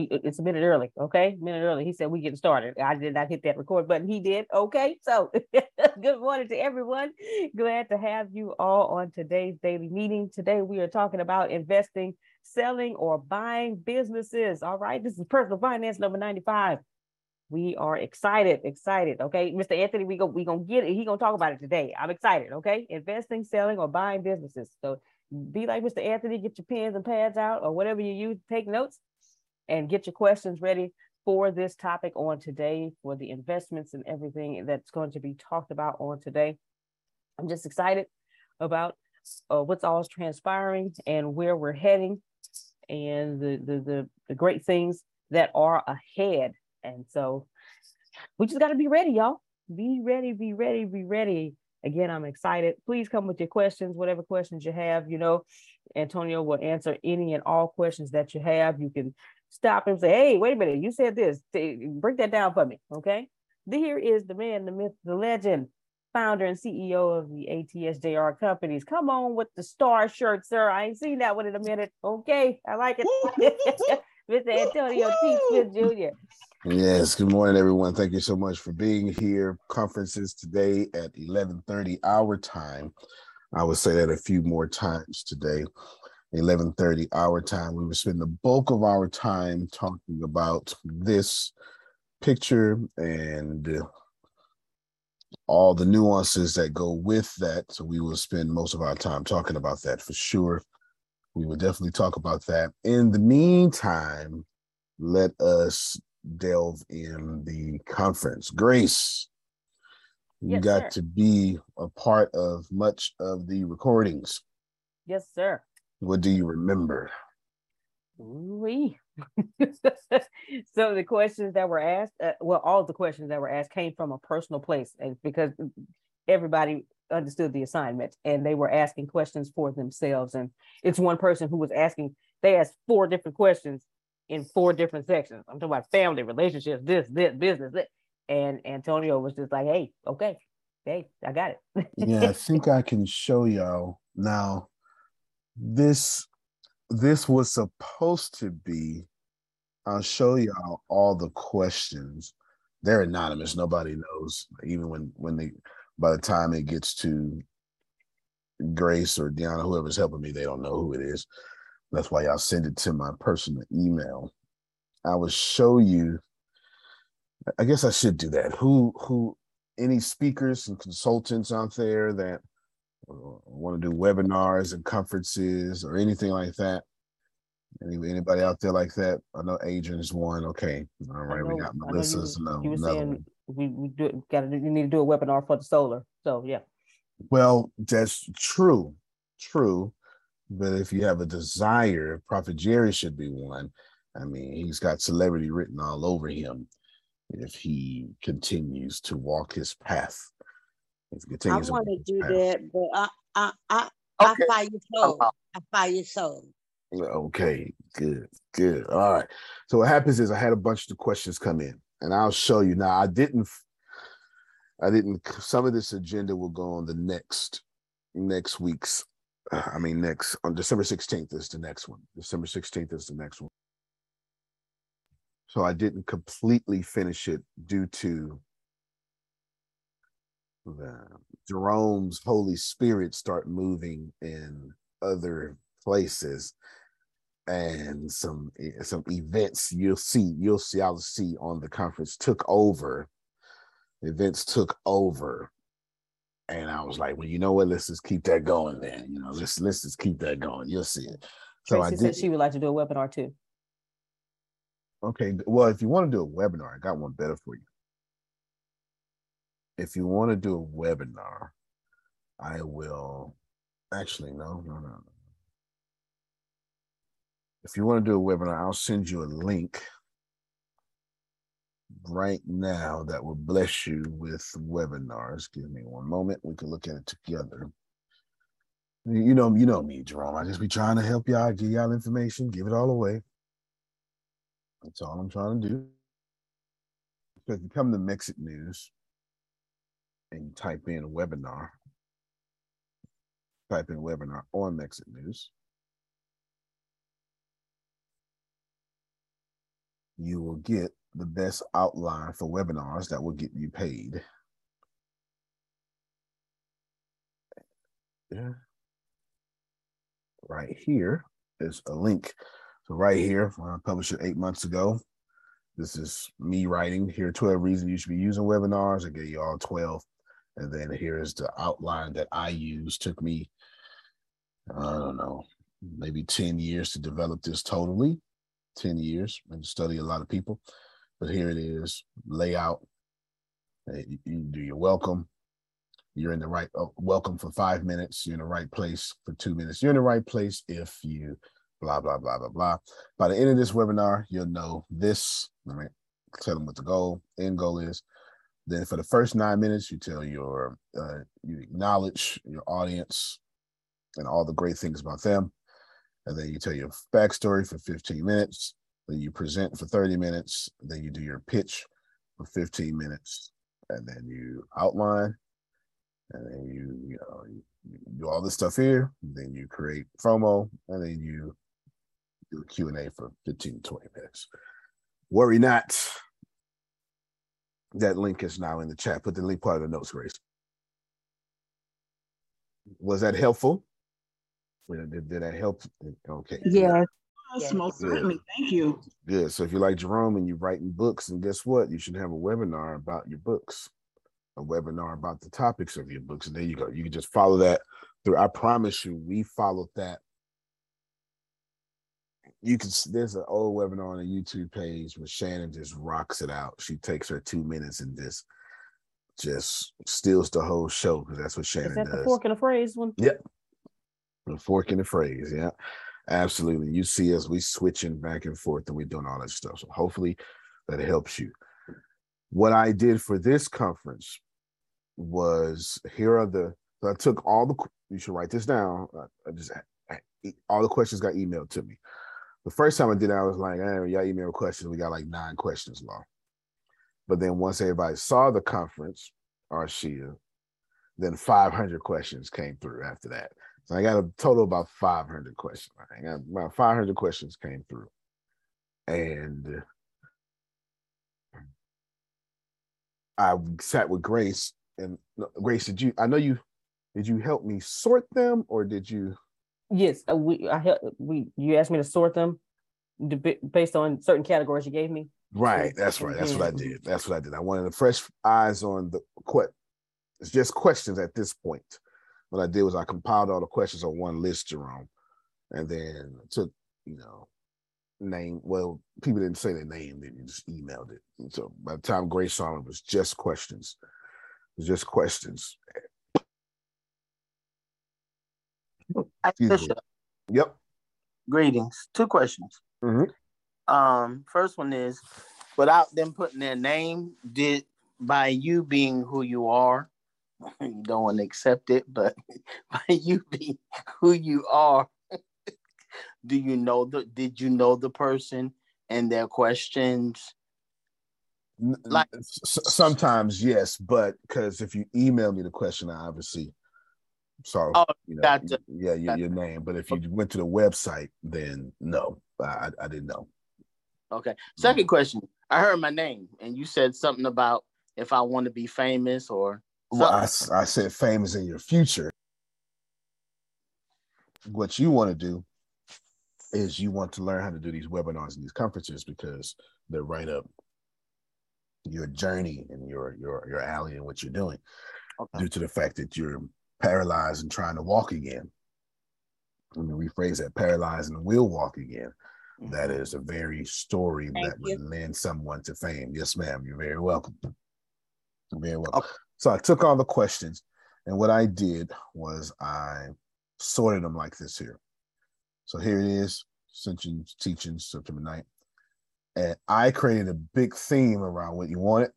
we, it's a minute early, okay? A minute early. He said we get started. I did not hit that record button. He did. Okay. So good morning to everyone. Glad to have you all on today's daily meeting. Today we are talking about investing, selling, or buying businesses. All right. This is personal finance number 95. We are excited, excited. Okay. Mr. Anthony, we go, we gonna get it. He gonna talk about it today. I'm excited. Okay. Investing, selling, or buying businesses. So be like Mr. Anthony, get your pens and pads out or whatever you use, take notes and get your questions ready for this topic on today for the investments and everything that's going to be talked about on today. I'm just excited about uh, what's all transpiring and where we're heading and the, the, the, the great things that are ahead. And so we just got to be ready, y'all. Be ready, be ready, be ready. Again, I'm excited. Please come with your questions, whatever questions you have. You know, Antonio will answer any and all questions that you have. You can stop and say, hey, wait a minute, you said this. Break that down for me. Okay. Here is the man, the myth, the legend, founder and CEO of the ATSJR companies. Come on with the star shirt, sir. I ain't seen that one in a minute. Okay. I like it. Mr. Antonio T. Smith Jr. Yes, good morning, everyone. Thank you so much for being here. Conferences today at 11:30 our time. I would say that a few more times today. 11:30 our time. We will spend the bulk of our time talking about this picture and all the nuances that go with that. So we will spend most of our time talking about that for sure. We will definitely talk about that. In the meantime, let us delve in the conference. Grace, you yes, got sir. to be a part of much of the recordings. Yes, sir. What do you remember? We. so the questions that were asked, uh, well, all the questions that were asked came from a personal place, and because everybody understood the assignment, and they were asking questions for themselves. And it's one person who was asking. They asked four different questions in four different sections. I'm talking about family, relationships, this, this, business. That. and Antonio was just like, "Hey, okay, hey, I got it." yeah, I think I can show y'all now. This this was supposed to be. I'll show y'all all the questions. They're anonymous. Nobody knows. Even when when they by the time it gets to Grace or Deanna, whoever's helping me, they don't know who it is. That's why y'all send it to my personal email. I will show you. I guess I should do that. Who who any speakers and consultants out there that want to do webinars and conferences or anything like that? Any, anybody out there like that? I know Adrian's one. Okay, all right. Know, we got Melissa's. You, no, you were saying we we do got to you need to do a webinar for the solar. So yeah. Well, that's true, true. But if you have a desire, Prophet Jerry should be one. I mean, he's got celebrity written all over him if he continues to walk his path. If he continues I want to do that, but I I I, okay. Oh, I fire your soul. I fire your soul. Okay, good, good. All right. So what happens is I had a bunch of questions come in, and I'll show you. Now I didn't I didn't some of this agenda will go on the next next week's I mean, next on December 16th is the next one. December 16th is the next one. So I didn't completely finish it due to Jerome's Holy Spirit start moving in other places and some some events you'll see you'll see I'll see on the conference took over events took over and I was like, well, you know what? Let's just keep that going then. You know, let's let's just keep that going. You'll see it. So Tracy I said she would like to do a webinar too. Okay. Well, if you want to do a webinar, I got one better for you. If you want to do a webinar, I will actually no, no, no. If you want to do a webinar, I'll send you a link right now that will bless you with webinars. Give me one moment. We can look at it together. You know, you know me, Jerome. I just be trying to help y'all, give y'all information, give it all away. That's all I'm trying to do. Because you come to Mexit News and type in webinar, type in webinar on Mexit News. You will get the best outline for webinars that will get you paid. Yeah. Right here is a link. So right here, I published it eight months ago. This is me writing here 12 reasons you should be using webinars. I gave you all 12. And then here is the outline that I use. Took me, I don't know, maybe 10 years to develop this totally. 10 years and study a lot of people. But here it is, layout. You, you do your welcome. You're in the right oh, welcome for five minutes. You're in the right place for two minutes. You're in the right place if you blah blah blah blah blah. By the end of this webinar, you'll know this. Let me tell them what the goal, end goal is. Then for the first nine minutes, you tell your uh, you acknowledge your audience and all the great things about them, and then you tell your backstory for 15 minutes. Then you present for 30 minutes, then you do your pitch for 15 minutes, and then you outline, and then you, you know, you, you do all this stuff here, then you create FOMO, and then you do a Q&A for 15 20 minutes. Worry not. That link is now in the chat. Put the link part of the notes, Grace. Was that helpful? Did, did that help? Okay. Yes, Yes, most certainly. Thank you. Good. So if you like Jerome and you're writing books, and guess what? You should have a webinar about your books, a webinar about the topics of your books. And there you go. You can just follow that through. I promise you, we followed that. You can there's an old webinar on the YouTube page where Shannon just rocks it out. She takes her two minutes and just just steals the whole show because that's what Shannon Is that does. The fork and the phrase one. Yep. The fork and the phrase, yeah. Absolutely. You see us, we switching back and forth and we're doing all that stuff. So hopefully that helps you. What I did for this conference was here are the, I took all the, you should write this down. I, I just, I, all the questions got emailed to me. The first time I did it, I was like, hey, y'all email questions. We got like nine questions long. But then once everybody saw the conference, Arshia, then 500 questions came through after that. So I got a total about 500 questions. I got about 500 questions came through. And I sat with Grace and Grace, did you, I know you, did you help me sort them or did you? Yes, uh, we, I help, we, you asked me to sort them based on certain categories you gave me. Right. That's right. That's what I did. That's what I did. I wanted the fresh eyes on the what it's just questions at this point. What I did was I compiled all the questions on one list, Jerome, and then took, you know, name. Well, people didn't say their name, they just emailed it. And so by the time Grace saw it, it was just questions. It was just questions. Yep. Greetings. Two questions. Mm-hmm. Um, first one is, without them putting their name, did by you being who you are, you don't want to accept it, but by you being who you are, do you know the? Did you know the person and their questions? Like sometimes yes, but because if you email me the question, I obviously so oh, you know, gotcha. yeah, your, your name. But if you went to the website, then no, I, I didn't know. Okay. Mm-hmm. Second question. I heard my name and you said something about if I want to be famous or well, I, I said famous in your future. What you want to do is you want to learn how to do these webinars and these conferences because they're right up your journey and your your your alley and what you're doing okay. due to the fact that you're paralyzed and trying to walk again. Let me rephrase that paralyzed and will walk again. That mm-hmm. is a very story Thank that you. would lend someone to fame. Yes, ma'am. You're very welcome. You're very welcome. Okay. So I took all the questions, and what I did was I sorted them like this here. So here it is, Ascension Teaching September 9th. And I created a big theme around what you wanted.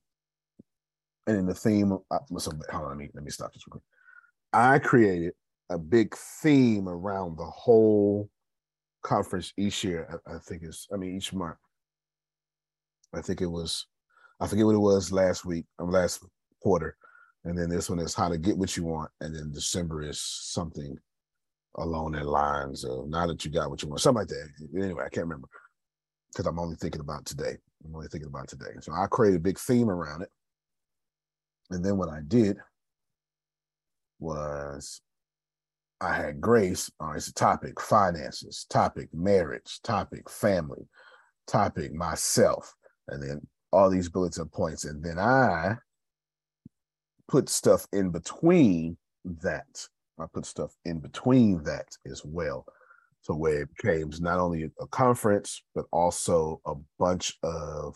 And in the theme, uh, so, hold on, let me, let me stop this real quick. I created a big theme around the whole conference each year. I, I, think it's, I mean, each month. I think it was, I forget what it was last week, um, last quarter. And then this one is how to get what you want. And then December is something along that lines of now that you got what you want, something like that. Anyway, I can't remember because I'm only thinking about today. I'm only thinking about today. So I created a big theme around it. And then what I did was I had grace. Uh, it's topic finances, topic marriage, topic family, topic myself, and then all these bulletin points. And then I put stuff in between that. I put stuff in between that as well. So where it became not only a conference, but also a bunch of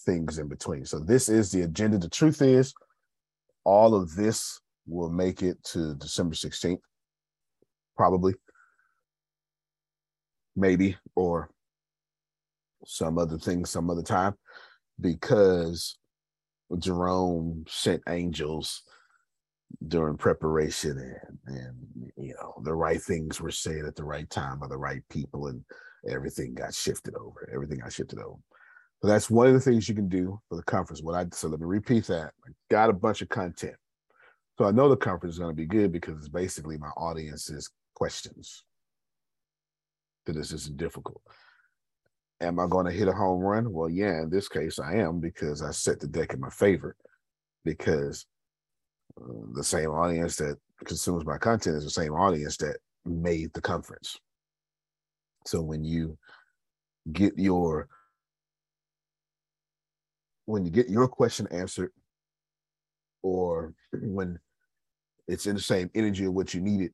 things in between. So this is the agenda. The truth is, all of this will make it to December 16th, probably, maybe, or some other thing some other time, because Jerome sent angels during preparation and, and you know the right things were said at the right time by the right people and everything got shifted over everything got shifted over. So that's one of the things you can do for the conference. What i so let me repeat that. I got a bunch of content so I know the conference is going to be good because it's basically my audience's questions. So this isn't difficult. Am I going to hit a home run? Well, yeah, in this case, I am because I set the deck in my favor. Because uh, the same audience that consumes my content is the same audience that made the conference. So when you get your when you get your question answered, or when it's in the same energy of what you needed,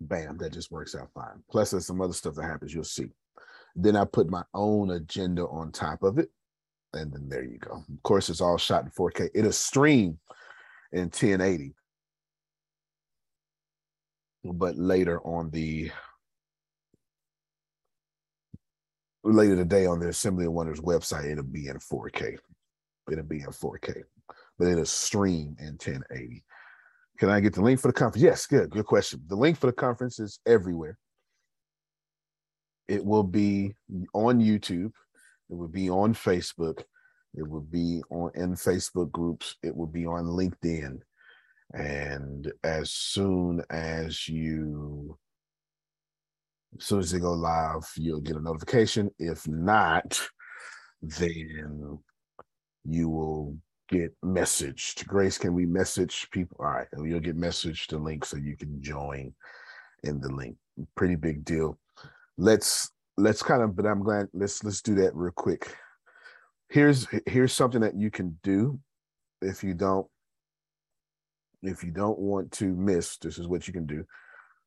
bam, that just works out fine. Plus, there's some other stuff that happens, you'll see. Then I put my own agenda on top of it. And then there you go. Of course, it's all shot in 4K. It'll stream in 1080. But later on the later today on the Assembly of Wonders website, it'll be in 4K. It'll be in 4K, but it'll stream in 1080. Can I get the link for the conference? Yes, good. Good question. The link for the conference is everywhere. It will be on YouTube. It will be on Facebook. It will be on in Facebook groups. It will be on LinkedIn. And as soon as you, as soon as they go live, you'll get a notification. If not, then you will get messaged. Grace, can we message people? All right, you'll get messaged the link so you can join in the link. Pretty big deal. Let's let's kind of, but I'm glad let's let's do that real quick. Here's here's something that you can do if you don't if you don't want to miss. This is what you can do,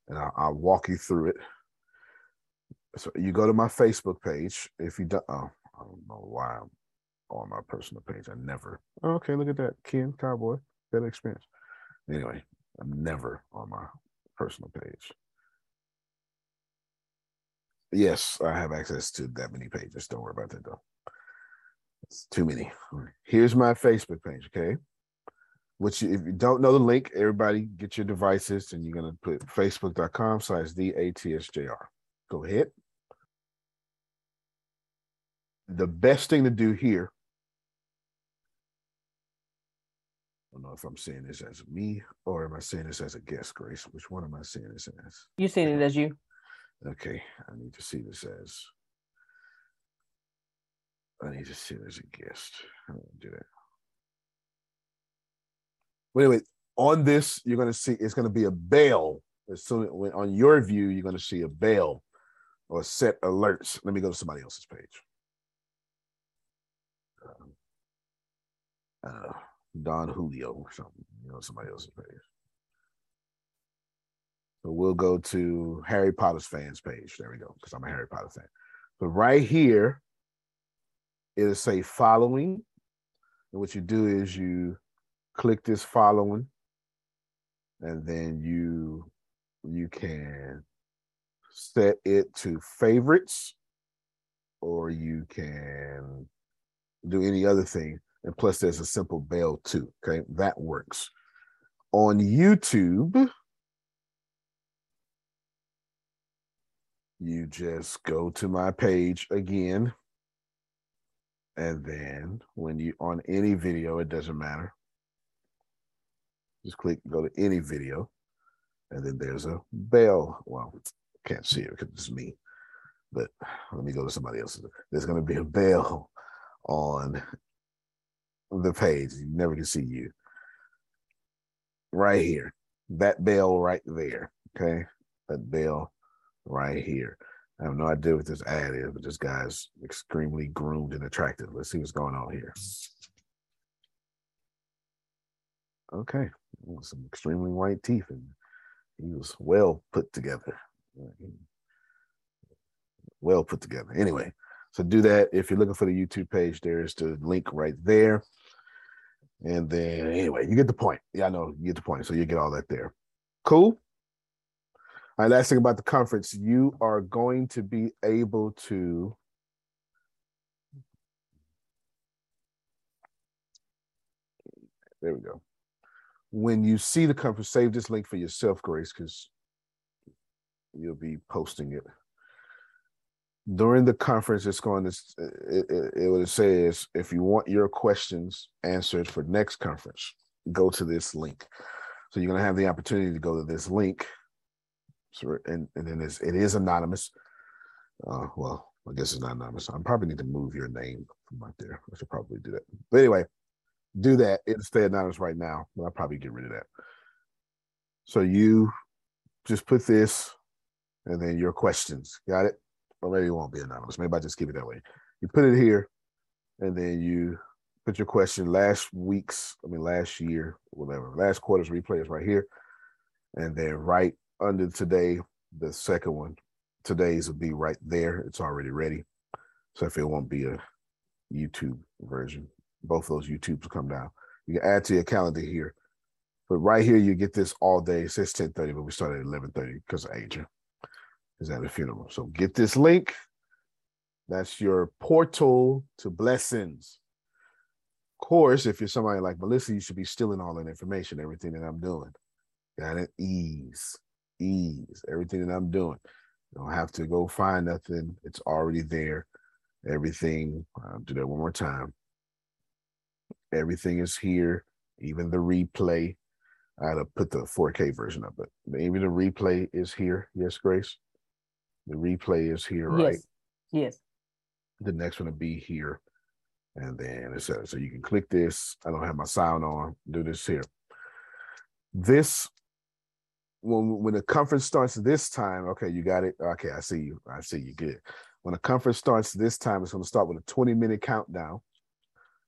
and I'll, I'll walk you through it. So you go to my Facebook page. If you don't, oh, I don't know why I'm on my personal page. I never. Oh, okay, look at that, Ken Cowboy. That experience. Anyway, I'm never on my personal page. Yes, I have access to that many pages. Don't worry about that though. It's too many. Here's my Facebook page. Okay. Which, if you don't know the link, everybody get your devices and you're going to put facebook.com slash DATSJR. Go ahead. The best thing to do here I don't know if I'm saying this as me or am I saying this as a guest, Grace? Which one am I saying this as? You're saying it as you. Okay, I need to see this as. I need to see it as a guest. I don't do that. But anyway, on this, you're going to see it's going to be a soon when on your view, you're going to see a bell or set alerts. Let me go to somebody else's page. Uh, Don Julio or something, you know, somebody else's page. So we'll go to Harry Potter's fans page. There we go, because I'm a Harry Potter fan. But right here, it'll say following. And what you do is you click this following, and then you you can set it to favorites, or you can do any other thing. And plus, there's a simple bell too. Okay, that works. On YouTube, you just go to my page again. And then when you on any video, it doesn't matter. Just click, go to any video, and then there's a bell. Well, can't see it because it's me, but let me go to somebody else's. There's going to be a bell on the page. You never can see you. Right here. That bell right there. Okay. That bell right here. I have no idea what this ad is, but this guy's extremely groomed and attractive. Let's see what's going on here. Okay. Some extremely white teeth and he was well put together. Well put together. Anyway, so do that. If you're looking for the YouTube page, there's the link right there. And then anyway, you get the point. Yeah, I know you get the point. So you get all that there. Cool. All right, last thing about the conference, you are going to be able to there we go. When you see the conference, save this link for yourself, Grace, because you'll be posting it during the conference, it's going to it, it, it what it says if you want your questions answered for next conference, go to this link. So you're going to have the opportunity to go to this link. So and and then it's, it is anonymous. Uh, well, I guess it's not anonymous. I probably need to move your name from right there. I should probably do that. But anyway, do that. It'll stay anonymous right now, but I'll probably get rid of that. So you just put this and then your questions. Got it? Or maybe it won't be anonymous. Maybe I just keep it that way. You put it here, and then you put your question last week's, I mean last year, whatever, last quarter's replay is right here, and then right under today, the second one, today's will be right there. It's already ready, so if it won't be a YouTube version, both those YouTubes will come down. You can add to your calendar here. But right here, you get this all day. It says 10:30, but we started at 11:30 because of Adrian is at a funeral. So get this link. That's your portal to blessings. Of course, if you're somebody like Melissa, you should be stealing all that information, everything that I'm doing. Got it? Ease, ease, everything that I'm doing. You don't have to go find nothing. It's already there. Everything. I'll do that one more time. Everything is here, even the replay. I had to put the 4K version up, but maybe the replay is here. Yes, Grace. The replay is here, right? Yes. Yes. The next one to be here. And then it says, so you can click this. I don't have my sound on. Do this here. This when when the conference starts this time, okay, you got it. Okay, I see you. I see you. Good. When the conference starts this time, it's going to start with a 20 minute countdown.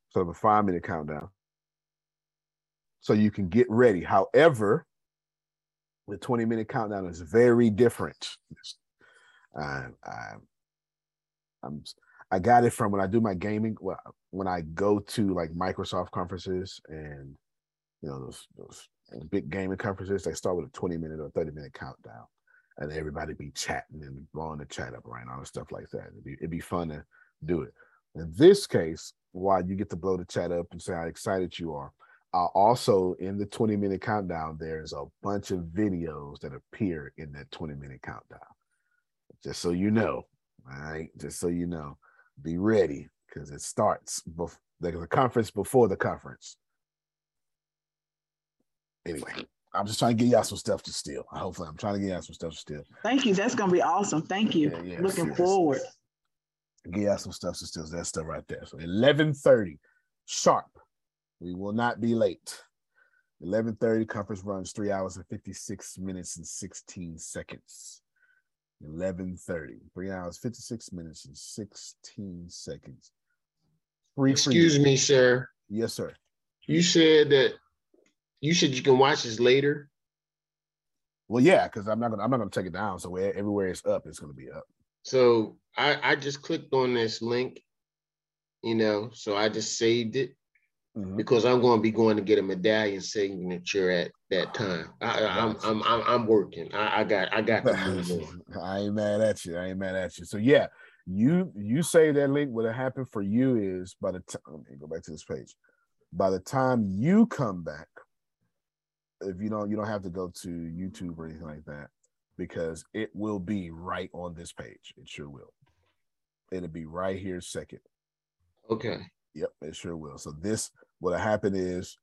So of a five minute countdown. So you can get ready. However, the 20 minute countdown is very different. I, I, I'm I got it from when I do my gaming. When I go to like Microsoft conferences and you know those those big gaming conferences, they start with a 20 minute or 30 minute countdown, and everybody be chatting and blowing the chat up right now and stuff like that. It'd be, it'd be fun to do it. In this case, while you get to blow the chat up and say how excited you are, uh, also in the 20 minute countdown, there's a bunch of videos that appear in that 20 minute countdown. Just so you know, all right, just so you know be ready because it starts before the conference before the conference. Anyway, I'm just trying to get y'all some stuff to steal. Hopefully, I'm trying to get y'all some stuff to steal. Thank you. That's gonna be awesome. Thank you. Yeah, yes, Looking yes. forward. Get y'all some stuff to steal. That stuff right there. So 11:30 sharp. We will not be late. 11:30 conference runs three hours and 56 minutes and 16 seconds. 11:30. Three hours, 56 minutes, and 16 seconds. Free Excuse me, sir. Yes, sir. You said that you said you can watch this later. Well, yeah, because I'm not gonna I'm not gonna take it down. So everywhere it's up, it's gonna be up. So I I just clicked on this link, you know. So I just saved it mm-hmm. because I'm going to be going to get a medallion signature at that time. I, am I'm, I'm I'm working. I, I got I got on. I ain't mad at you. I ain't mad at you. So yeah, you you say that link. What happened for you is by the time let me go back to this page. By the time you come back, if you don't you don't have to go to YouTube or anything like that because it will be right on this page. It sure will. It'll be right here second. Okay. Yep, it sure will. So this what happened is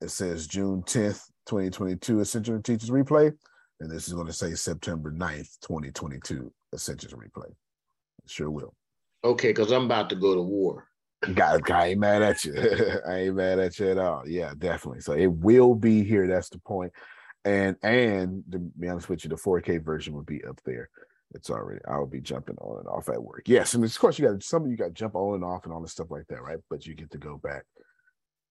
it says June 10th, 2022 Essential Teachers Replay. And this is going to say September 9th, 2022 Essentials Replay. It sure will. Okay, because I'm about to go to war. God, I ain't mad at you. I ain't mad at you at all. Yeah, definitely. So it will be here. That's the point. And and to be honest with you, the 4K version will be up there. It's already. I'll be jumping on and off at work. Yes, and of course you got some of you got to jump on and off and all this stuff like that, right? But you get to go back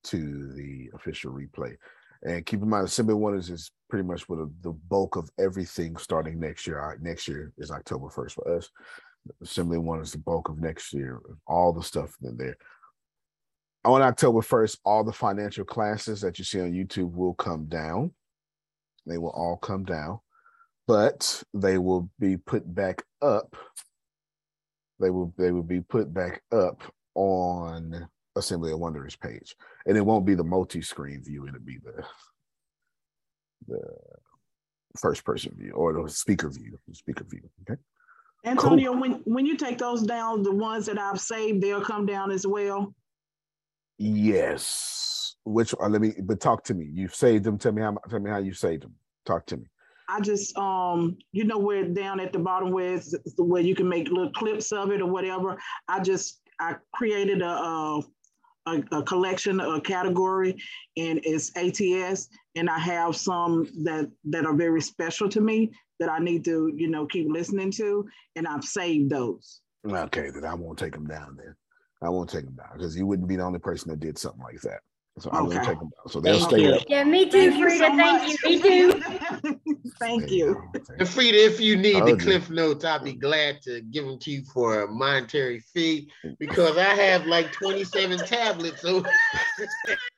to the official replay. And keep in mind, Assembly One is, is pretty much what the bulk of everything starting next year. Next year is October 1st for us. Assembly One is the bulk of next year, all the stuff in there. On October 1st, all the financial classes that you see on YouTube will come down. They will all come down, but they will be put back up. They will they will be put back up on Assembly of Wonders page, and it won't be the multi-screen view; it'll be the the first person view or the speaker view, the speaker view. Okay. Antonio, cool. when when you take those down, the ones that I've saved, they'll come down as well. Yes. Which uh, let me, but talk to me. You've saved them. Tell me how. Tell me how you saved them. Talk to me. I just um you know where down at the bottom where it's where you can make little clips of it or whatever. I just I created a, a a, a, collection, a category, and it's ATS. And I have some that that are very special to me that I need to, you know, keep listening to, and I've saved those. Okay, then I won't take them down. Then I won't take them down because you wouldn't be the only person that did something like that. So okay. I won't take them down. So they'll stay up. Yeah, me too, thank Frida. So thank you. Me too. thank you. And Frida, if you need the cliff notes, I'll be glad to give them to you for a monetary fee because I have like 27 tablets. So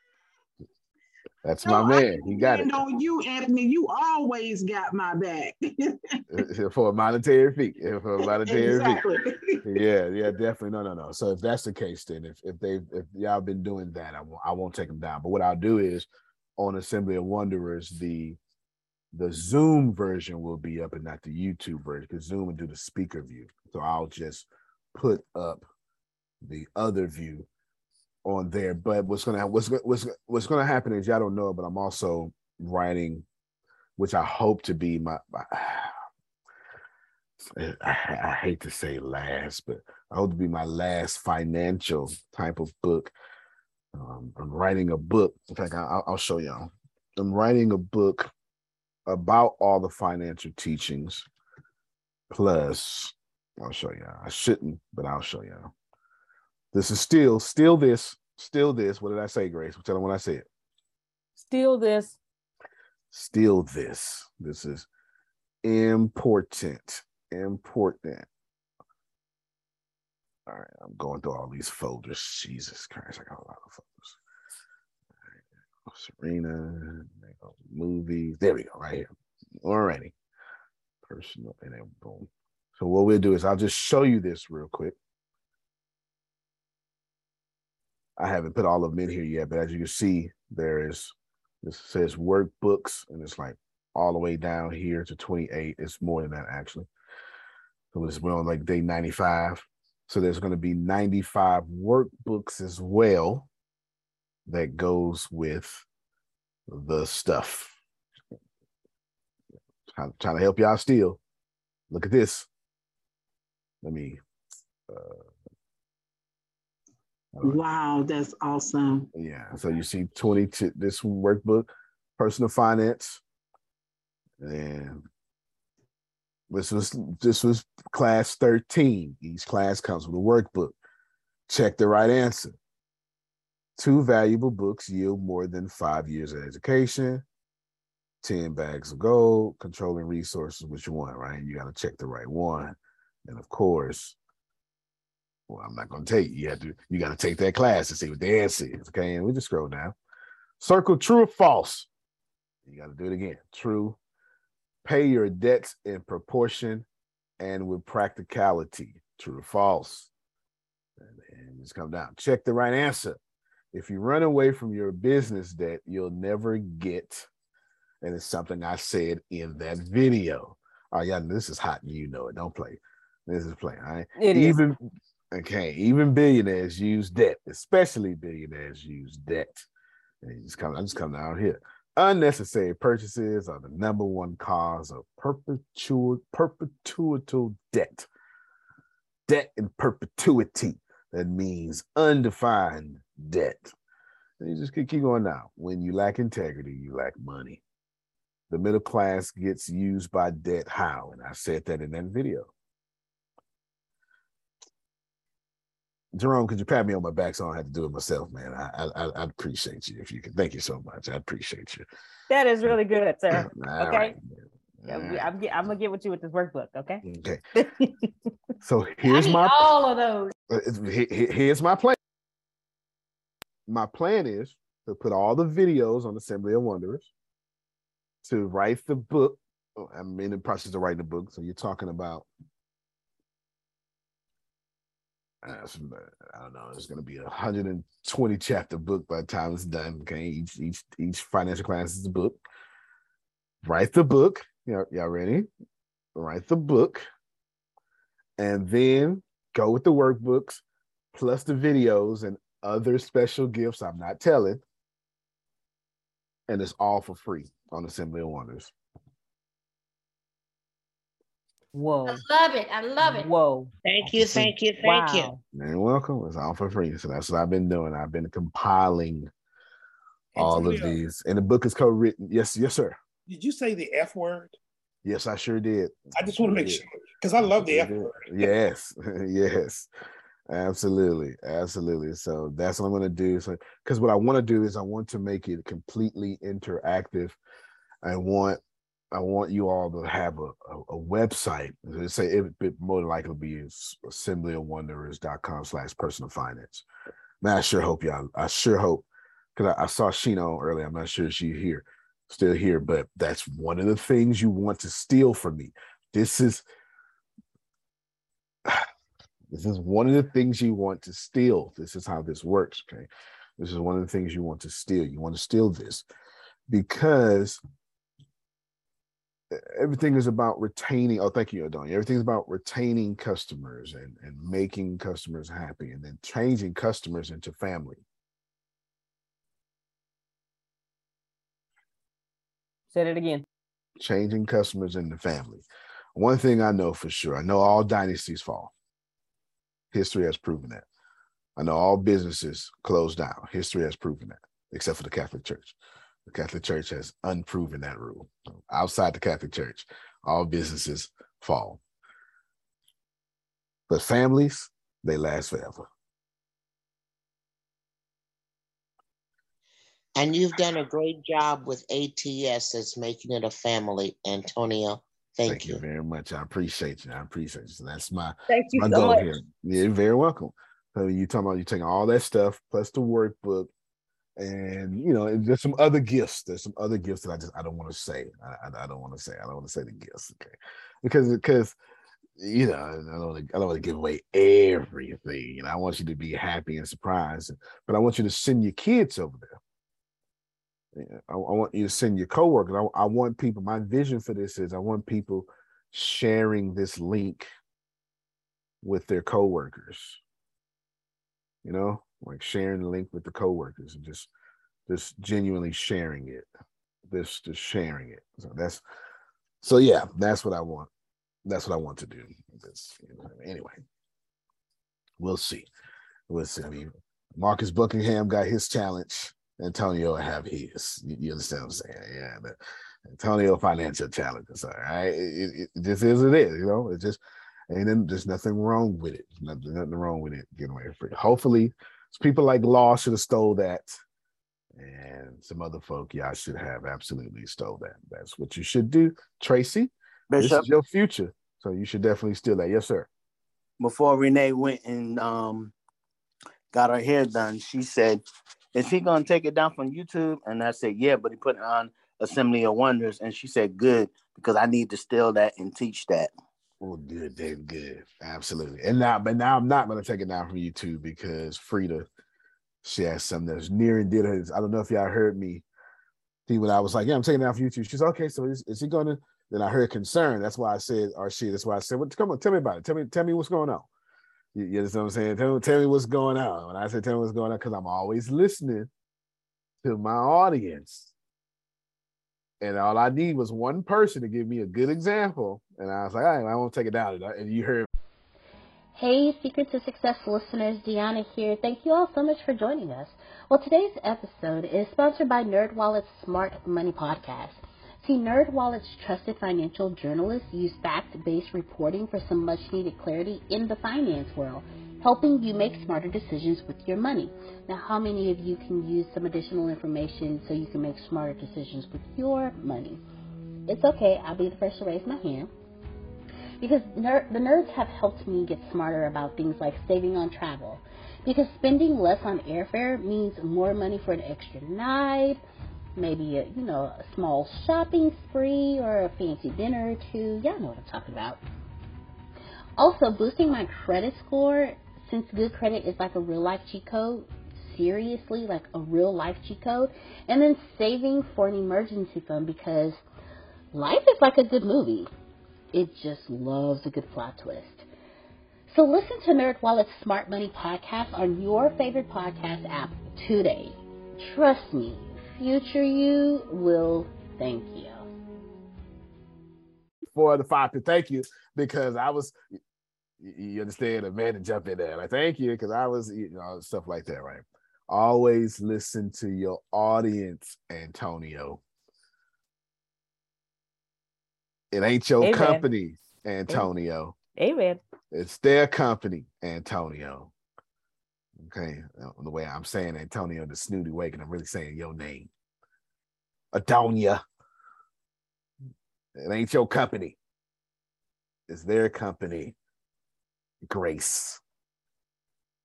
That's my man. He got it. On you, Anthony, you always got my back. Uh, uh, for a monetary fee. For a monetary exactly. fee. Yeah, yeah, definitely. No, no, no. So if that's the case, then if if they if y'all been doing that, I won't I won't take them down. But what I'll do is on Assembly of Wanderers, the the Zoom version will be up and not the YouTube version because Zoom will do the speaker view. So I'll just put up the other view on there. But what's gonna what's what's what's gonna happen is y'all don't know, but I'm also writing, which I hope to be my. my I, hate to say last, but I hope to be my last financial type of book. Um, I'm writing a book. In fact, I, I'll show y'all. I'm writing a book about all the financial teachings. Plus, I'll show y'all. I shouldn't, but I'll show you. This is still, still this, still this. What did I say, Grace? Tell them what I said. Still this. Still this. This is important. Important. All right, I'm going through all these folders. Jesus Christ, I got a lot of folders. Serena, movies. There we go, right here. Alrighty. Personal, and then boom. So what we'll do is I'll just show you this real quick. I haven't put all of them in here yet, but as you can see, there is this says workbooks, and it's like all the way down here to 28. It's more than that actually. So it's we're on like day 95. So there's going to be 95 workbooks as well that goes with the stuff. Trying, trying to help y'all still. Look at this. Let me. Uh, wow, that's awesome. Yeah. So you see 22, this workbook, personal finance. And this was this was class 13. Each class comes with a workbook. Check the right answer. Two valuable books yield more than five years of education. 10 bags of gold, controlling resources, which one, right? You got to check the right one. And of course, well, I'm not going to tell you. You have to, you got to take that class to see what the answer is. Okay. And we just scroll down. Circle true or false. You got to do it again. True. Pay your debts in proportion and with practicality. True or false. And then just come down. Check the right answer. If you run away from your business debt, you'll never get. And it's something I said in that video. Oh, yeah, this is hot and you know it. Don't play. This is playing. All right. It even is. Okay, even billionaires use debt, especially billionaires use debt. And just come, I just come down here. Unnecessary purchases are the number one cause of perpetual perpetual debt. Debt in perpetuity. That means undefined debt. And you just keep going now. When you lack integrity, you lack money. The middle class gets used by debt. How? And I said that in that video. Jerome, could you pat me on my back so I don't have to do it myself, man? I I I appreciate you if you can. Thank you so much. I appreciate you. That is really good, sir. okay. Right. I'm, I'm, I'm, gonna get with you with this workbook, okay? Okay. so here's my all of those. Uh, here's my plan. My plan is to put all the videos on Assembly of Wanderers, to write the book. Oh, I'm in the process of writing the book, so you're talking about I don't know. It's going to be a 120 chapter book by the time it's done. Okay, each each each financial class is a book. Write the book. Y'all, y'all ready? Write the book, and then go with the workbooks plus the videos and other special gifts. I'm not telling, and it's all for free on Assembly of Wonders. Whoa. I love it. I love it. Whoa. Thank you. Thank you. Thank wow. you. You're welcome. It's all for free. So that's what I've been doing. I've been compiling all of uh, these. And the book is co-written. Yes, yes, sir. Did you say the F word? Yes, I sure did. I just want to make sure because I love the F word. yes, yes. Absolutely, absolutely. So that's what I'm going to do. So, because what I want to do is I want to make it completely interactive. I want I want you all to have a, a, a website. Let's say it, it more likely be assemblyofwanderers.com slash personal finance. Man, I sure hope y'all, I sure hope, because I, I, saw Sheena earlier. I'm not sure she's here, still here, but that's one of the things you want to steal from me. This is this is one of the things you want to steal. This is how this works. Okay. This is one of the things you want to steal. You want to steal this because everything is about retaining. Oh, thank you, Adonia. Everything's about retaining customers and, and making customers happy and then changing customers into family. Said it again. Changing customers into family. One thing I know for sure, I know all dynasties fall. History has proven that. I know all businesses close down. History has proven that, except for the Catholic Church. The Catholic Church has unproven that rule. Outside the Catholic Church, all businesses fall. But families, they last forever. And you've done a great job with ATS as making it a family, Antonio. Thank, Thank you. you. very much. I appreciate you. I appreciate you. that's my, Thank you my so goal much. here. You're very welcome. So you talking about you taking all that stuff plus the workbook, and you know, there's some other gifts. There's some other gifts that I just I don't want to say. I, I, I don't want to say. I don't want to say the gifts, okay? Because because you know, I don't want to, I don't want to give away everything. Know, I want you to be happy and surprised, but I want you to send your kids over there. I, I want you to send your coworkers. I, I want people. My vision for this is I want people sharing this link with their coworkers. You know, like sharing the link with the coworkers and just just genuinely sharing it. This just sharing it. So that's so yeah, that's what I want that's what I want to do. You know, anyway, we'll see. We'll see. I mean, Marcus Buckingham got his challenge. Antonio have his. You, you, understand what I'm saying? Yeah. The Antonio financial challenges. All right. It, it, just is it is, you know, it just ain't then there's nothing wrong with it. Nothing, nothing wrong with it getting away free. Hopefully, people like Law should have stole that. And some other folk, y'all should have absolutely stole that. That's what you should do. Tracy, Bishop. This is your future. So you should definitely steal that. Yes, sir. Before Renee went and um, got her hair done, she said, Is he going to take it down from YouTube? And I said, Yeah, but he put it on Assembly of Wonders. And she said, Good, because I need to steal that and teach that. Well, good, then good. Absolutely. And now, but now I'm not going to take it down from YouTube because Frida, she has something that's near and dear to her. I don't know if y'all heard me. See, when I was like, Yeah, I'm taking it down from YouTube. She's okay. So is, is he going to? Then I heard concern. That's why I said, or she, that's why I said, well, come on, tell me about it. Tell me, tell me what's going on. You, you understand what I'm saying? Tell, tell me what's going on. When I say tell me what's going on, because I'm always listening to my audience. And all I need was one person to give me a good example. And I was like, all right, I won't take it down. And you heard. Hey, Secret to Success listeners, Deanna here. Thank you all so much for joining us. Well, today's episode is sponsored by NerdWallet's Smart Money Podcast. See, NerdWallet's trusted financial journalists use fact-based reporting for some much-needed clarity in the finance world, helping you make smarter decisions with your money. Now, how many of you can use some additional information so you can make smarter decisions with your money? It's okay. I'll be the first to raise my hand. Because ner- the nerds have helped me get smarter about things like saving on travel. Because spending less on airfare means more money for an extra night, maybe a you know a small shopping spree or a fancy dinner or two. Y'all know what I'm talking about. Also, boosting my credit score since good credit is like a real life cheat code. Seriously, like a real life cheat code, and then saving for an emergency fund because life is like a good movie. It just loves a good plot twist. So listen to NerdWallet's Smart Money podcast on your favorite podcast app today. Trust me, future you will thank you. For the five to thank you because I was, you understand, a man to jump in there. Like, thank you because I was, you know, stuff like that, right? Always listen to your audience, Antonio. It ain't your Amen. company, Antonio. Amen. It's their company, Antonio. Okay, uh, the way I'm saying Antonio the snooty wake, and I'm really saying your name, Adonia. It ain't your company. It's their company, Grace.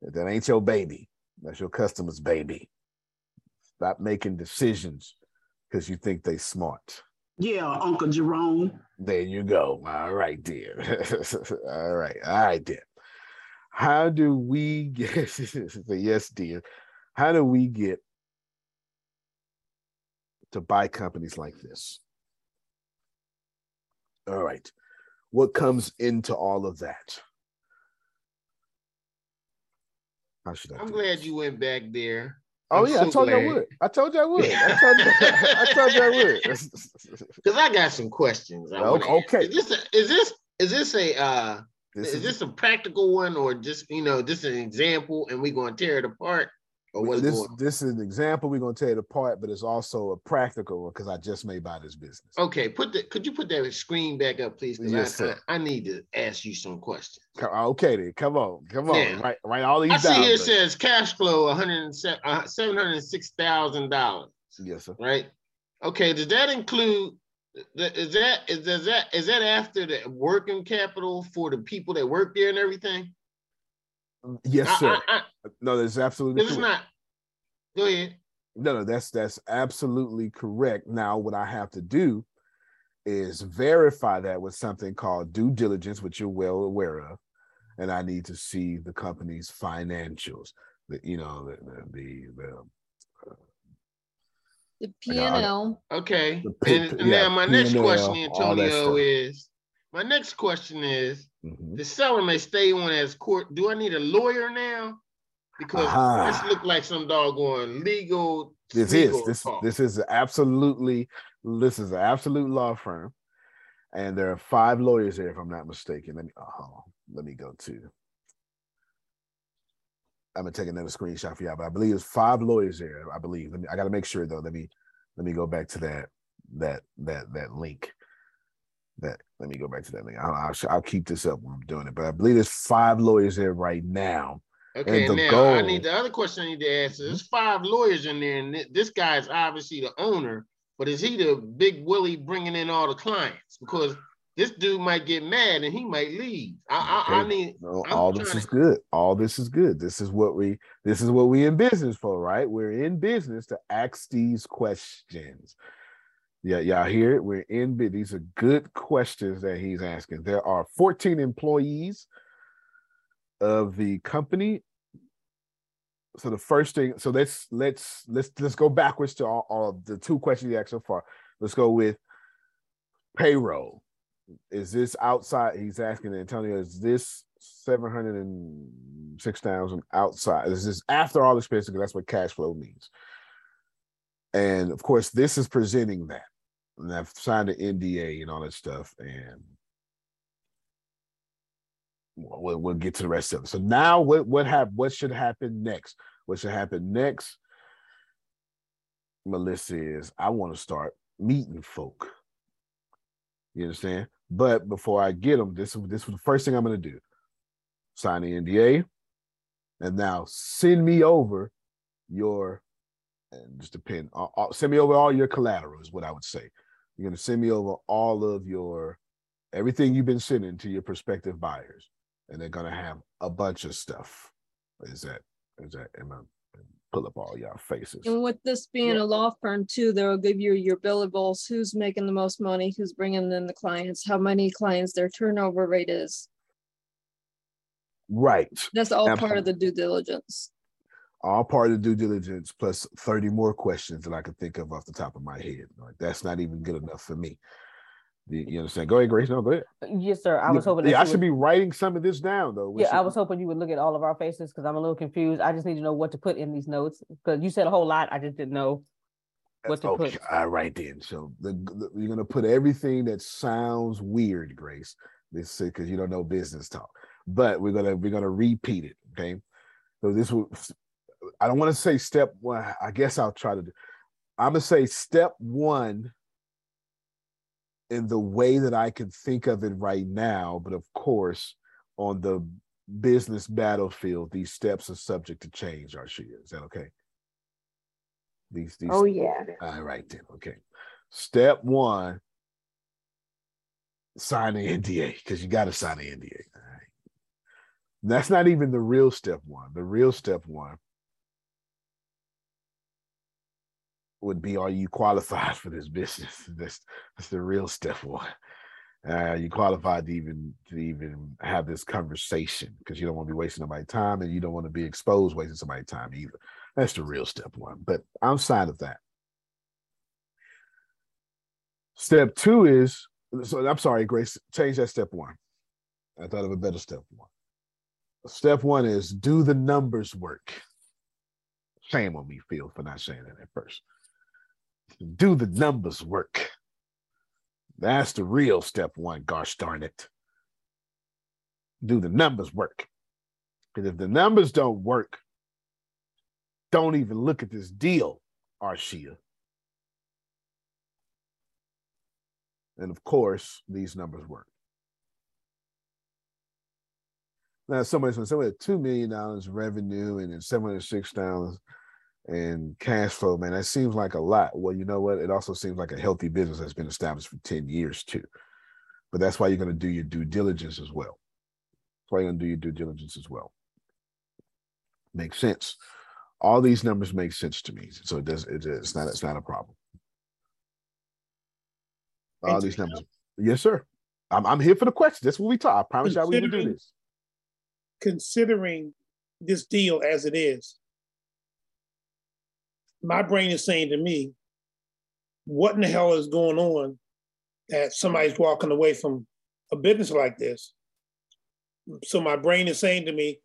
That ain't your baby. That's your customer's baby. Stop making decisions because you think they smart. Yeah, Uncle Jerome. There you go. All right, dear. all right, all right, dear how do we get yes dear how do we get to buy companies like this all right what comes into all of that how should I i'm glad you went back there Oh I'm yeah, so I told I would. I told you I would. I told you, I told you I would. Because I got some questions. okay. Is this a, is this is this a uh, this is, is this a practical one or just you know just an example and we're going to tear it apart? Or what's this going this is an example we're going to tear it apart, but it's also a practical one because I just made by this business. Okay, put the could you put that screen back up, please? Yes, I, I, I, need to ask you some questions. Okay, then come on, come on, now, right, right. All these. I see here it says cash flow one hundred uh, seven hundred six thousand dollars. Yes, sir. Right. Okay, does that include is that is does that is that after the working capital for the people that work there and everything? Yes, sir. I, I, no, that's absolutely. It's not. Go ahead. No, no, that's that's absolutely correct. Now, what I have to do is verify that with something called due diligence, which you're well aware of, and I need to see the company's financials. The, you know, the the the, the the P and L. Okay. and, and yeah, now my P&L, next question, Antonio, is my next question is mm-hmm. the seller may stay on as court. Do I need a lawyer now? Because uh-huh. this look like some doggone legal. This legal is this talk. this is absolutely this is an absolute law firm, and there are five lawyers there, if I'm not mistaken. Let me oh, let me go to. I'm gonna take another screenshot for y'all, but I believe there's five lawyers there. I believe. Let me. I got to make sure though. Let me. Let me go back to that. That that that link. That. Let me go back to that link. I'll, I'll, I'll keep this up when I'm doing it. But I believe there's five lawyers there right now. Okay, now goal, I need the other question I need to ask. Is there's mm-hmm. five lawyers in there, and this guy is obviously the owner. But is he the big Willie bringing in all the clients? Because this dude might get mad and he might leave. I, okay. I, I need no, all this is to... good. All this is good. This is what we this is what we in business for, right? We're in business to ask these questions. Yeah, y'all hear it? We're in bid. These are good questions that he's asking. There are 14 employees of the company. So the first thing, so let's let's let's let's go backwards to all, all the two questions you asked so far. Let's go with payroll is this outside? He's asking Antonio, is this seven hundred and six thousand outside? Is this after all expenses? Because that's what cash flow means. And of course, this is presenting that. And I've signed an NDA and all that stuff. And we'll, we'll get to the rest of it. So now what what have what should happen next? What should happen next, Melissa, is I want to start meeting folk. You understand? But before I get them, this this was the first thing I'm going to do: sign the NDA, and now send me over your and just depend. Uh, uh, send me over all your collateral is what I would say. You're going to send me over all of your everything you've been sending to your prospective buyers, and they're going to have a bunch of stuff. Is that is that am I pull up all y'all faces. And with this being yeah. a law firm too, they'll give you your billables, who's making the most money, who's bringing in the clients, how many clients their turnover rate is. Right. That's all Absolutely. part of the due diligence. All part of due diligence, plus 30 more questions that I could think of off the top of my head. Like that's not even good enough for me. You understand? Go ahead, Grace. No, go ahead. Yes, sir. I was hoping. Yeah, I should would... be writing some of this down, though. yeah, I was hoping you would look at all of our faces because I'm a little confused. I just need to know what to put in these notes because you said a whole lot. I just didn't know what to okay. put. All right, then. So the, the, you're gonna put everything that sounds weird, Grace. This because you don't know business talk, but we're gonna we're gonna repeat it. Okay. So this will. I don't want to say step one. I guess I'll try to. do I'm gonna say step one in the way that I can think of it right now. But of course, on the business battlefield, these steps are subject to change, Arshia. Is that okay? These, these Oh yeah. All right then. Okay. Step one, sign the NDA, because you got to sign the NDA. All right. That's not even the real step one. The real step one would be are you qualified for this business? That's that's the real step one. Uh, you qualified to even to even have this conversation because you don't want to be wasting somebody's time and you don't want to be exposed wasting somebody's time either. That's the real step one. But I'm side of that. Step two is so I'm sorry, Grace, change that step one. I thought of a better step one. Step one is do the numbers work. shame on me, Phil, for not saying that at first. Do the numbers work? That's the real step one, gosh darn it. Do the numbers work? Because if the numbers don't work, don't even look at this deal, Arshia. And of course, these numbers work. Now, somebody's going to say, $2 million revenue and then 706,000 and cash flow, man, that seems like a lot. Well, you know what? It also seems like a healthy business that's been established for 10 years too. But that's why you're going to do your due diligence as well. That's why you're going to do your due diligence as well. Makes sense. All these numbers make sense to me. So it does, it's not, it's not a problem. All these numbers. Yes, sir. I'm, I'm here for the questions. That's what we talk. I promise y'all we will do this. Considering this deal as it is, my brain is saying to me, what in the hell is going on that somebody's walking away from a business like this? So my brain is saying to me,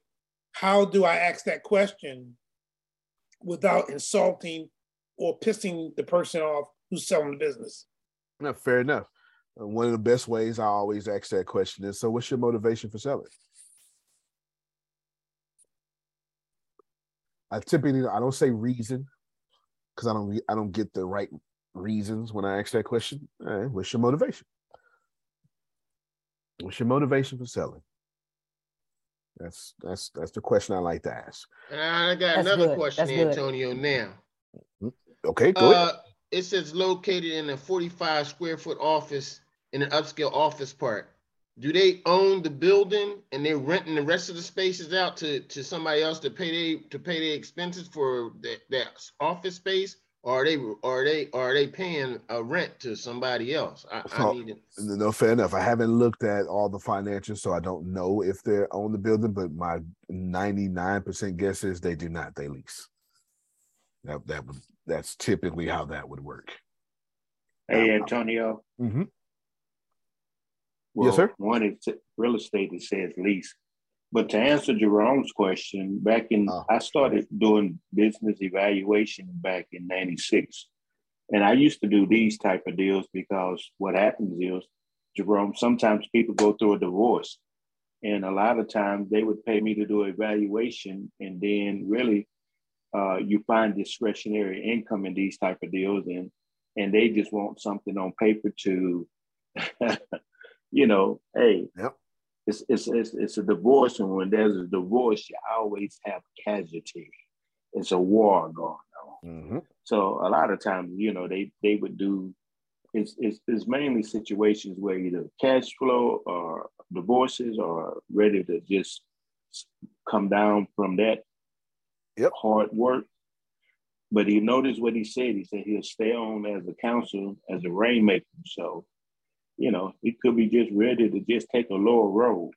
how do I ask that question without insulting or pissing the person off who's selling the business? No, fair enough. Uh, one of the best ways I always ask that question is, so what's your motivation for selling? I typically I don't say reason because I don't I don't get the right reasons when I ask that question. Right, what's your motivation? What's your motivation for selling? That's that's that's the question I like to ask. I got that's another good. question, that's Antonio. Good. Now, mm-hmm. okay, go uh, ahead. It says located in a 45 square foot office in an upscale office park. Do they own the building and they're renting the rest of the spaces out to, to somebody else to pay they to pay their expenses for that, that office space? Or are they are they are they paying a rent to somebody else? I, so, I need No, fair enough. I haven't looked at all the financials, so I don't know if they own the building, but my 99% guess is they do not, they lease. That that would that's typically how that would work. Hey Antonio. Mm-hmm. Well, yes, sir. One is real estate that says lease. But to answer Jerome's question, back in uh, I started doing business evaluation back in '96, and I used to do these type of deals because what happens is, Jerome, sometimes people go through a divorce, and a lot of times they would pay me to do evaluation, and then really, uh, you find discretionary income in these type of deals, and and they just want something on paper to you know, hey, yep. it's, it's, it's, it's a divorce. And when there's a divorce, you always have casualty. It's a war going on. Mm-hmm. So a lot of times, you know, they, they would do, it's, it's, it's mainly situations where either cash flow or divorces are ready to just come down from that yep. hard work. But he noticed what he said. He said he'll stay on as a counsel, as a rainmaker. So you know, he could be just ready to just take a lower road.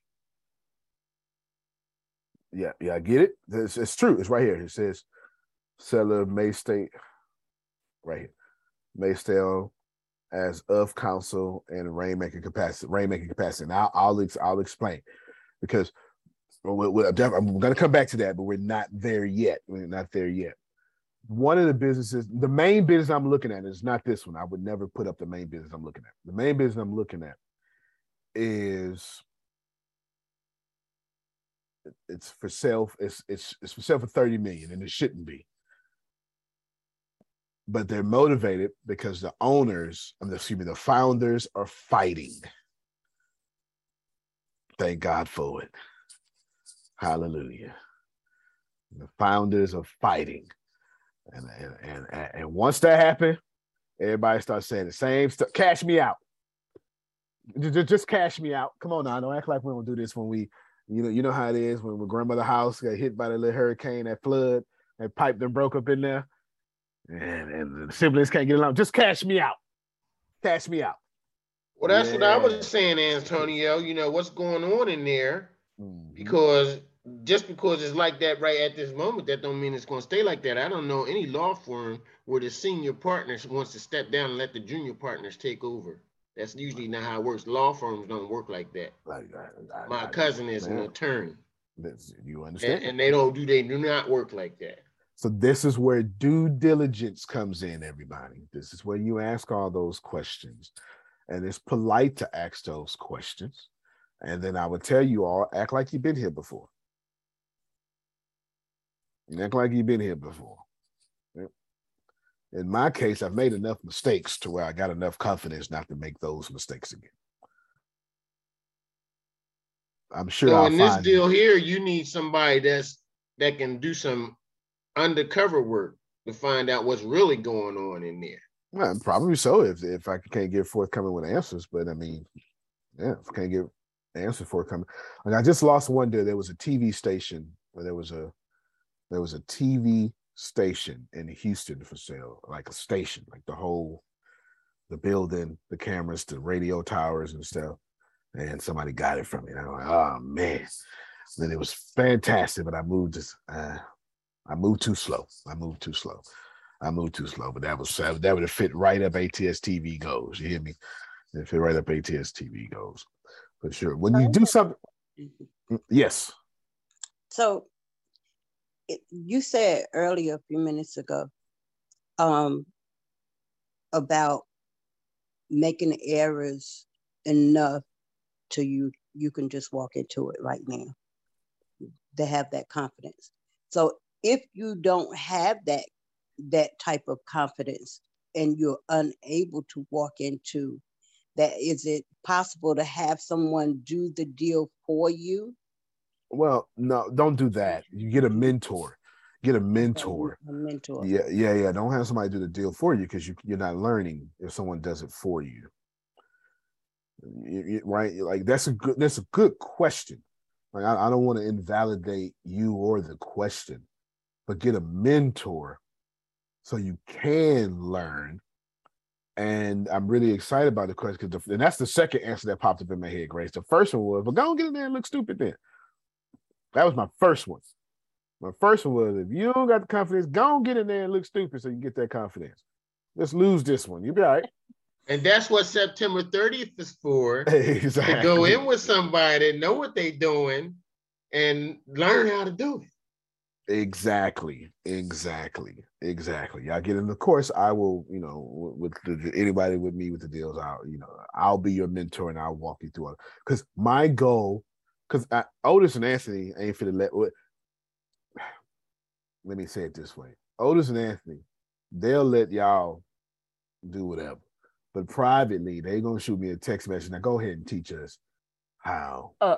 Yeah, yeah, I get it. It's, it's true. It's right here. It says seller may state right here. May stay on as of counsel and rainmaking capacity, rainmaking capacity. And I'll I'll, I'll explain because we're, we're, I'm going to come back to that, but we're not there yet. We're not there yet one of the businesses, the main business I'm looking at is not this one. I would never put up the main business I'm looking at. The main business I'm looking at is it's for sale. It's it's it's for sale for 30 million, and it shouldn't be. But they're motivated because the owners, I mean, excuse me, the founders are fighting. Thank God for it. Hallelujah. The founders are fighting and and and, and once that happened, everybody starts saying the same stuff. Cash me out. Just, just cash me out. Come on now, don't act like we don't do this when we, you know, you know how it is when my grandmother house got hit by the little hurricane, that flood, that pipe then broke up in there, and and the siblings can't get along. Just cash me out. Cash me out. Well, that's yeah. what I was saying, Antonio. You know what's going on in there, mm-hmm. because just because it's like that right at this moment, that don't mean it's going to stay like that. I don't know any law firm where the senior partners wants to step down and let the junior partners take over. That's usually not how it works. Law firms don't work like that. I, I, My cousin is man. an attorney. you understand? And, and, they don't do they do not work like that. So this is where due diligence comes in, everybody. This is where you ask all those questions. And it's polite to ask those questions. And then I would tell you all, act like you've been here before. Act like you've been here before. In my case, I've made enough mistakes to where I got enough confidence not to make those mistakes again. I'm sure. So in this deal here, you need somebody that's that can do some undercover work to find out what's really going on in there. Well, probably so if if I can't get forthcoming with answers. But I mean, yeah, if I can't get answers forthcoming. Like I just lost one day. There was a TV station where there was a there was a TV station in Houston for sale, like a station, like the whole the building, the cameras, the radio towers and stuff. And somebody got it from me. And I'm like, oh man. Then it was fantastic, but I moved just uh, I moved too slow. I moved too slow. I moved too slow, but that was that would have fit right up ATS TV goes. You hear me? It fit right up ATS TV goes for sure. When you do something, mm, yes. So you said earlier a few minutes ago um, about making errors enough to you you can just walk into it right now to have that confidence. So if you don't have that that type of confidence and you're unable to walk into that is it possible to have someone do the deal for you well no don't do that you get a mentor get a mentor a mentor yeah yeah yeah don't have somebody do the deal for you because you, you're not learning if someone does it for you. You, you right like that's a good that's a good question like I, I don't want to invalidate you or the question but get a mentor so you can learn. And I'm really excited about the question because and that's the second answer that popped up in my head, Grace. The first one was, but go and get in there and look stupid then. That was my first one. My first one was, if you don't got the confidence, go and get in there and look stupid so you get that confidence. Let's lose this one. You'll be all right. And that's what September 30th is for. Exactly. To go in with somebody, that know what they're doing, and learn how to do it. Exactly, exactly, exactly. Y'all get in the course. I will, you know, with the, anybody with me with the deals, I'll, you know, I'll be your mentor and I'll walk you through it. Because my goal, because Otis and Anthony ain't the let. Let me say it this way: Otis and Anthony, they'll let y'all do whatever, but privately, they gonna shoot me a text message. Now go ahead and teach us how? Uh,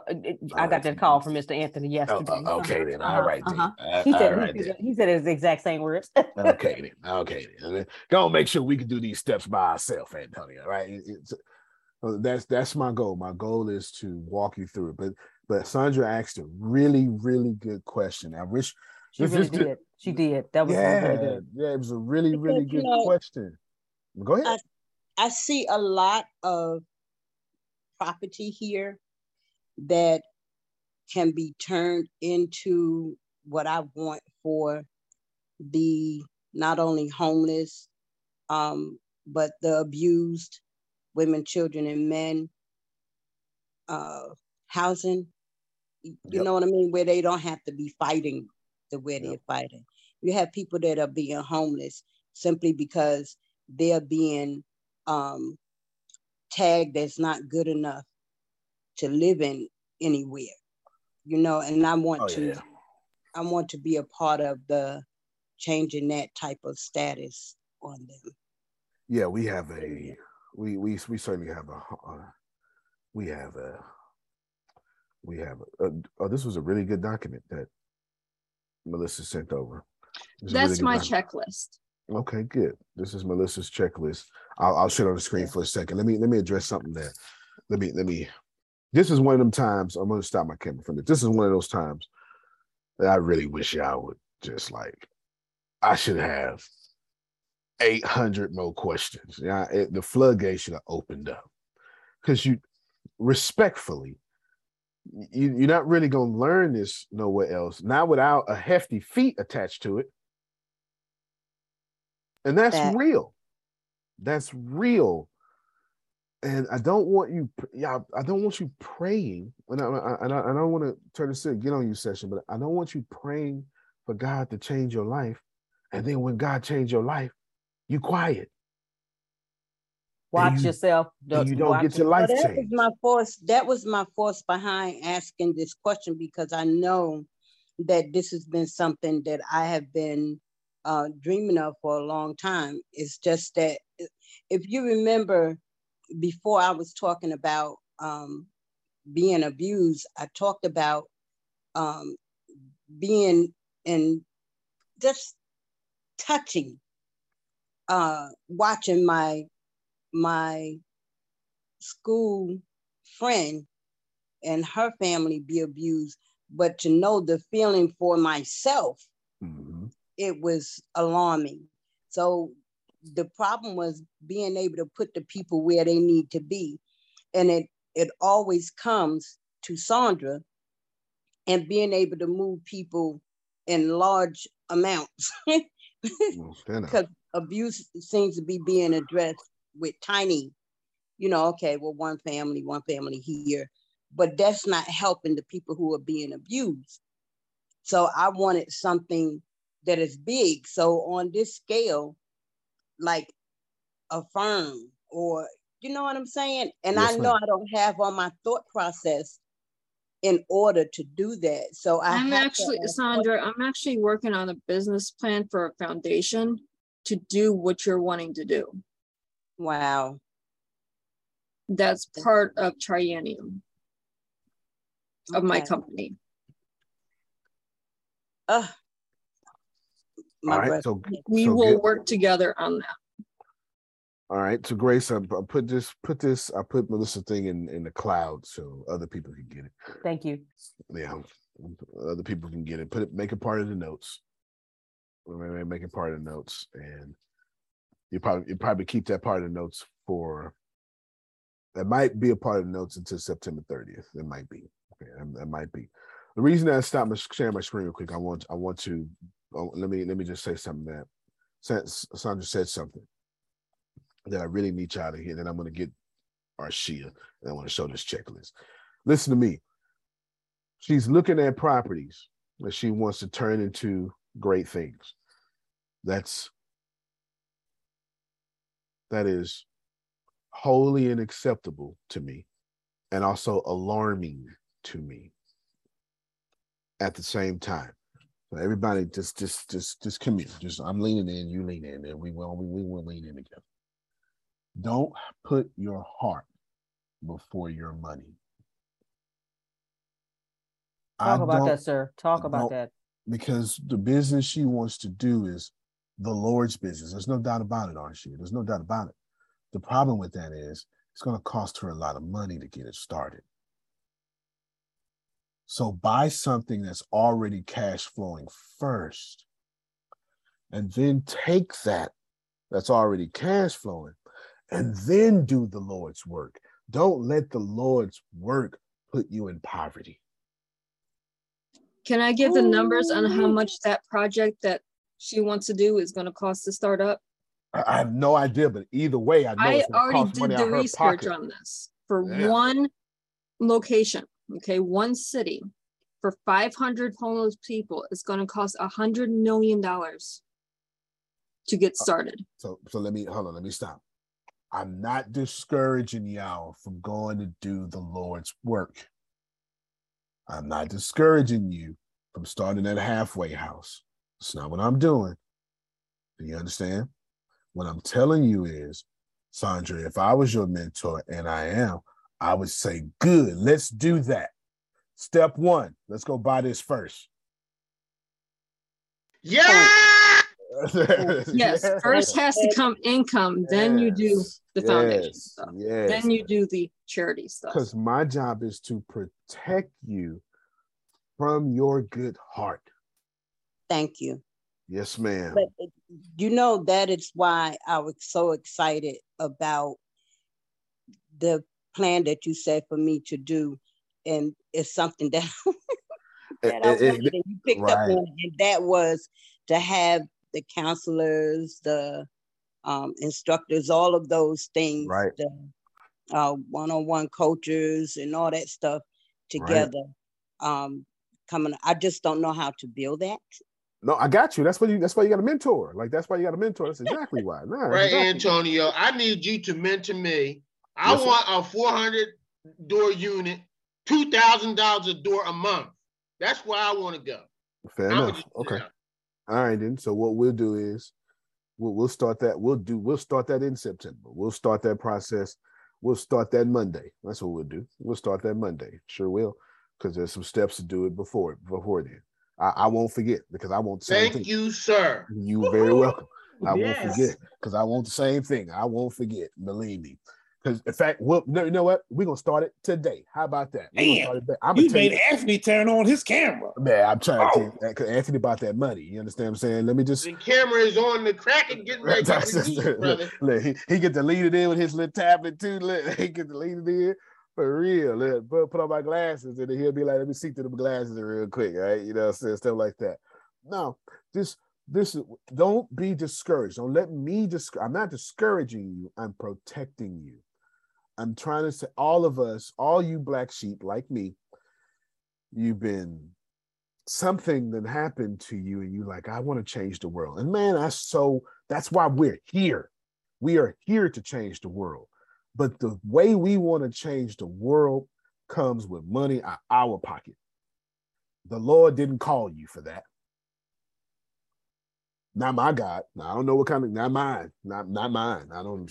I got that call from Mr. Anthony oh, yesterday. Oh, okay then. Uh-huh, All right uh-huh. then. he said right he, then. he said his exact same words. okay then. Okay then. Go make sure we can do these steps by ourselves, Antonio. Right? It's, uh, that's that's my goal. My goal is to walk you through it. But but Sandra asked a really really good question. I wish she really did. To, she did. That was yeah, really good. Yeah, it was a really really good you know, question. Go ahead. I, I see a lot of property here that can be turned into what I want for the not only homeless, um, but the abused women, children, and men uh, housing. You yep. know what I mean? Where they don't have to be fighting the way yep. they're fighting. You have people that are being homeless simply because they're being um, tagged as not good enough to live in anywhere you know and i want oh, to yeah. i want to be a part of the changing that type of status on them yeah we have a we we, we certainly have a uh, we have a we have a, a, oh this was a really good document that melissa sent over that's really my document. checklist okay good this is melissa's checklist i'll, I'll share on the screen yeah. for a second let me let me address something there let me let me this is one of them times. I'm gonna stop my camera from this. This is one of those times that I really wish y'all would just like. I should have 800 more questions. Yeah, it, the floodgates should have opened up because you respectfully, you, you're not really gonna learn this nowhere else. Not without a hefty fee attached to it, and that's that. real. That's real and I don't want you, yeah, I don't want you praying, and I, I, I don't want to turn this to get on you session, but I don't want you praying for God to change your life And then when God changed your life, you quiet. Watch you, yourself. Don't, you don't get your life that changed. Was my force. That was my force behind asking this question because I know that this has been something that I have been uh, dreaming of for a long time. It's just that if you remember, before I was talking about um, being abused, I talked about um, being in just touching, uh, watching my my school friend and her family be abused, but to know the feeling for myself, mm-hmm. it was alarming. So the problem was being able to put the people where they need to be. And it it always comes to Sandra and being able to move people in large amounts. Because abuse seems to be being addressed with tiny, you know, okay, well, one family, one family here, but that's not helping the people who are being abused. So I wanted something that is big. So on this scale, like a firm or you know what I'm saying? And yes, I know ma'am. I don't have all my thought process in order to do that. So I I'm actually Sandra, I'm actually working on a business plan for a foundation to do what you're wanting to do. Wow. That's part of Triennium okay. of my company. Uh, All right, so we so will get, work together on that. All right, so Grace, I, I put this, put this, I put Melissa thing in in the cloud so other people can get it. Thank you. Yeah, other people can get it. Put it, make it part of the notes. Make it part of the notes, and you probably you probably keep that part of the notes for that might be a part of the notes until September 30th. It might be. Okay, that might be. The reason I stopped sharing my screen real quick, I want I want to oh, let me let me just say something that Sandra said something that I really need y'all to hear. Then I'm gonna get our Arshia and I want to show this checklist. Listen to me. She's looking at properties that she wants to turn into great things. That's that is wholly unacceptable to me and also alarming to me at the same time. So everybody just just just just commute. Just I'm leaning in, you lean in, and we will we, we will lean in together. Don't put your heart before your money. Talk I about that, sir. Talk about that. Because the business she wants to do is the Lord's business. There's no doubt about it, Arshia. There's no doubt about it. The problem with that is it's going to cost her a lot of money to get it started. So buy something that's already cash flowing first, and then take that that's already cash flowing, and then do the Lord's work. Don't let the Lord's work put you in poverty. Can I give the numbers on how much that project that she wants to do is going to cost to start up? I have no idea, but either way, I know I already did the research pocket. on this for yeah. one location. Okay, one city for 500 homeless people It's going to cost a hundred million dollars to get uh, started. So, so let me hold on. Let me stop. I'm not discouraging y'all from going to do the Lord's work. I'm not discouraging you from starting at a halfway house. It's not what I'm doing. Do you understand? What I'm telling you is, Sandra, if I was your mentor, and I am, I would say, good, let's do that. Step one, let's go buy this first. Yeah. yes, yes, first has to come income, then you do the foundation yes. stuff. Yes. Then you do the charity stuff. Because my job is to protect you from your good heart. Thank you. Yes, ma'am. But you know that is why I was so excited about the plan that you said for me to do, and it's something that, that I wanted, and you picked right. up on, and that was to have the counselors, the um, instructors, all of those things, right? The uh, one-on-one coaches and all that stuff together. Right. Um, coming, I just don't know how to build that No, I got you. That's why you. That's why you got a mentor. Like that's why you got a mentor. That's exactly why. Nah, right, exactly. Antonio. I need you to mentor me. I yes, want a 400 door unit, two thousand dollars a door a month. That's where I want to go. Fair I'm enough. Okay. All right, then. So what we'll do is we'll we'll start that. We'll do. We'll start that in September. We'll start that process. We'll start that Monday. That's what we'll do. We'll start that Monday. Sure will, because there's some steps to do it before before then. I, I won't forget because I want the same Thank thing. you, sir. You very welcome. I yes. won't forget because I want the same thing. I won't forget. Believe me. Because in fact, well, you know what? We're gonna start it today. How about that? Man, I'm you made you, Anthony turn on his camera. Man, I'm trying oh. to because Anthony bought that money. You understand what I'm saying? Let me just the camera is on the crack and getting ready to brother. Look, he, he get to lead it in with his little tablet too. Look, he get to lead it in for real. Look, put, on my glasses and he'll be like, let me see through the glasses real quick, right? You know, I'm saying stuff like that. No, just this don't be discouraged. Don't let me discourage. I'm not discouraging you. I'm protecting you. I'm trying to say all of us, all you black sheep like me, you've been something that happened to you and you like, I want to change the world. And man, I so that's why we're here. We are here to change the world. But the way we want to change the world comes with money out our pocket. The Lord didn't call you for that. Not my God. I don't know what kind of not mine. Not not mine. I don't.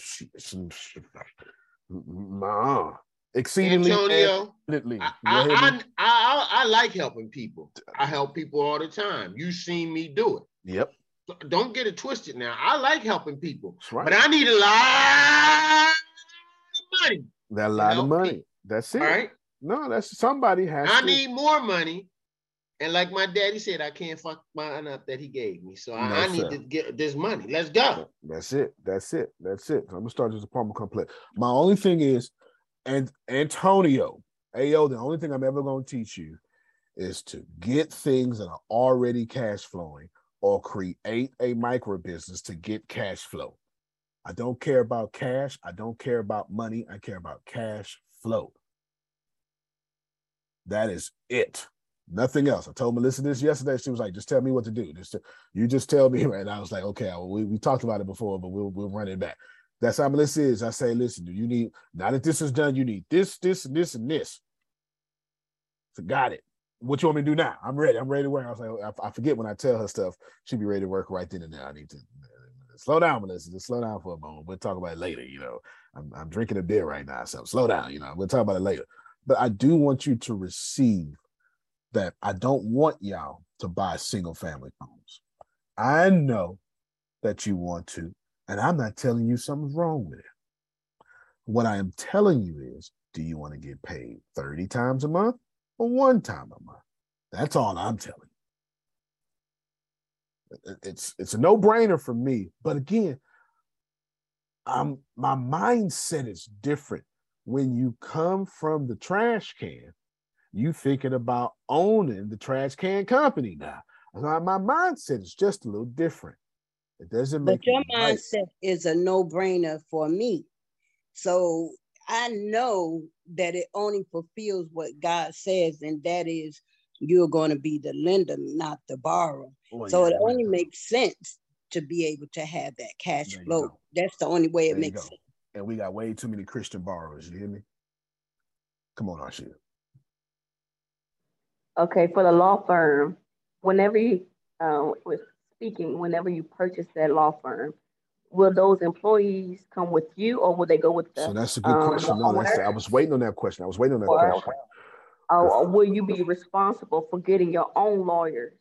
Nah. Exceedingly, Antonio, I, I, I, I, like helping people. I help people all the time. You've seen me do it. Yep. Don't get it twisted now. I like helping people, right. but I need a lot money. That lot of money. That's it. All right. No, that's somebody has. I to. need more money, and like my daddy said, I can't fuck mine up that he gave me. So I, no, I need to get this money. Let's go. That's it. That's it. That's it. I'm gonna start this apartment complex. My only thing is, and Antonio, Ayo, the only thing I'm ever gonna teach you is to get things that are already cash flowing or create a micro business to get cash flow. I don't care about cash. I don't care about money. I care about cash flow. That is it. Nothing else. I told Melissa this yesterday. She was like, "Just tell me what to do. Just you just tell me." And I was like, "Okay, we, we talked about it before, but we'll we'll run it back." That's how Melissa is. I say, "Listen, you need now that this is done? You need this, this, and this, and this." So got it. What you want me to do now? I'm ready. I'm ready to work. I was like, I, I forget when I tell her stuff. She be ready to work right then and there. I need to slow down, Melissa. Just slow down for a moment. We'll talk about it later. You know, I'm, I'm drinking a beer right now, so slow down. You know, we'll talk about it later. But I do want you to receive that I don't want y'all to buy single family homes. I know that you want to, and I'm not telling you something's wrong with it. What I am telling you is, do you want to get paid 30 times a month or one time a month? That's all I'm telling you. It's it's a no-brainer for me. But again, I'm my mindset is different when you come from the trash can you thinking about owning the trash can company now. My mindset is just a little different. It doesn't make. But your mindset is a no-brainer for me. So I know that it only fulfills what God says, and that is you're going to be the lender, not the borrower. Well, so yeah, it only makes sense to be able to have that cash flow. That's the only way it there makes sense. And we got way too many Christian borrowers. You hear me? Come on, Arshia. Okay, for the law firm, whenever you uh, was speaking, whenever you purchase that law firm, will those employees come with you, or will they go with the? So that's a good um, question. No, that's, I was waiting on that question. I was waiting on that or, question. Or will you be responsible for getting your own lawyers?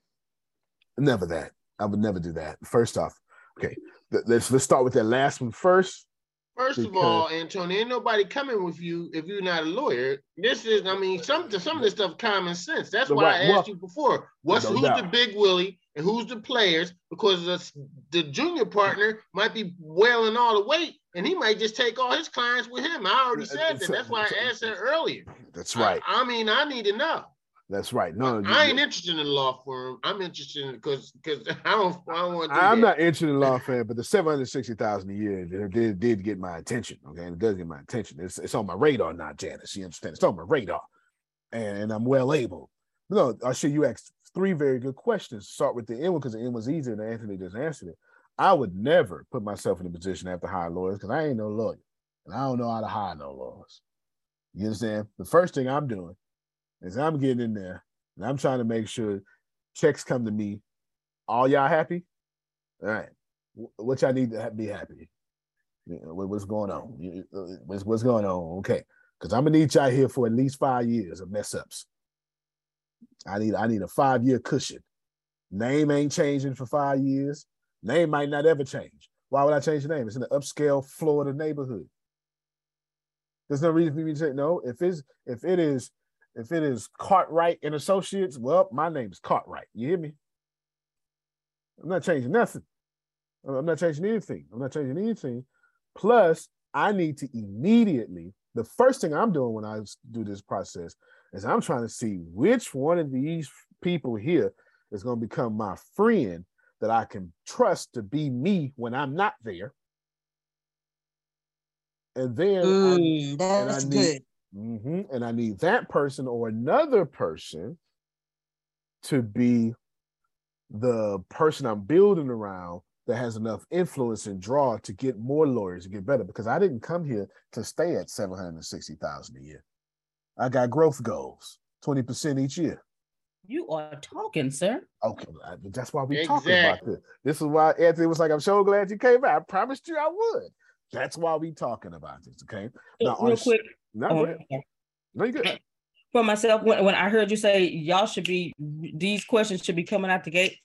Never that. I would never do that. First off, okay, let's let's start with that last one first. First because, of all, Antonio, ain't nobody coming with you if you're not a lawyer. This is, I mean, some some of this stuff common sense. That's why right, I asked well, you before. What's no who's doubt. the big Willie and who's the players? Because the, the junior partner might be wailing all the weight, and he might just take all his clients with him. I already said that. That's why I asked that earlier. That's right. I, I mean, I need to know. That's right. No, I ain't interested in the law firm. I'm interested in because because I don't I don't want. I'm that. not interested in law firm, but the seven hundred sixty thousand a year did, did get my attention. Okay, and it does get my attention. It's it's on my radar now, Janice. You understand? It's on my radar, and, and I'm well able. No, I'll show you asked three very good questions. Start with the end one because the end was easier and Anthony just answered it. I would never put myself in a position to hire lawyers because I ain't no lawyer and I don't know how to hire no lawyers. You understand? The first thing I'm doing is I'm getting in there and I'm trying to make sure checks come to me. All y'all happy? All right. What y'all need to be happy? What's going on? Uh, what's, what's going on? Okay. Because I'm gonna need y'all here for at least five years of mess ups. I need I need a five year cushion. Name ain't changing for five years. Name might not ever change. Why would I change the name? It's in the upscale Florida neighborhood. There's no reason for me to say no. If it's if it is if it is Cartwright and Associates, well, my name is Cartwright. You hear me? I'm not changing nothing. I'm not changing anything. I'm not changing anything. Plus, I need to immediately, the first thing I'm doing when I do this process is I'm trying to see which one of these people here is going to become my friend that I can trust to be me when I'm not there. And then mm, I, that's and I need, good. Mm-hmm, and I need that person or another person to be the person I'm building around that has enough influence and draw to get more lawyers to get better. Because I didn't come here to stay at seven hundred and sixty thousand a year. I got growth goals, twenty percent each year. You are talking, sir. Okay, that's why we exactly. talking about this. This is why Anthony was like, "I'm so glad you came back. I promised you I would." That's why we talking about this. Okay. Now, real quick. No, oh, no, you good. For myself, when, when I heard you say y'all should be these questions should be coming out the gate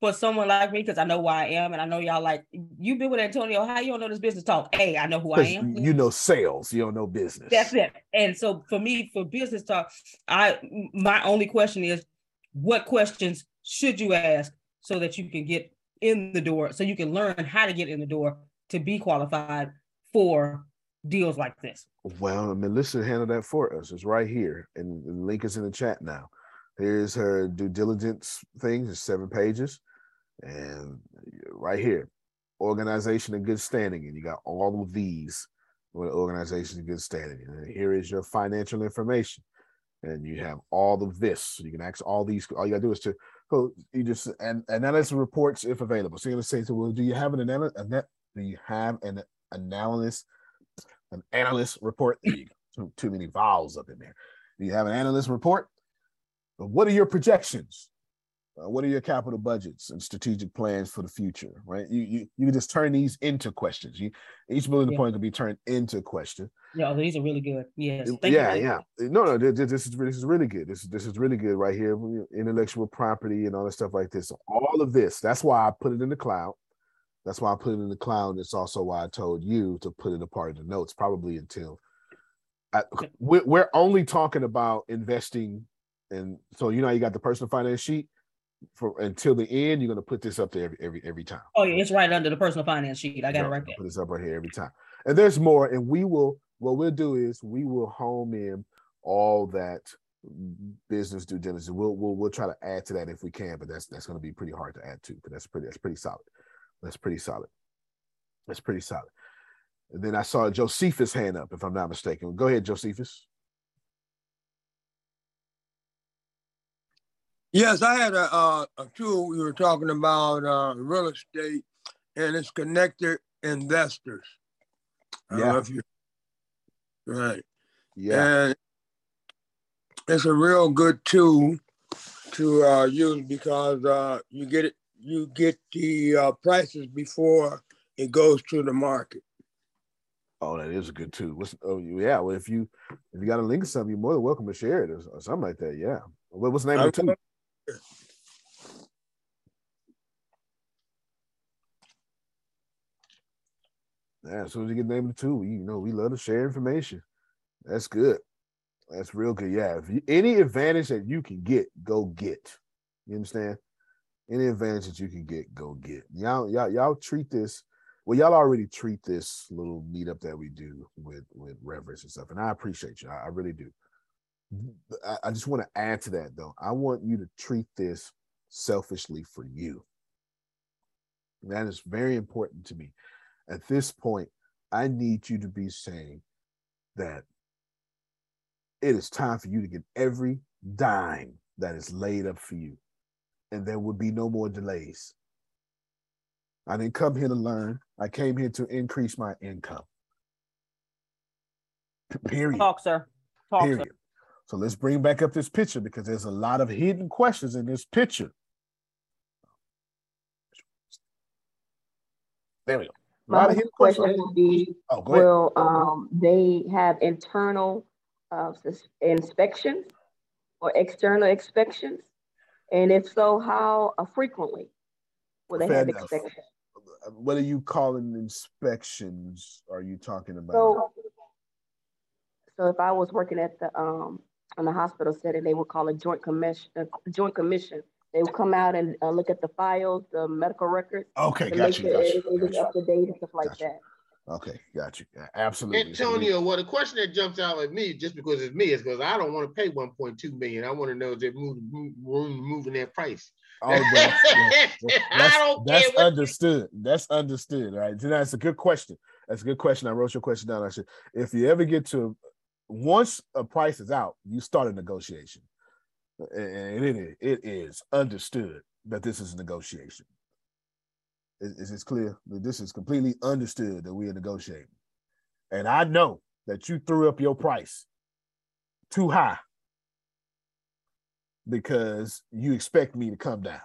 for someone like me, because I know who I am, and I know y'all like you've been with Antonio. How you don't know this business talk? Hey, I know who I am. You know sales, you don't know business. That's it. And so for me, for business talk, I my only question is, what questions should you ask so that you can get in the door, so you can learn how to get in the door to be qualified for deals like this? Well, Melissa handled that for us. It's right here, and the link is in the chat now. Here's her due diligence thing. It's seven pages, and right here, organization in good standing, and you got all of these with organization in good standing. And here is your financial information, and you have all of this. So you can ask all these. All you gotta do is to so you just and analysis reports if available. So you're gonna say, so well, do you have an analysis? Do you have an analyst an analyst report? Too, too many vowels up in there. Do you have an analyst report? But what are your projections? Uh, what are your capital budgets and strategic plans for the future? Right? You you you can just turn these into questions. You each bullet yeah. point can be turned into a question. Yeah, these are really good. Yes. yeah, yeah. No, no. This, this is this is really good. This is this is really good right here. Intellectual property and all that stuff like this. All of this. That's why I put it in the cloud. That's why I put it in the cloud. It's also why I told you to put it a part of the notes, probably until I, we're, we're only talking about investing. And so, you know, you got the personal finance sheet for until the end. You're going to put this up there every, every, every time. Oh, yeah. It's right under the personal finance sheet. I got it right there. Put this up right here every time. And there's more. And we will, what we'll do is we will home in all that business due diligence. We'll, we'll, we'll try to add to that if we can, but that's, that's going to be pretty hard to add to because that's pretty, that's pretty solid. That's pretty solid. That's pretty solid. And then I saw Josephus hand up, if I'm not mistaken. Go ahead, Josephus. Yes, I had a, uh, a tool we were talking about uh, real estate and it's connected investors. Yeah. You, right. Yeah. And it's a real good tool to uh, use because uh, you get it you get the uh, prices before it goes to the market. Oh, that is a good too. What's, oh, yeah. Well, if you if you got a link to something, you're more than welcome to share it or, or something like that. Yeah. What, what's the name I, of the tool? Yeah, as soon as you get the name of the tool, you know we love to share information. That's good. That's real good. Yeah. If you, any advantage that you can get, go get. You understand? any advantage that you can get, go get. Y'all, y'all, y'all treat this. Well, y'all already treat this little meetup that we do with with reverence and stuff, and I appreciate you. I, I really do. I, just want to add to that though. I want you to treat this selfishly for you. That is very important to me. At this point, I need you to be saying that it is time for you to get every dime that is laid up for you and there will be no more delays. I didn't come here to learn. I came here to increase my income. Period. Talk, sir. Talk, Period. sir. So let's bring back up this picture because there's a lot of hidden questions in this picture. There we go. A lot My of hidden question questions. would be, Oh, go ahead. will um, they have internal uh, inspections or external inspections? And if so, how uh, frequently will they Fair have enough. inspections? What are you calling inspections? Are you talking about? So, so if I was working at the um in the hospital said, setting, they would call a joint commission. A joint commission. They would come out and uh, look at the files, the medical records. Okay, to got make you, sure got you, everything is got you. up to date and stuff like that. Okay, got you. Absolutely. Antonio, well, the question that jumps out at me, just because it's me, is because I don't want to pay 1.2 million. I want to know if they're moving, moving, moving that price. Oh, well, yeah, yeah. That's, that's care what understood. That's understood, right? So that's a good question. That's a good question. I wrote your question down. I said, if you ever get to once a price is out, you start a negotiation, and it is, it is understood that this is negotiation. Is, is this clear? That this is completely understood that we are negotiating, and I know that you threw up your price too high because you expect me to come down.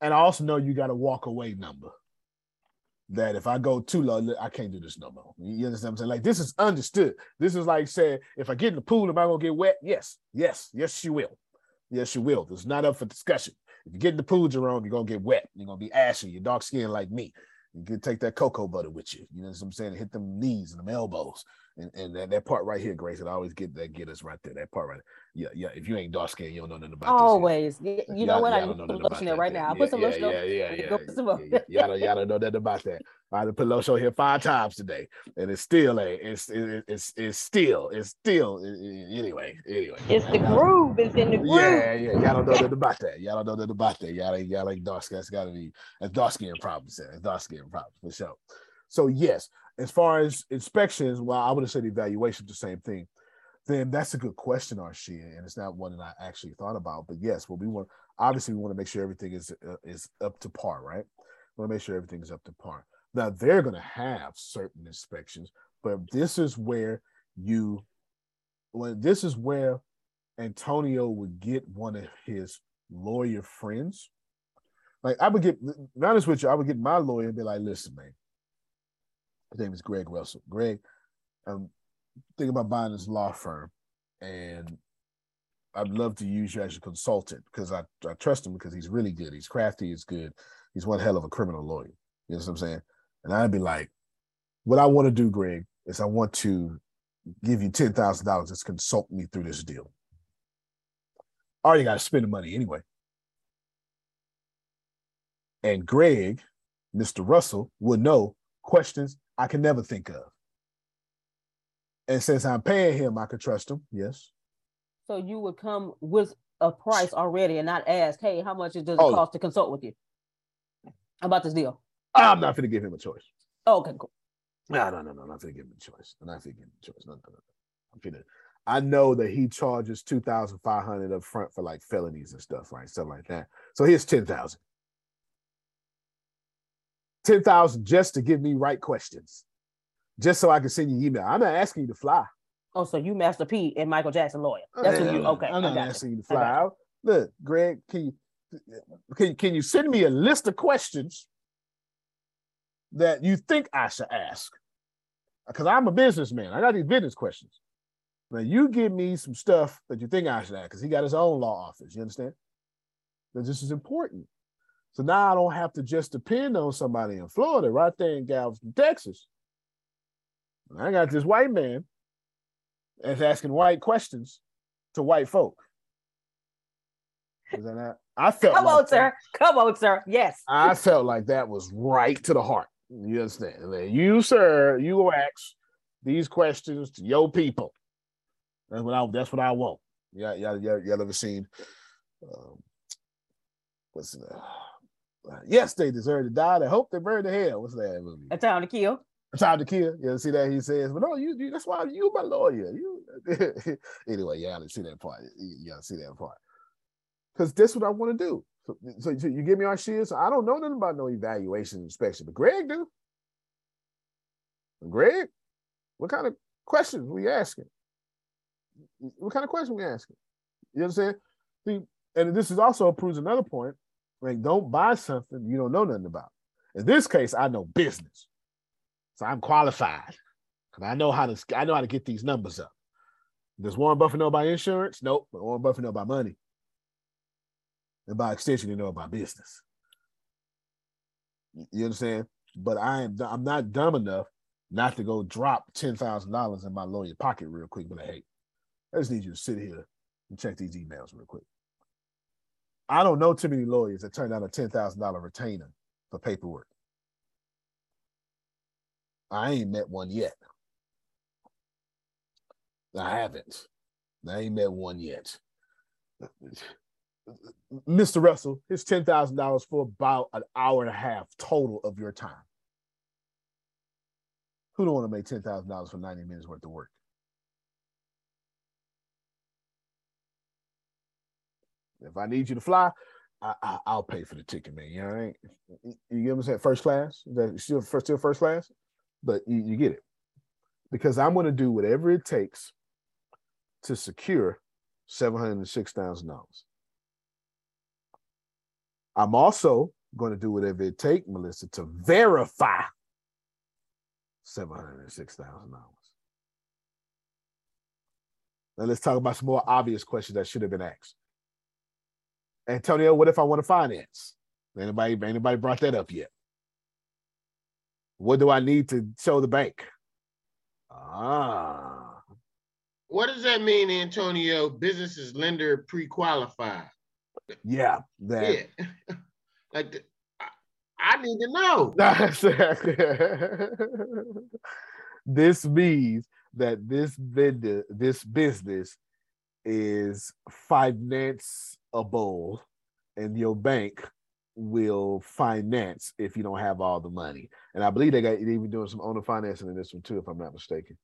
And I also know you got a walk away number that if I go too low, I can't do this no more. You understand what I'm saying? Like this is understood. This is like saying, if I get in the pool, am I gonna get wet? Yes, yes, yes, you will. Yes, you will. It's not up for discussion. If you get in the pool, Jerome, you're gonna get wet. You're gonna be ashy. You're dark skinned like me. You can take that cocoa butter with you. You know what I'm saying? Hit them knees and them elbows. And, and that, that part right here, Grace, it always get that get us right there. That part right there. Yeah, yeah. If you ain't dark skinned, you don't know nothing about this. Always. Y- You know Y'all- what? I y'all need to put about lotion there that right now. Yeah, put some yeah, lotion on. yeah, yeah, yeah, Go put some more. yeah, yeah. Y'all don't, y'all don't know nothing about that. I done put lotion here five times today, and it's still a, it's, it, it's, it's still, it's still. Anyway, anyway. It's the groove. It's in the groove. Yeah, yeah. Y'all don't know nothing about that. Y'all don't know So yes, as far as inspections, well, I would have said evaluation, the same thing. Then that's a good question, Arshia, and it's not one that I actually thought about. But yes, what we want, obviously, we want to make sure everything is uh, is up to par, right? We want to make sure everything is up to par. Now they're going to have certain inspections, but this is where you, when this is where Antonio would get one of his lawyer friends. Like I would get, honest with you, I would get my lawyer and be like, "Listen, man, his name is Greg Russell. Greg, um, I'm thinking about buying this law firm, and I'd love to use you as a consultant because I, I trust him because he's really good. He's crafty. He's good. He's one hell of a criminal lawyer. You know what I'm saying? And I'd be like, what I want to do, Greg, is I want to give you ten thousand dollars to consult me through this deal. I already got to spend the money anyway. And Greg, Mr. Russell, would know questions I can never think of. And since I'm paying him, I can trust him. Yes. So you would come with a price already and not ask, hey, how much does it Oh. cost to consult with you about this deal? I'm not going to give him a choice. Okay, cool. No, no, no, no. I'm not going to give him a choice. I'm not going to give him a choice. No, no, no. no. I'm finna, I know that he charges 2500 up front for like felonies and stuff, right? Stuff like that. So here's 10000 10000 just to give me right questions, just so I can send you email. I'm not asking you to fly. Oh, so you Master P and Michael Jackson lawyer. That's what you okay. I'm not asking you to fly out. Look, Greg, can you can, can you send me a list of questions that you think I should ask? Because I'm a businessman. I got these business questions. Now you give me some stuff that you think I should ask, because he got his own law office. You understand? That this is important. So now I don't have to just depend on somebody in Florida, right there in Galveston, Texas. I got this white man that's asking white questions to white folk. Is that not? I felt Come like on, that- sir. Come on, sir. Yes. I felt like that was right to the heart. You understand? You, sir, you will ask these questions to your people. That's what I. That's what I want. Yeah, yeah, yeah. Y'all ever seen? Um, what's the? Yes, they deserve to die. They hope they burn to hell. What's that movie? A time to kill. A time to kill. You see that he says, but no, you, you that's why you my lawyer. You anyway, yeah, I didn't see that part. You gotta see that part. Because that's what I want to do. So, so, so you give me our shares. So I don't know nothing about no evaluation inspection, but Greg do. Greg, what kind of questions we asking? What kind of question we asking? You understand? See, and this is also proves another point. Like, don't buy something you don't know nothing about. In this case, I know business, so I'm qualified, I know how to. I know how to get these numbers up. Does Warren Buffett know about insurance? Nope. But Warren Buffett know about money, and by extension, he know about business. You understand? But I am. I'm not dumb enough not to go drop ten thousand dollars in my lawyer pocket real quick. But hey, I just need you to sit here and check these emails real quick. I don't know too many lawyers that turn down a $10,000 retainer for paperwork. I ain't met one yet. I haven't. I ain't met one yet. Mr. Russell, it's $10,000 for about an hour and a half total of your time. Who don't want to make $10,000 for 90 minutes worth of work? If I need you to fly, I, I will pay for the ticket, man. You know, right? you get what I'm saying? First class, that still first still first class, but you, you get it because I'm going to do whatever it takes to secure seven hundred six thousand dollars. I'm also going to do whatever it takes, Melissa, to verify seven hundred six thousand dollars. Now let's talk about some more obvious questions that should have been asked. Antonio, what if I want to finance? Anybody anybody brought that up yet? What do I need to show the bank? Ah. What does that mean, Antonio? Business is lender pre-qualified. Yeah, that. Yeah. like the, I, I need to know. this means that this vendor, this business is financeable and your bank will finance if you don't have all the money. And I believe they got they even doing some owner financing in this one too, if I'm not mistaken.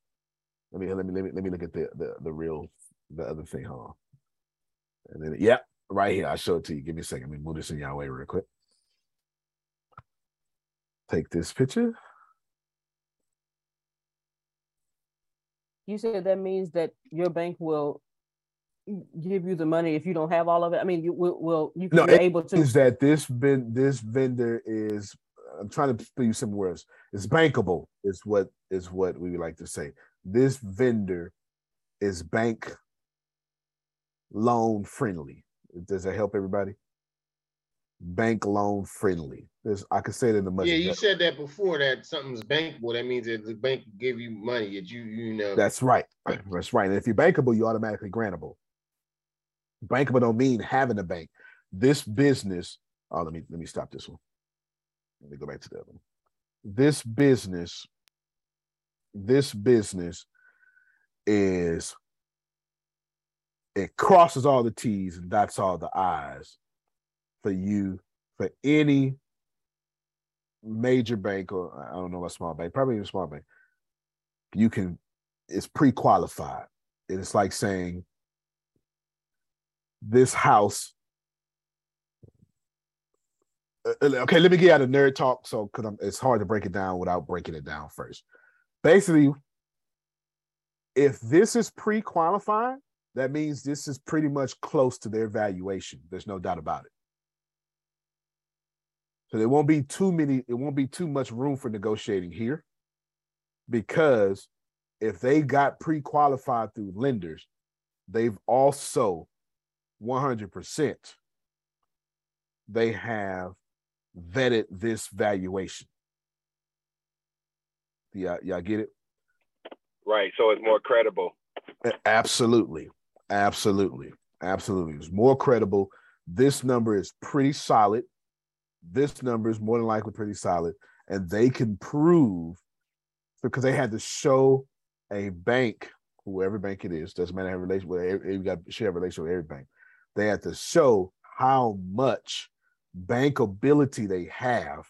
Let me let me let me let me look at the the, the real the other thing. On. And then yep, right here. I'll show it to you. Give me a second. Let me move this in your way real quick. Take this picture. You said that means that your bank will give you the money if you don't have all of it? I mean, you will, will you no, be able to is that this ben, this vendor is I'm trying to use some words. It's bankable, is what is what we would like to say. This vendor is bank loan friendly. Does that help everybody? Bank loan friendly. There's, I could say it in the much. Yeah, you said that before that something's bankable. That means that the bank give you money that you you know. That's right. That's right. And if you're bankable, you're automatically grantable bankable don't mean having a bank. This business, oh, let me let me stop this one. Let me go back to the other one. This business, this business is it crosses all the T's and dots all the I's for you, for any major bank or I don't know a small bank, probably even small bank. You can, it's pre-qualified. It's like saying this house. Uh, uh, okay, let me get out of nerd talk. So, because it's hard to break it down without breaking it down first. Basically, if this is pre-qualified, that means this is pretty much close to their valuation. There's no doubt about it. So there won't be too many, it won't be too much room for negotiating here because if they got pre-qualified through lenders, they've also 100%, they have vetted this valuation. Yeah, y'all get it? Right. So it's more credible. Absolutely. Absolutely. Absolutely. It's more credible. This number is pretty solid. This number is more than likely pretty solid. And they can prove because they had to show a bank, whoever bank it is, doesn't matter have relation with you got to share a relation with every bank they have to show how much bankability they have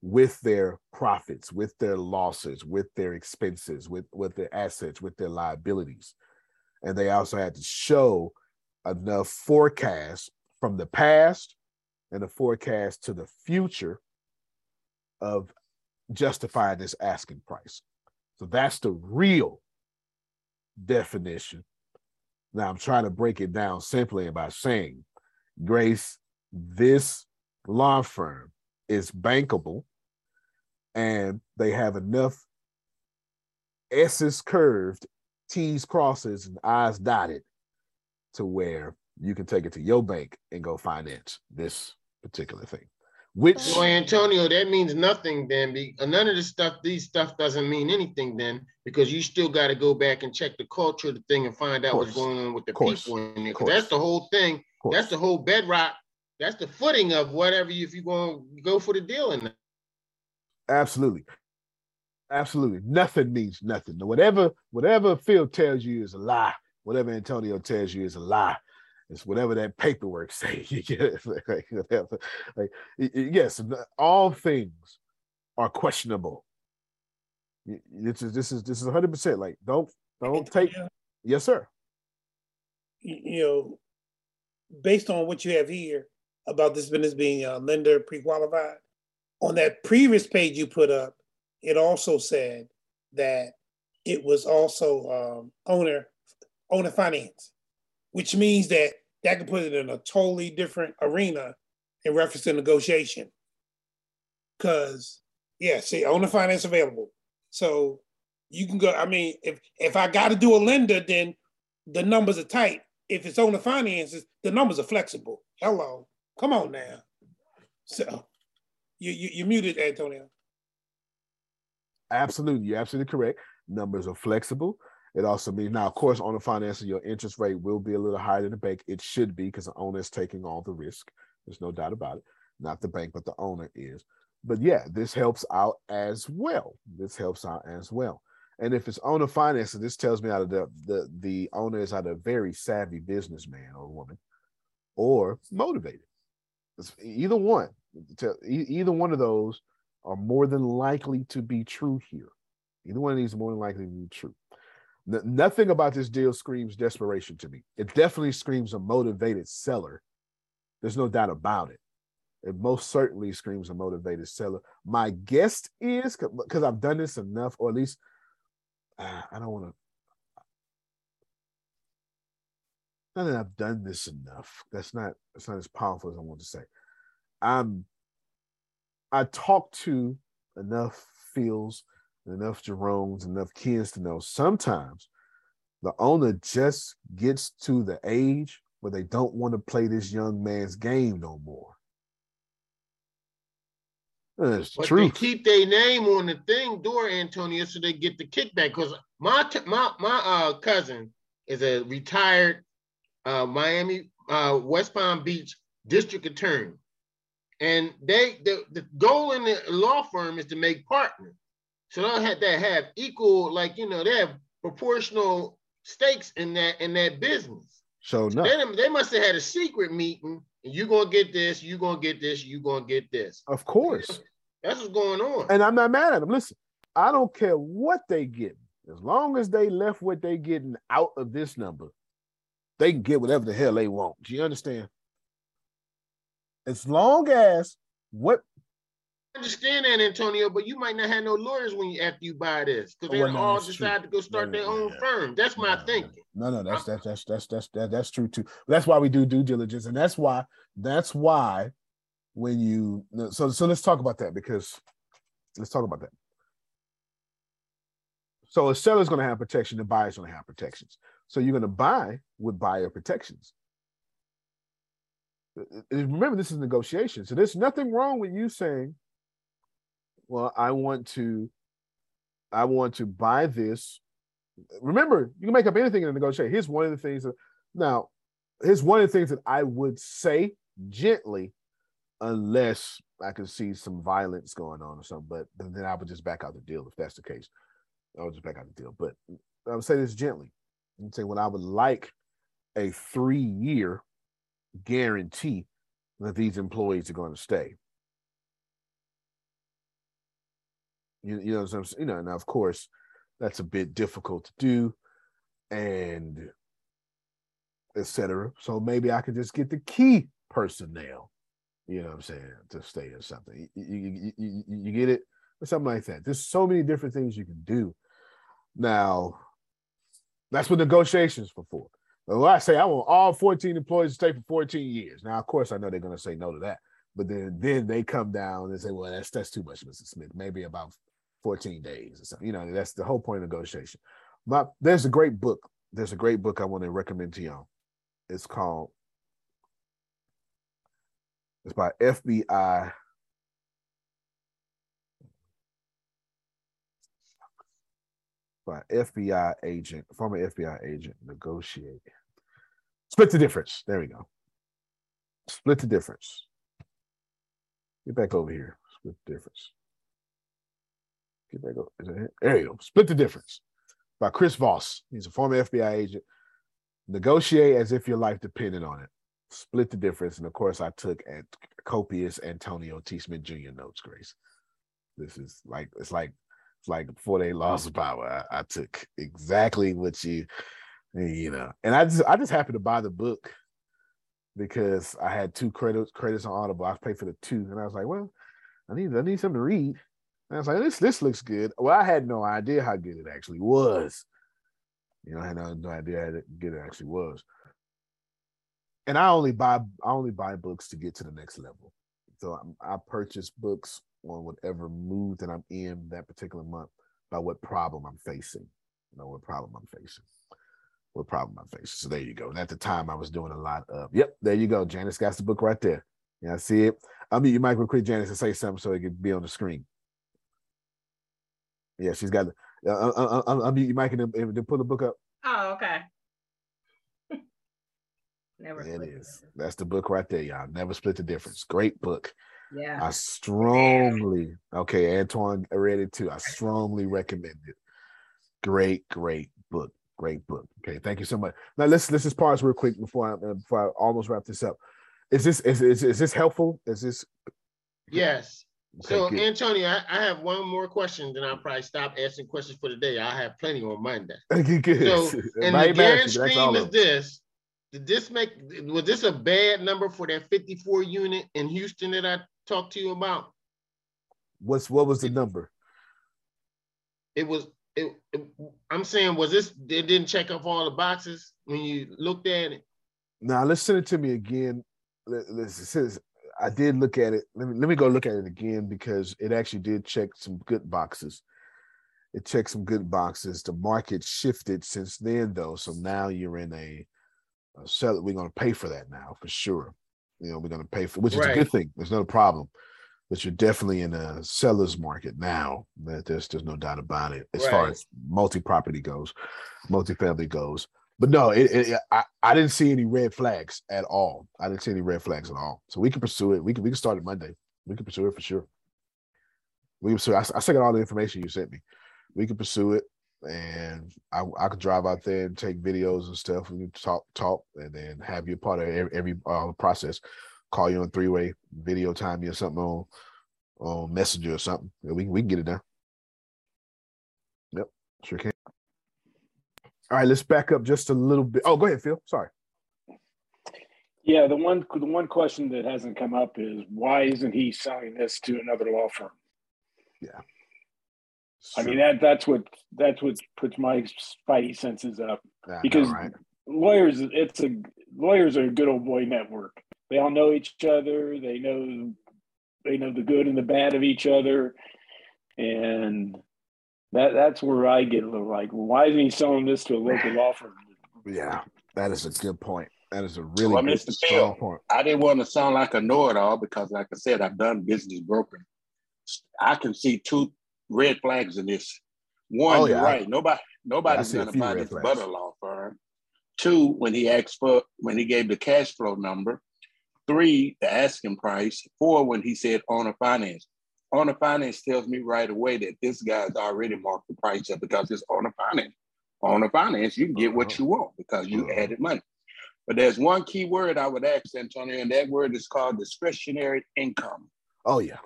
with their profits, with their losses, with their expenses, with, with their assets, with their liabilities. And they also had to show enough forecast from the past and a forecast to the future of justifying this asking price. So that's the real definition. Now I'm trying to break it down simply by saying, Grace, this law firm is bankable and they have enough S's curved, T's crosses, and I's dotted to where you can take it to your bank and go finance this particular thing. Which so Antonio, that means nothing then. Be, uh, none of this stuff, these stuff doesn't mean anything then, because you still got to go back and check the culture of the thing and find out what's going on with the people in there. That's the whole thing. That's the whole bedrock. That's the footing of whatever you, if you're going to go for the deal in Absolutely. Absolutely. Nothing means nothing. Whatever, whatever Phil tells you is a lie. Whatever Antonio tells you is a lie. It's whatever that paperwork say. You get it? like, whatever. like yes, all things are questionable. This is this is this is 100 percent like don't don't take yes sir you know based on what you have here about this business being a lender pre-qualified on that previous page you put up it also said that it was also um, owner owner finance which means that that could put it in a totally different arena in reference to negotiation. Because, yeah, see, owner finance available. So you can go, I mean, if if I got to do a lender, then the numbers are tight. If it's owner finances, the numbers are flexible. Hello, come on now. So you, you, you muted, Antonio. Absolutely, you're absolutely correct. Numbers are flexible. It also means now, of course, on the financing, your interest rate will be a little higher than the bank. It should be because the owner is taking all the risk. There's no doubt about it. Not the bank, but the owner is. But yeah, this helps out as well. This helps out as well. And if it's owner financing, this tells me out of the the the owner is either a very savvy businessman or woman, or motivated. It's either one. Either one of those are more than likely to be true here. Either one of these more than likely to be true nothing about this deal screams desperation to me. It definitely screams a motivated seller. There's no doubt about it. It most certainly screams a motivated seller. My guess is because I've done this enough, or at least uh, I don't want to. Not that I've done this enough. That's not. That's not as powerful as I want to say. I'm. I talk to enough Phils enough Jerome's, enough kids to know sometimes the owner just gets to the age where they don't want to play this young man's game no more. That's but truth. they keep their name on the thing, door Antonio, so they get the kickback. Because my my my uh, cousin is a retired uh, Miami uh, West Palm Beach district attorney, and they the, the goal in the law firm is to make partners. So they'll have to have equal, like you know, they have proportional stakes in that in that business. So no, they, they must have had a secret meeting. And you gonna get this, you're gonna get this, you're gonna get this. Of course, that's what's going on. And I'm not mad at them. Listen, I don't care what they get, as long as they left what they getting out of this number, they can get whatever the hell they want. Do you understand? As long as what understand that, Antonio, but you might not have no lawyers when you after you buy this because oh, they well, no, all decide true. to go start no, their own firm. That's my thinking. No, no, that's that's that's that's that's that, that's true too. That's why we do due diligence, and that's why that's why when you so so let's talk about that because let's talk about that. So a seller's going to have protection, the buyer's going to have protections. So you're going to buy with buyer protections. Uh, uh, remember, this is negotiation. So there's nothing wrong with you saying, well, I want to, I want to buy this. Remember, you can make up anything in a negotiation. Here's one of the things that now, here's one of the things that I would say gently, unless I could see some violence going on or something. But then I would just back out the deal if that's the case. I would just back out the deal. But I would say this gently and say, well, I would like a three year guarantee that these employees are going to stay. You, you know, what I'm saying? you know, now of course that's a bit difficult to do, and etc. So maybe I could just get the key personnel You know what I'm saying? To stay or something. You, you, you, you get it? Or something like that. There's so many different things you can do. Now, that's what negotiations for for. Well, I say I want all 14 employees to stay for 14 years. Now, of course, I know they're going to say no to that, but then then they come down and say, well, that's that's too much, Mr. Smith. Maybe about 14 days or something. You know, that's the whole point of negotiation. But there's a great book. There's a great book I want to recommend to y'all. It's called. It's by FBI by FBI agent, former FBI agent, negotiate. Split the difference. There we go. Split the difference. Get back over here. Split the difference. Get back over. There you go. Split the difference. By Chris Voss. He's a former FBI agent. Negotiate as if your life depended on it. Split the difference. And of course, I took at copious Antonio T. Smith Jr. notes, Grace. This is like it's like it's like before they lost power, I, I, took exactly what you, you know, and I just I just happened to buy the book because I had two credits credits on Audible. I paid for the two, and I was like, well, I need I need something to read. And I was like, this this looks good. Well, I had no idea how good it actually was. You know, I had no, no idea how good it actually was. And I only buy I only buy books to get to the next level. So I, I purchase books on whatever mood that I'm in that particular month by what problem I'm facing. You know, what problem I'm facing. What problem I'm facing. So there you go. And at the time I was doing a lot of, yep, there you go. Janice got the book right there. Yeah, I see it. I'll mute your mic real quick, Janice, and say something so it can be on the screen. Yeah, she's got. Uh, uh, uh, uh I'll mute your mic and then, pull the book up. Oh, okay. Never. It is. That's the book right there, y'all. Never split the difference. Great book. Yeah. I strongly, okay, Antoine read it too. I strongly recommend it. Great, great book. Great book. Okay, thank you so much. Now let's let's just pause real quick before I uh, before I almost wrap this up. Is this is is, is this helpful? Is this yes? So good. Antonio, I, I, have one more question, then I'll probably stop asking questions for the day. I have plenty on Monday. Okay, good. So and the Garen stream is this. Did this make was this a bad number for that 54 unit in Houston that I talked to you about? What's what was the number? It was. It, it, I'm saying, was this? It didn't check off all the boxes when you looked at it. Now let's send it to me again. Let's this says I did look at it. Let me let me go look at it again because it actually did check some good boxes. It checked some good boxes. The market shifted since then, though. So now you're in a, a sell. We're going to pay for that now for sure. You know, we're going to pay for, which is right. a good thing. There's no problem. But you're definitely in a seller's market now. That there's there's no doubt about it as right. far as multi-property goes, multi-family goes. But no, it, it, I, I didn't see any red flags at all. I didn't see any red flags at all. So we can pursue it. We can we can start it Monday. We can pursue it for sure. We can pursue. I, I all the information you sent me. We can pursue it and I, I could drive out there and take videos and stuff. We can talk, talk, and then have you part of every, every uh, process. Call you on three way, video time you or something on on Messenger or something. We we can get it done. Yep, sure can. All right, let's back up just a little bit. Oh, go ahead, Phil. Sorry. Yeah, the one the one question that hasn't come up is why isn't he selling this to another law firm? Yeah. I mean that that's what that's what puts my spidey senses up yeah, because right. lawyers it's a lawyers are a good old boy network. They all know each other. They know they know the good and the bad of each other, and that that's where I get a little like, why isn't he selling this to a local law firm? Yeah, that is a good point. That is a really well, good, strong point. I didn't want to sound like a know-it-all because, like I said, I've done business broker. I can see two red flags in this. One, oh, yeah. you're right. Nobody, nobody's yeah, gonna buy this flags. but a law firm. Two, when he asked for, when he gave the cash flow number. Three, the asking price. Four, when he said owner finance. Owner finance tells me right away that this guy's already marked the price up because it's owner finance. Owner finance, you can get what uh-huh. you want because you uh-huh. added money. But there's one key word I would ask Antonio, and that word is called discretionary income. Oh yeah.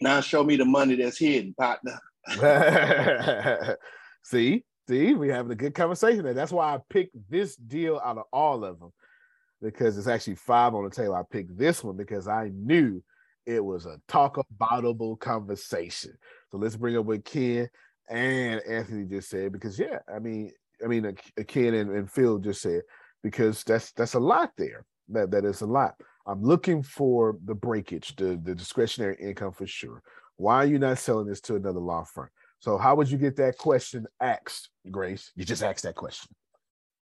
Now show me the money that's hidden, partner. see, see, we having a good conversation there. That's why I picked this deal out of all of them. because it's actually five on the table. I picked this one because I knew it was a talk aboutable conversation. So let's bring up what Ken and Anthony just said because yeah, I mean, I mean, Ken and, and Phil just said because that's that's a lot there. That that is a lot. I'm looking for the breakage, the the discretionary income for sure. Why are you not selling this to another law firm? So how would you get that question asked, Grace? You just ask that question.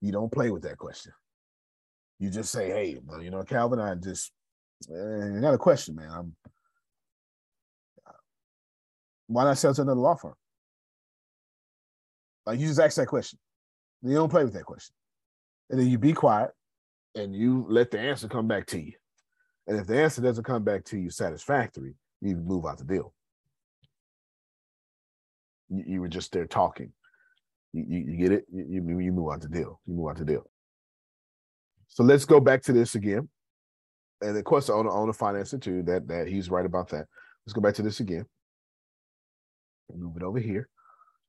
You don't play with that question. You just say, "Hey, well, you know, Calvin, I just eh, got a question, man. I'm why not sell to another law firm? Like you just ask that question. You don't play with that question. And then you be quiet and you let the answer come back to you. And if the answer doesn't come back to you satisfactory, you move out the deal. You, you were just there talking. You, you, you get it? You, you move out the deal. You move out the deal. So let's go back to this again. And of course, the owner, owner financing too, that, that he's right about that. Let's go back to this again. Move it over here.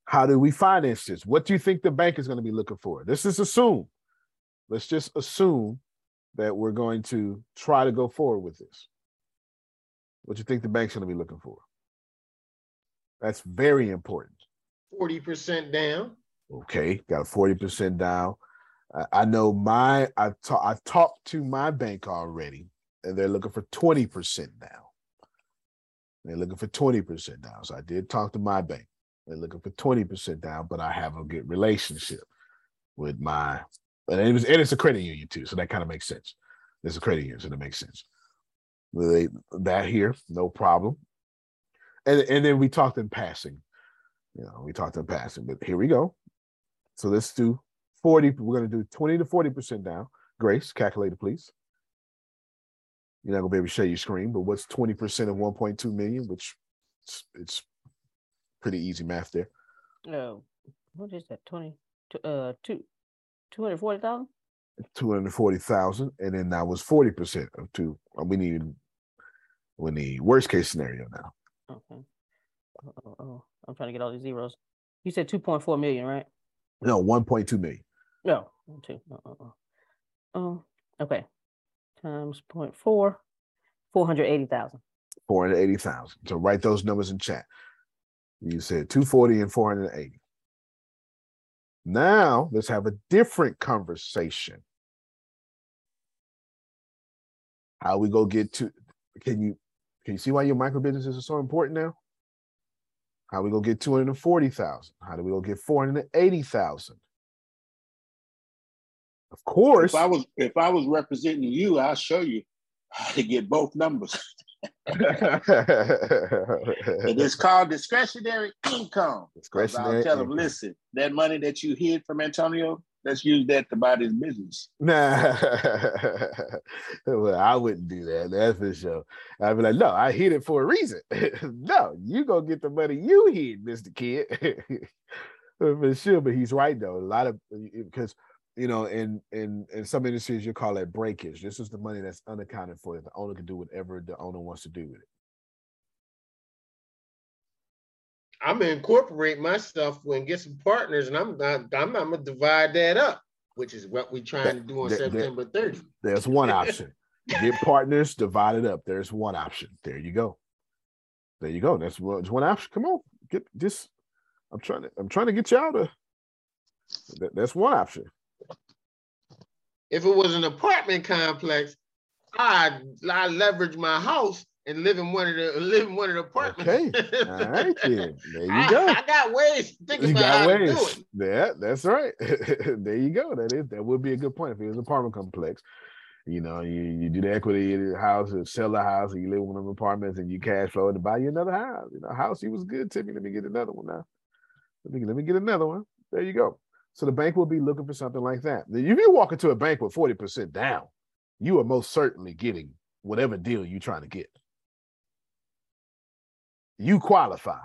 How do we finance this? What do you think the bank is going to be looking for? This is assume. Let's just assume that we're going to try to go forward with this. What do you think the bank's going to be looking for? That's very important. 40% down. Okay, got a 40% down. I know my I've, ta- I've talked to my bank already, and they're looking for 20% now. They're looking for 20% down. So I did talk to my bank. They're looking for 20% down, but I have a good relationship with my and it was and it's a credit union too, so that kind of makes sense. It's a credit union, so that makes sense. They, that here, no problem. And and then we talked in passing. You know, we talked in passing, but here we go. So let's do 40. We're gonna do 20 to 40% down. Grace, calculator, please. You're not gonna be able to share your screen, but what's 20% of 1.2 million? Which it's, it's pretty easy math there. No, what is that? 20 uh two 240,000? 240,000 and then that was 40% of two. Uh, we need we need worst case scenario now. Okay. Oh, oh, I'm trying to get all these zeros. You said 2.4 million, right? No, 1.2 million. No, two. Oh, oh, oh. oh okay. Times 0.4, 480,000. 480,000. So write those numbers in chat. You said 240 and 480. Now let's have a different conversation. How we go get to can you can you see why your micro businesses are so important now? How we go get 240,000? How do we go get 480,000? Of course. If I was if I was representing you, I'll show you how to get both numbers. it is called discretionary income. Discretionary I'll tell income. them, listen, that money that you hid from Antonio, let's use that to buy this business. Nah, well, I wouldn't do that. That's for sure. I'd be like, no, I hid it for a reason. no, you go get the money you hid, Mister Kid. for sure, but he's right though. A lot of because you know, in in in some industries you call it breakage. This is the money that's unaccounted for. The owner can do whatever the owner wants to do with it. I'm gonna incorporate my stuff and get some partners, and I'm not. I'm, I'm gonna divide that up, which is what we're trying that, to do on that, September 30. There's one option. get partners, divide it up. There's one option. There you go. There you go. That's one, one option. Come on, get this. I'm trying to. I'm trying to get you out of. That, that's one option. If it was an apartment complex, I I leverage my house and live in one of the live in one of the apartments. Okay, all right then. There you I, go. I got ways to think you about how ways. to do it. Yeah, that's right. there you go. That is that would be a good point if it was an apartment complex. You know, you, you do the equity in the house and sell the house and you live in one of the apartments and you cash flow to buy you another house. You know, house he was good, Timmy. Let me get another one now. Let me let me get another one. There you go. So the bank will be looking for something like that. If you walk into a bank with 40% down, you are most certainly getting whatever deal you're trying to get. You qualify.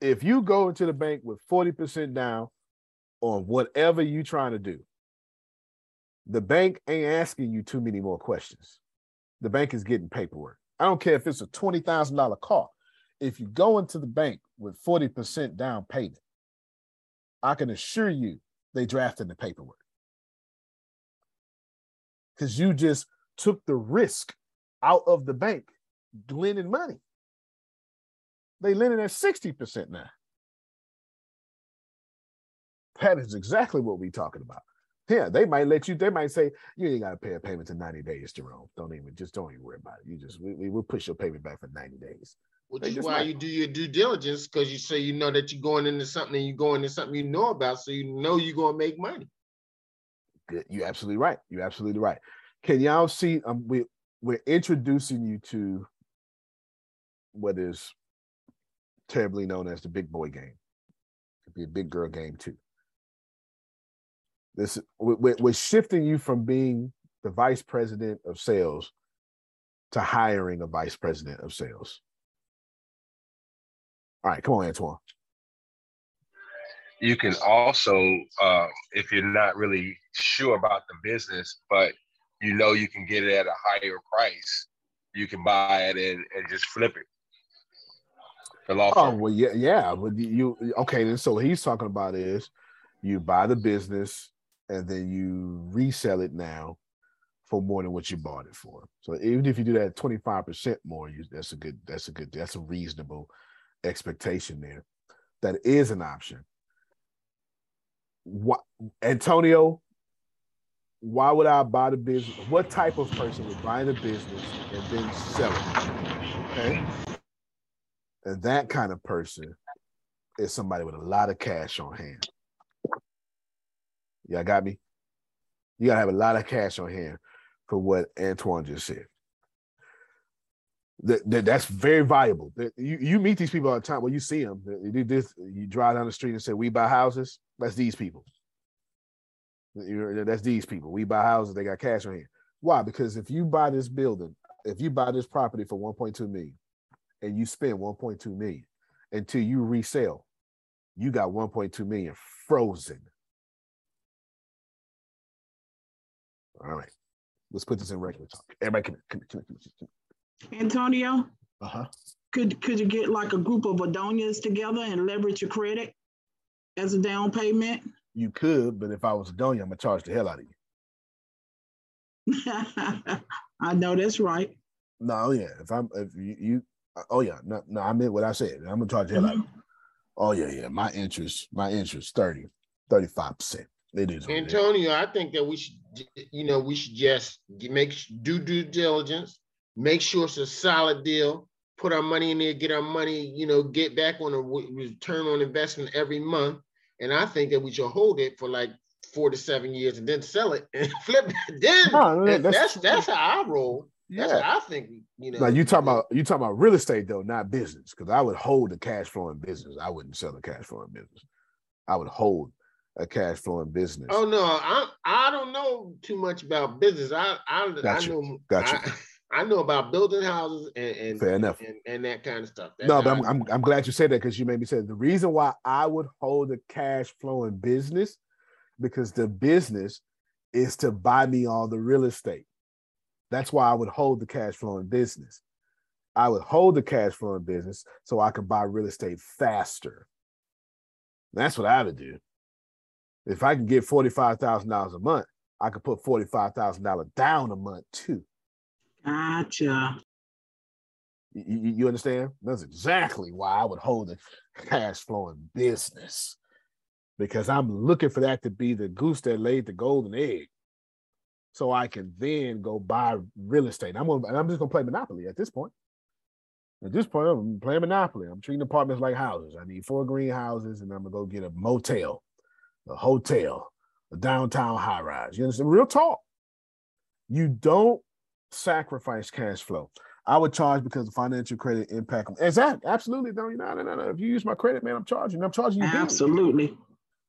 If you go into the bank with 40% down on whatever you're trying to do, the bank ain't asking you too many more questions. The bank is getting paperwork. I don't care if it's a $20,000 car. If you go into the bank with 40% down payment, I can assure you they drafted the paperwork. because you just took the risk out of the bank lending money. They lending at 60% now. That is exactly what we're talking about. Yeah, they might let you, they might say, you ain't gotta pay a payment to 90 days, Jerome. Don't even just don't even worry about it. You just we, we will push your payment back for 90 days. Which is why you do your due diligence because you say you know that you're going into something and you're going into something you know about, so you know you're gonna make money. Good. You're absolutely right. You're absolutely right. Can y'all see? Um, we we're introducing you to what is terribly known as the big boy game. It could be a big girl game too. This we're, we're shifting you from being the vice president of sales to hiring a vice president of sales. All right, come on, Antoine. You can also, uh, if you're not really sure about the business, but you know you can get it at a higher price, you can buy it and, and just flip it. The law oh well, yeah, yeah. But you okay? Then so he's talking about is you buy the business and then you resell it now for more than what you bought it for. So even if you do that 25% more, you, that's a good, that's a good, that's a reasonable expectation there. That is an option. What Antonio, why would I buy the business? What type of person would buy the business and then sell it? Okay. And that kind of person is somebody with a lot of cash on hand. Y'all got me? You gotta have a lot of cash on hand for what Antoine just said. That, that that's very valuable. That you, you meet these people all the time. When you see them, this. You drive down the street and say, "We buy houses." That's these people. That's these people. We buy houses. They got cash on hand. Why? Because if you buy this building, if you buy this property for 1.2 million, and you spend 1.2 million until you resell, you got 1.2 million frozen All right. Let's put this in regular talk. Everybody come, come, come, come, come. Antonio? Uh-huh. Could could you get like a group of Adonias together and leverage your credit as a down payment? You could, but if I was Adonia, I'm gonna charge the hell out of you. I know that's right. No, yeah. If I'm if you, you oh yeah, no, no, I meant what I said. I'm gonna charge the hell mm-hmm. out of you. Oh yeah, yeah. My interest, my interest 30, 35 percent. It is. Antonio, I think that we should, you know, we should just make do due diligence, make sure it's a solid deal, put our money in there, get our money, you know, get back on a return on investment every month. And I think that we should hold it for like four to seven years and then sell it and flip it. Then no, that's, that's that's how I roll. That's yeah. I think. You know. Now you talking about you talking about real estate though, not business. Because I would hold the cash flowing business. I wouldn't sell the cash flowing business. I would hold a cash flowing business? Oh no, I I don't know too much about business. I I, Got I know Got I, I, know about building houses and, and fair enough and, and that kind of stuff. That's no, but I'm, I'm, I'm glad you said that because you made me say it. the reason why I would hold a cash flowing business because the business is to buy me all the real estate. That's why I would hold the cash flowing business. I would hold the cash flowing business so I could buy real estate faster. That's what I would do. If I can get $45,000 a month, I could put $45,000 down a month too. Gotcha. You, you, understand? That's exactly why I would hold a cash flowing business because I'm looking for that to be the goose that laid the golden egg. So I can then go buy real estate. I'm gonna, I'm just gonna play Monopoly at this point. At this point, I'm playing Monopoly. I'm treating apartments like houses. I need four greenhouses, and I'm gonna go get a motel a hotel, a downtown high rise. You understand? Real talk. You don't sacrifice cash flow. I would charge because of financial credit impact. Exactly. Absolutely. No, no, no, no. If you use my credit, man, I'm charging. I'm charging you. Absolutely. Big.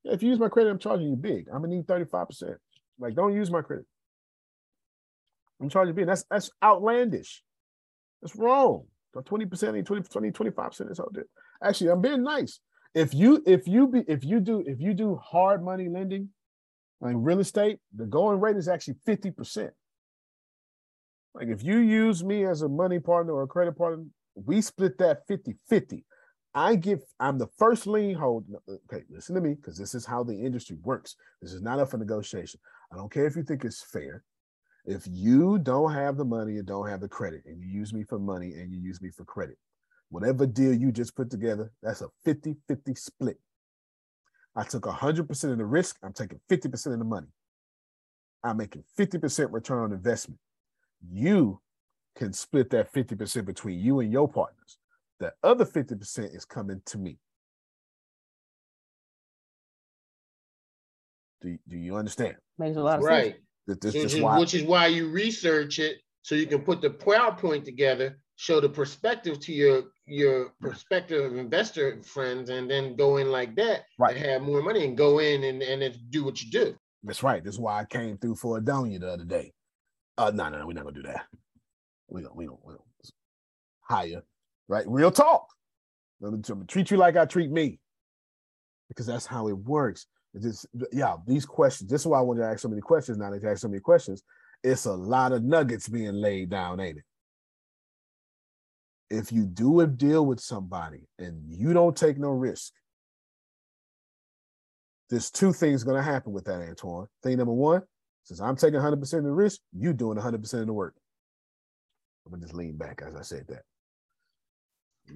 If you use my credit, I'm charging you big. I'm gonna need 35%. Like, don't use my credit. I'm charging big. That's that's outlandish. That's wrong. 20%, 20, 20, 25% is out there. Actually, I'm being nice if you if you be if you do if you do hard money lending like real estate the going rate is actually 50% like if you use me as a money partner or a credit partner we split that 50 50 i give i'm the first lien holder okay listen to me because this is how the industry works this is not up for negotiation i don't care if you think it's fair If you don't have the money and don't have the credit, and you use me for money and you use me for credit, whatever deal you just put together, that's a 50 50 split. I took 100% of the risk, I'm taking 50% of the money. I'm making 50% return on investment. You can split that 50% between you and your partners. The other 50% is coming to me. Do, do you understand? Makes a lot of right. sense. This, which, is, why, which is why you research it so you can put the PowerPoint together, show the perspective to your your prospective investor friends, and then go in like that Right. and have more money and go in and, and then do what you do. That's right. That's why I came through for Adonia the other day. Uh, no, no, no, we're not gonna do that. We don't, we don't, we don't hire, right? Real talk. I'm gonna, treat you like I treat me, because that's how it works. It's just, yeah, these questions. This is why I wanted to ask so many questions. Now that you ask so many questions, it's a lot of nuggets being laid down, ain't it? If you do a deal with somebody and you don't take no risk, there's two things going to happen with that, Antoine. Thing number one, since I'm taking 100% of the risk, you doing 100% of the work. I'm gonna just lean back as I said that.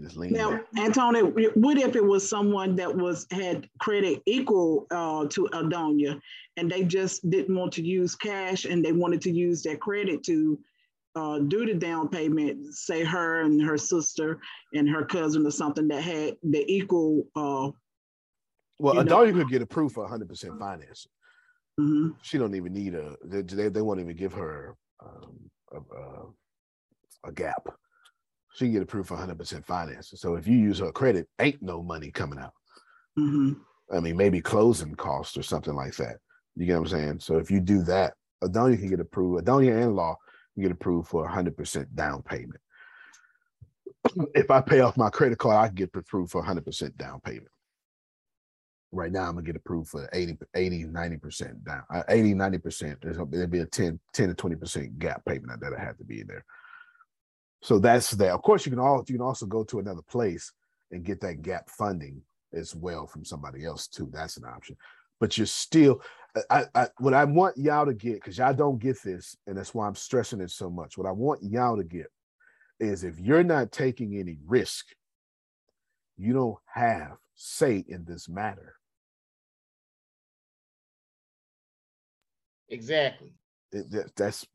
Just lean Now, back. Antonio, what if it was someone that was had credit equal uh, to Adonia, and they just didn't want to use cash, and they wanted to use their credit to uh, do the down payment? Say her and her sister and her cousin or something that had the equal. Uh, Well, you know- Adonia could get approved for 100% financing. Mhm. She don't even need a. They they, won't even give her um, a, a a gap. She can get approved for 100% financing. So if you use her credit, ain't no money coming out. Mhm. I mean, maybe closing costs or something like that. You get what I'm saying? So if you do that, Adonia can get approved. Adonia and Law can get approved for 100% down payment. if I pay off my credit card, I can get approved for 100% down payment. Right now, I'm gonna get approved for 80, 80 90% down, uh, 80, 90%. There's gonna- there'll be a 10, 10 to 20% gap payment that'll have to be in there. So that's that. Of course, you can all you can also go to another place and get that gap funding as well from somebody else too. That's an option. But you're still, I, I what I want y'all to get because y'all don't get this, and that's why I'm stressing it so much. What I want y'all to get is if you're not taking any risk, you don't have say in this matter. Exactly. It- that- that's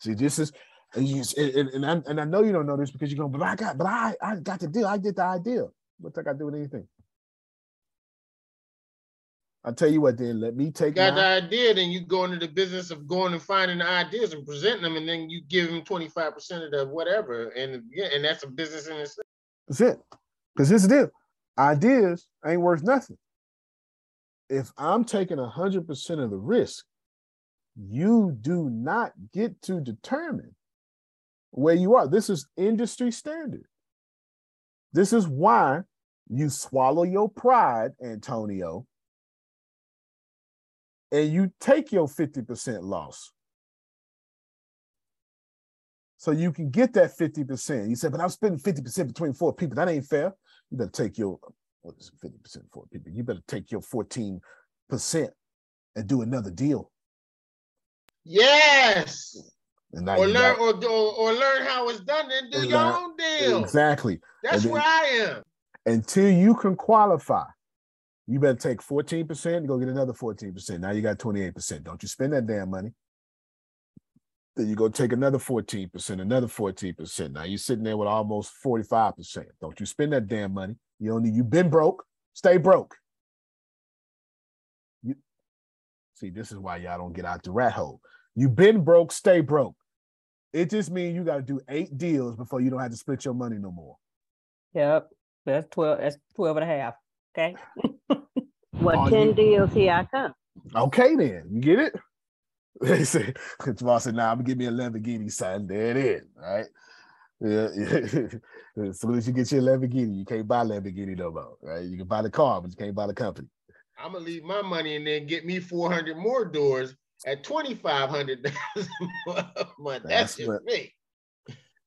see, this is and you and, and, and, I, and I know you don't know this because you're going, but I got, but I I got the deal. I did the idea. What's that got to do with anything? I'll tell you what, then let me take got my, the idea, then you go into the business of going and finding the ideas and presenting them, and then you give them 25% of the whatever. And yeah, and that's a business in itself. That's it. Because this is the deal. Ideas ain't worth nothing. If I'm taking 100% of the risk, you do not get to determine where you are. This is industry standard. This is why you swallow your pride, Antonio, and you take your 50% loss. So you can get that 50%. You said, but I'm spending 50% between four people. That ain't fair. You better take your what is it, 50% four people. You better take your 14% and do another deal. Yes. And Or learn or, or or learn how it's done and do And your learn- own deal. Exactly. That's then- where I am. until you can qualify, you better take 14% and go get another 14%. Now you got 28%. Don't you spend that damn money. Then you go take another 14%, another 14%. Now you're sitting there with almost 45%. Don't you spend that damn money. You only you've been broke, stay broke. You see, this is why y'all don't get out the rat hole. You've been broke, stay broke. It just means you got to do eight deals before you don't have to split your money no more. Yep. That's 12. That's 12 and a half. Okay. Well, Are 10 you- deals, here I come. Okay, then you get it. They said, Jamal said, "Nah, I'm gonna give me a Lamborghini, son. There it is, right? Yeah, yeah. as soon as you get your Lamborghini, you can't buy Lamborghini no more, right? You can buy the car, but you can't buy the company. I'm gonna leave my money and then get me 400 more doors at 2,500 dollars a month. That's, That's just what- me.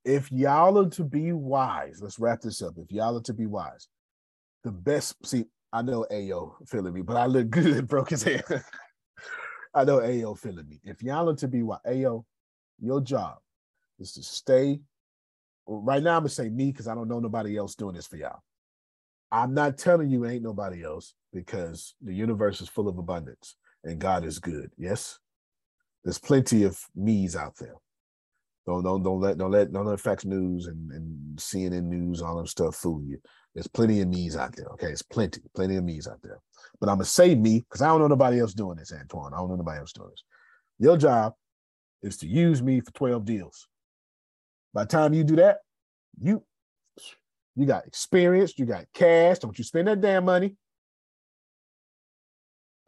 If y'all are to be wise, let's wrap this up. If y'all are to be wise, the best. See, I know Ayo feeling me, but I look good. Broke his hair. I know Ayo feeling me. If y'all are to be wise, Ayo, your job is to stay. Right now, I'm gonna say me because I don't know nobody else doing this for y'all. I'm not telling you ain't nobody else because the universe is full of abundance and God is good. Yes, there's plenty of me's out there. Don't don't don't let don't let don't let Fox News and, and CNN News all them stuff fool you. There's plenty of me's out there. Okay, it's plenty, plenty of me's out there. But I'm gonna say me because I don't know nobody else doing this, Antoine. I don't know nobody else doing this. Your job is to use me for 12 deals. By the time you do that, you you got experience, you got cash. Don't you spend that damn money.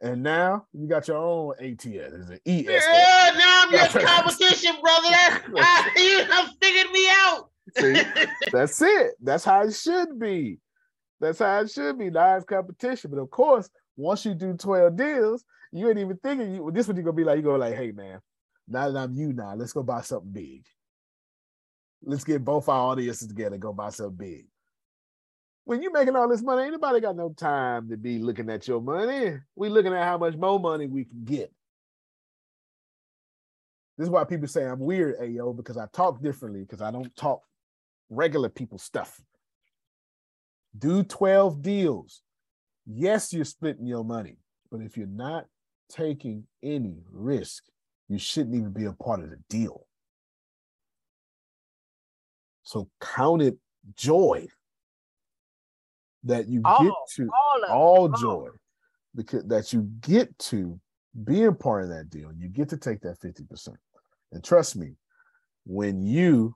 And now you got your own ATS. It's an ES. Yeah, now I'm your competition, brother. I, you have figured me out. See, that's it. That's how it should be. That's how it should be. Now it's competition. But of course, once you do 12 deals, you ain't even thinking you this what you're gonna be like. You go like, hey man, now that I'm you now, let's go buy something big. Let's get both our audiences together go buy something big when you're making all this money, ain't nobody got no time to be looking at your money. We looking at how much more money we can get. This is why people say I'm weird, Ayo, because I talk differently, because I don't talk regular people stuff. Do 12 deals. Yes, you're splitting your money, but if you're not taking any risk, you shouldn't even be a part of the deal. So count it joy that you all, get to all, all joy because that you get to being part of that deal. and You get to take that 50%. And trust me, when you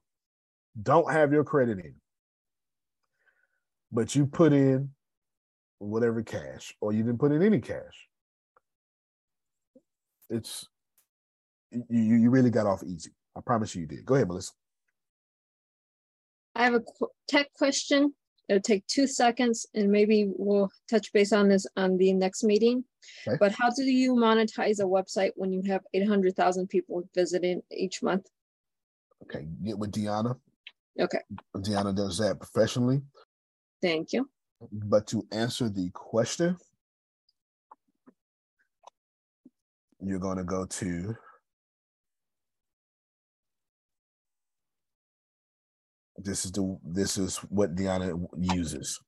don't have your credit in, but you put in whatever cash, or you didn't put in any cash, it's you you really got off easy. I promise you, you did. Go ahead, Melissa. I have a tech question It'll take two seconds and maybe we'll touch base on this on the next meeting. Okay. But how do you monetize a website when you have 800,000 people visiting each month? Okay, get with Deanna. Okay. Deanna does that professionally. Thank you. But to answer the question, you're going to go to This is the this is what Deanna uses.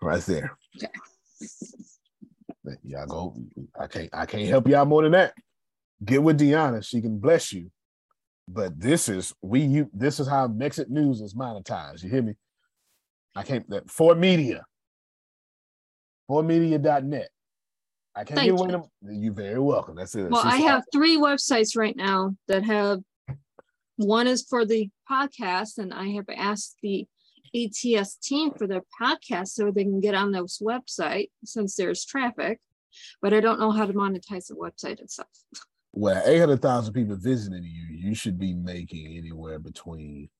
Right there. Okay. Y'all go. I can't I can't help y'all more than that. Get with Deanna. She can bless you. But this is we you this is how Mexit News is monetized. You hear me? I can't that for media. For media.net. I can't Thank get away you. Them. You're very welcome. That's it. Well, She's I have three websites right now that have one is for the podcast, and I have asked the ATS team for their podcast so they can get on this website since there's traffic, but I don't know how to monetize the website itself. Well, 800,000 people visiting you, you should be making anywhere between,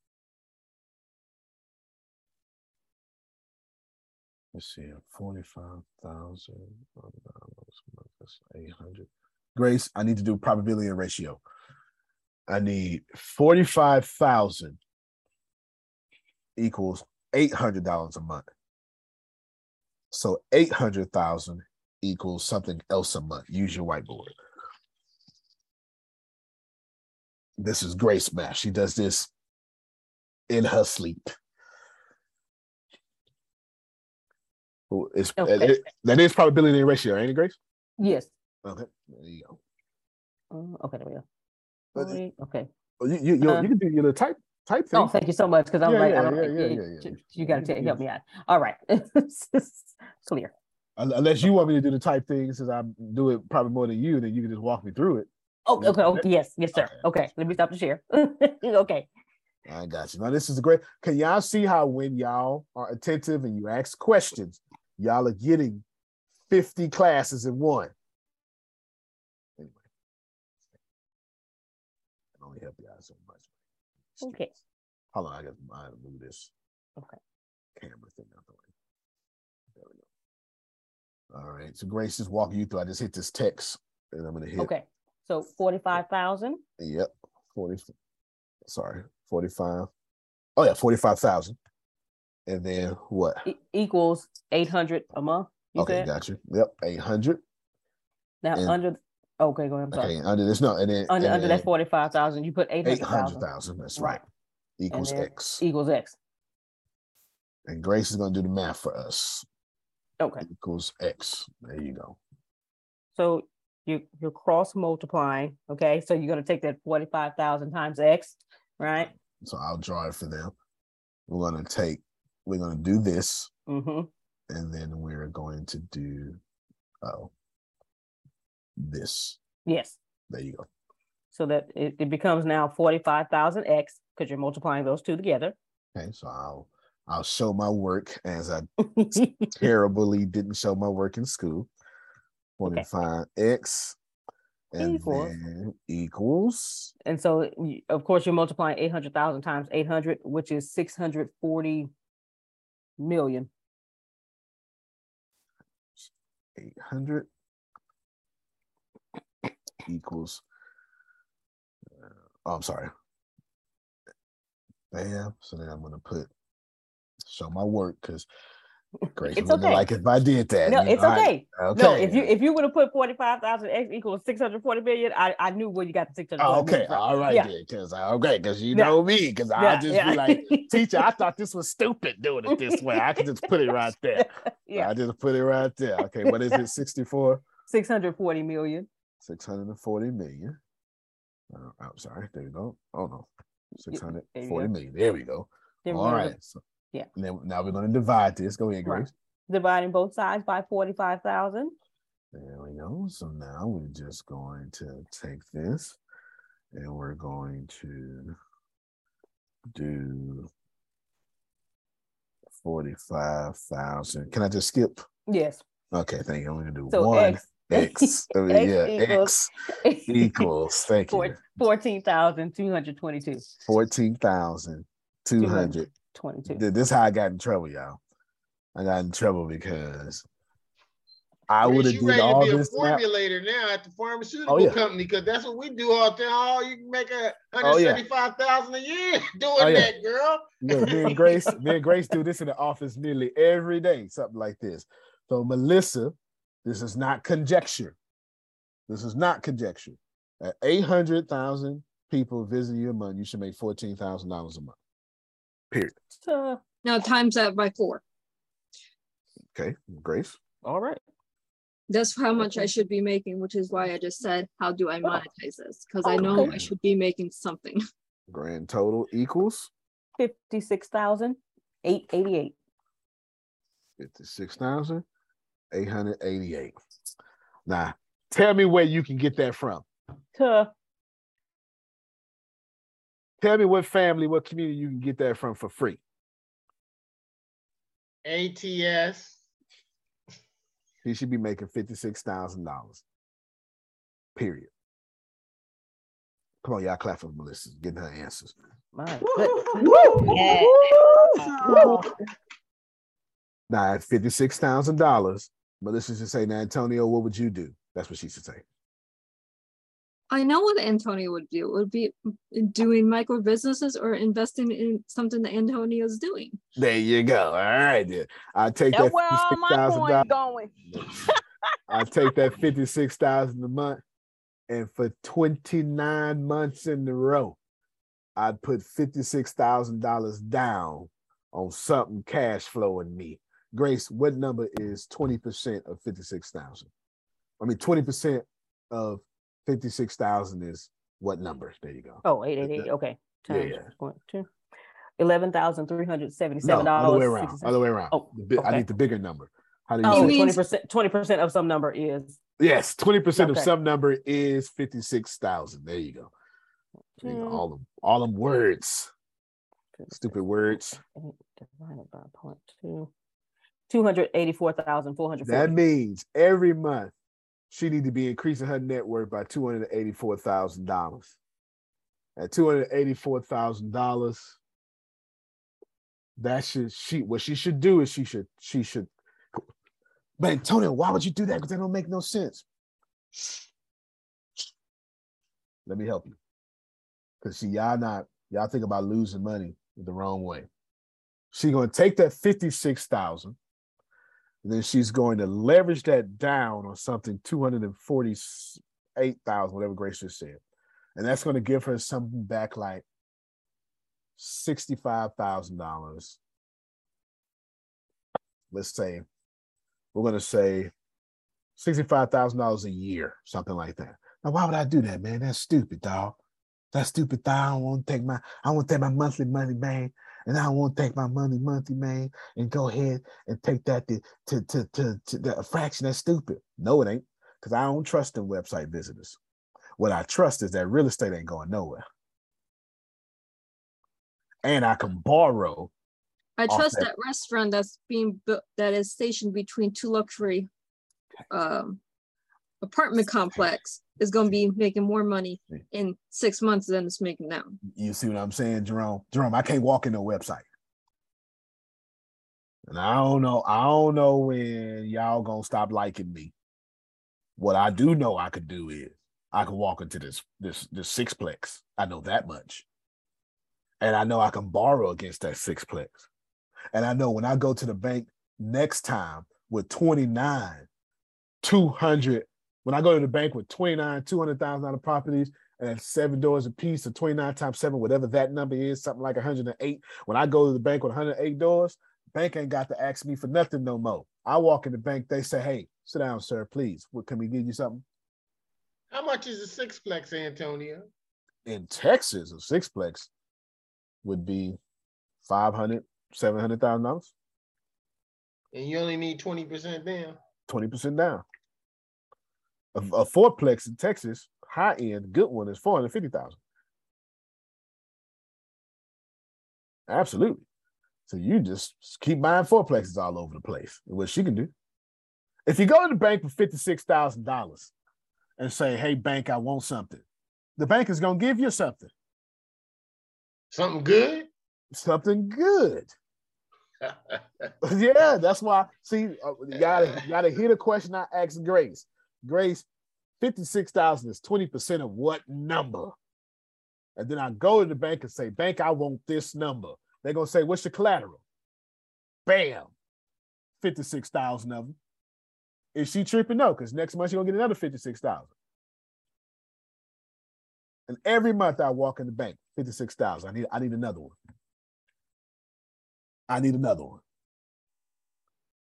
let's see, uh, 45,000, that's 800. Grace, I need to do probability and ratio. I need 45,000 equals $800 a month. So 800,000 equals something else a month. Use your whiteboard. This is Grace Math. She does this in her sleep. It's, okay. it, that is probability ratio, ain't it, Grace? Yes. Okay, there you go. Uh, okay, there we go. Okay. Oh, you you, you, uh, you can do your type type thing. Oh, thank you so much. Because I'm yeah, like, yeah, I don't, yeah, yeah, yeah, yeah, You got to help me out. All right, clear. Unless you want me to do the type thing, since I do it probably more than you, then you can just walk me through it. Oh, okay, okay, yes, yes, sir. Okay, let me stop the share. okay. I got you. Now this is a great. Can y'all see how when y'all are attentive and you ask questions, y'all are getting 50 classes in one. Only help you out so much. Okay. Hold on, I got to move this. Okay. Camera thing out the way. There we go. All right. So Grace just walking you through. I just hit this text and I'm gonna hit. Okay. So forty-five thousand. Yep. Forty. Sorry, forty-five. Oh yeah, forty-five thousand. And then what? E- equals eight hundred a month. okay, said? got you. Yep, eight hundred. Now and under Okay, go ahead. I'm sorry. Okay, under this no, and then under, and under then that forty-five thousand, you put eight hundred thousand. That's right. Equals X. Equals X. And Grace is gonna do the math for us. Okay. Equals X. There you go. So you you're cross multiplying. Okay, so you're gonna take that forty-five thousand times X, right? So I'll draw it for them. We're gonna take. We're gonna do this, Mm-hmm. and then we're going to do. Oh. This. Yes. There you go. So that it, it becomes now forty-five thousand X because you're multiplying those two together. Okay, so I'll I'll show my work as I terribly didn't show my work in school. Okay. 45 x and Equals. equals And so, of course, you're multiplying eight hundred thousand times eight hundred, which is six hundred forty million. 800 equals. uh, oh, I'm sorry. Bam. So then I'm gonna put show my work because Grace It's okay. like if I did that. No, you it's I- okay. okay. No, if you if you would have put forty five thousand x equals six hundred forty million, I I knew where you got the six hundred. Oh, okay, all right Yeah. then, because okay, because you Yeah. know me, because I'll just yeah. be like, teacher, I thought this was stupid doing it this way. I could just put it right there. Yeah. I just put it right there. Okay, what is it? 64? Six hundred forty million. 640 million. Uh, I'm sorry, there you go. Oh no, there you 640 go. million. There we go. Then we're All right. So, Yeah. then now we're going to divide this. Go ahead, Right. Grace. Dividing both sides by forty five thousand. There we go. So now we're just going to take this and we're going to do 45,000. Can I just skip? Yes. Okay, thank you. I'm going to do So one X- X. Oh, I mean, X yeah, equals- X equals. Thank you. Fourteen thousand two hundred twenty two. 14,200. 22. Th- This is how I got in trouble, y'all. I got in trouble because I would have you did ready all to be this. a map- formulator now at the pharmaceutical Oh, yeah. company because that's what we do all the time. Oh, you can make a Oh, hundred yeah. a year doing Oh, yeah. that, girl. Look, me and Grace, me and Grace do this in the office nearly every day, something like this. So Melissa, this is not conjecture. This is not conjecture. At eight hundred thousand people visiting you a month, you should make fourteen thousand dollars a month. Period. So, Now times that by four. Okay, Grace. all right. That's how much I should be making, which is why I just said, how do I oh. monetize this? Because I know Okay. I should be making something. Grand total equals Fifty six thousand 888. Now, tell me where you can get that from. Tuh. Tell me what family, what community you can get that from for free. ATS. He should be making $56,000. Period. Come on, y'all clap for Melissa, getting her answers. Now, at $56,000, but listen to say, now, Antonio, what would you do? That's what she should say. I know what Antonio would do. It would be doing micro businesses or investing in something that Antonio's doing. There you go. All right. I take that where all my point going. I take that 56,000 a month and for 29 months in a row, I put $56,000 down on something cash flowing me Grace, what number is twenty percent of fifty-six thousand? I mean, twenty percent of fifty-six thousand is what number? There you go. oh eight eight eight. Okay. Yeah, Times yeah. two. Eleven thousand three hundred seventy No, seven dollars. other way around. Other way around. Oh, The bi- I oh, need the bigger number. How do you Oh? 20 percent. Twenty percent of some number is Yes, twenty percent of some number is fifty-six thousand. There you go. There you go. All them, all them words. Stupid words. divided by point two. Two hundred eighty four thousand four hundred That means every month she need to be increasing her net worth by two hundred eighty-four thousand dollars. At two hundred eighty-four thousand dollars, that should she what she should do is she should she should. But Antonio, why would you do that? Because that don't make no sense. Let me help you. Because see, y'all not y'all think about losing money the wrong way. She gonna take that fifty-six thousand, and then she's going to leverage that down on something 248,000, whatever Grace just said, and that's going to give her something back like sixty-five thousand dollars. Let's say we're going to say sixty-five thousand dollars a year, something like that. Now, why would I do that, man? That's stupid, dog. That's stupid. Dog. I don't want to take my I want to take my monthly money, man, and I want to take my money monthly, man, and go ahead and take that to to to to, to the fraction. That's stupid. No, it ain't, because I don't trust them website visitors. What I trust is that real estate ain't going nowhere, and I can borrow. I trust that, that restaurant that's being built that is stationed between two luxury um, apartment complex is going to be making more money in six months than it's making now. You see what I'm saying, Jerome? Jerome, I can't walk in no website. And I don't know, I don't know when y'all gonna stop liking me. What I do know I could do is I can walk into this this this sixplex. I know that much. And I know I can borrow against that sixplex. And I know when I go to the bank next time with 29, 200 when I go to the bank with 29, $200,000 properties and seven doors a piece, or 29 times seven, whatever that number is, something like 108. When I go to the bank with 108 doors, bank ain't got to ask me for nothing no more. I walk in the bank, they say, hey, sit down, sir, please. What, can we give you something? How much is a sixplex, Antonio? In Texas, a sixplex would be 500, $700,000. And you only need 20% down. 20% down. A, a fourplex in Texas, high end, good one is four hundred fifty thousand. Absolutely. So you just keep buying fourplexes all over the place. What she can do. If you go to the bank for fifty-six thousand dollars and say, "Hey, bank, I want something," the bank is gonna give you something. Something good. Something good. yeah, that's why. See, uh, you gotta you gotta hear the question I asked Grace. Grace, 56,000 is 20% of what number? And then I go to the bank and say, Bank, I want this number. They're going to say, What's your collateral? Bam, 56,000 of them. Is she tripping? No, because next month she's going to get another 56,000. And every month I walk in the bank, 56,000. I need, I need another one. I need another one.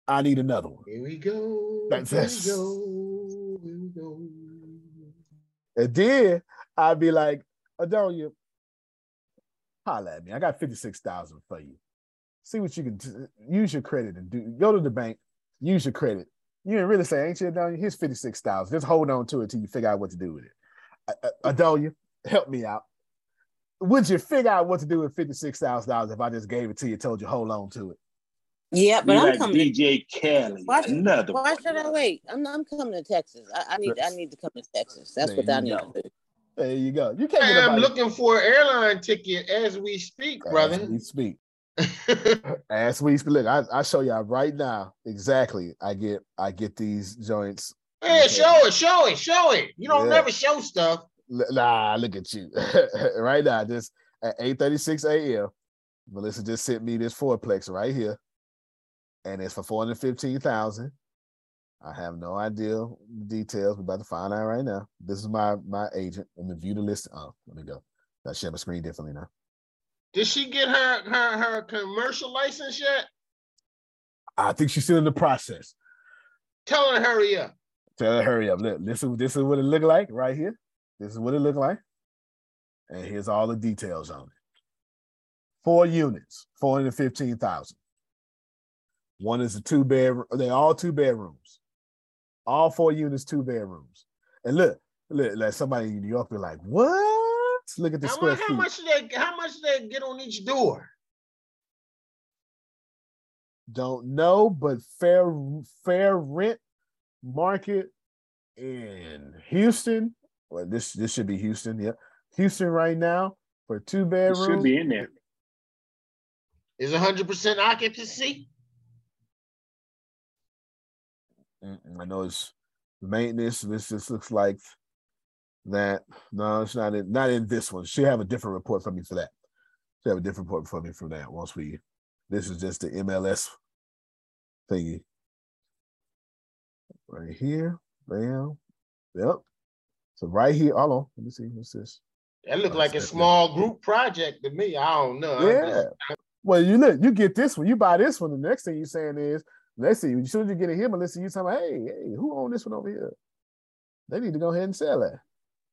I need another one. Here we go. That's Here we go. And then I'd be like, Adonia, holla at me. I got 56,000 for you. See what you can do. use your credit and do. Go to the bank, use your credit. You didn't really say, ain't you, Adonia? Here's 56,000. Just hold on to it till you figure out what to do with it. Adonia, help me out. Would you figure out what to do with $56,000 if I just gave it to you, told you hold on to it? Yeah, but I'm like coming. DJ Kelly. Why, another why one. should I wait? I'm, I'm coming to Texas. I, I need I need to come to Texas. That's what I need go. to do. There you go. You can't I'm looking for an airline ticket as we speak, brother. As we speak. As we speak. Look, I, I show y'all right now exactly. I get I get these joints. Hey, show it, show it, show it. You don't Yeah. never show stuff. L- Nah, look at you. right now, just at 8:36 a.m. Melissa just sent me this fourplex right here. And it's for 415,000. I have no idea the details. We're about to find out right now. This is my my agent. Let me view the list. Oh, let me go. I share my screen differently now. Did she get her her her commercial license yet? I think she's still in the process. Tell her to hurry up. Tell her hurry up. Look, this is this is what it looked like right here. This is what it looked like. And here's all the details on it. Four units, 415,000. One is a two bedroom, they're all two bedrooms. All four units, two bedrooms. And look, look, like somebody in New York be like, what? Look at the How, square much, how feet. much they how much they get on each door? Don't know, but fair fair rent market in Houston. Well, this this should be Houston. Yep, Houston right now for two It bedrooms. should be in there. Is hundred percent occupancy? I know it's maintenance. This just looks like that. No, it's not in not in this one. She have a different report for me for that. She have a different report for me for that. Once we, this is just the MLS thingy right here. Bam. Yep. So right here, hold on. Let me see. What's this? That looked oh, like a small group project to me. I don't know. Yeah. Well, you look, you get this one, you buy this one. The next thing you're saying is, let's see, as soon as you get it here, Melissa, you tell me, hey, hey, who own this one over here? They need to go ahead and sell it.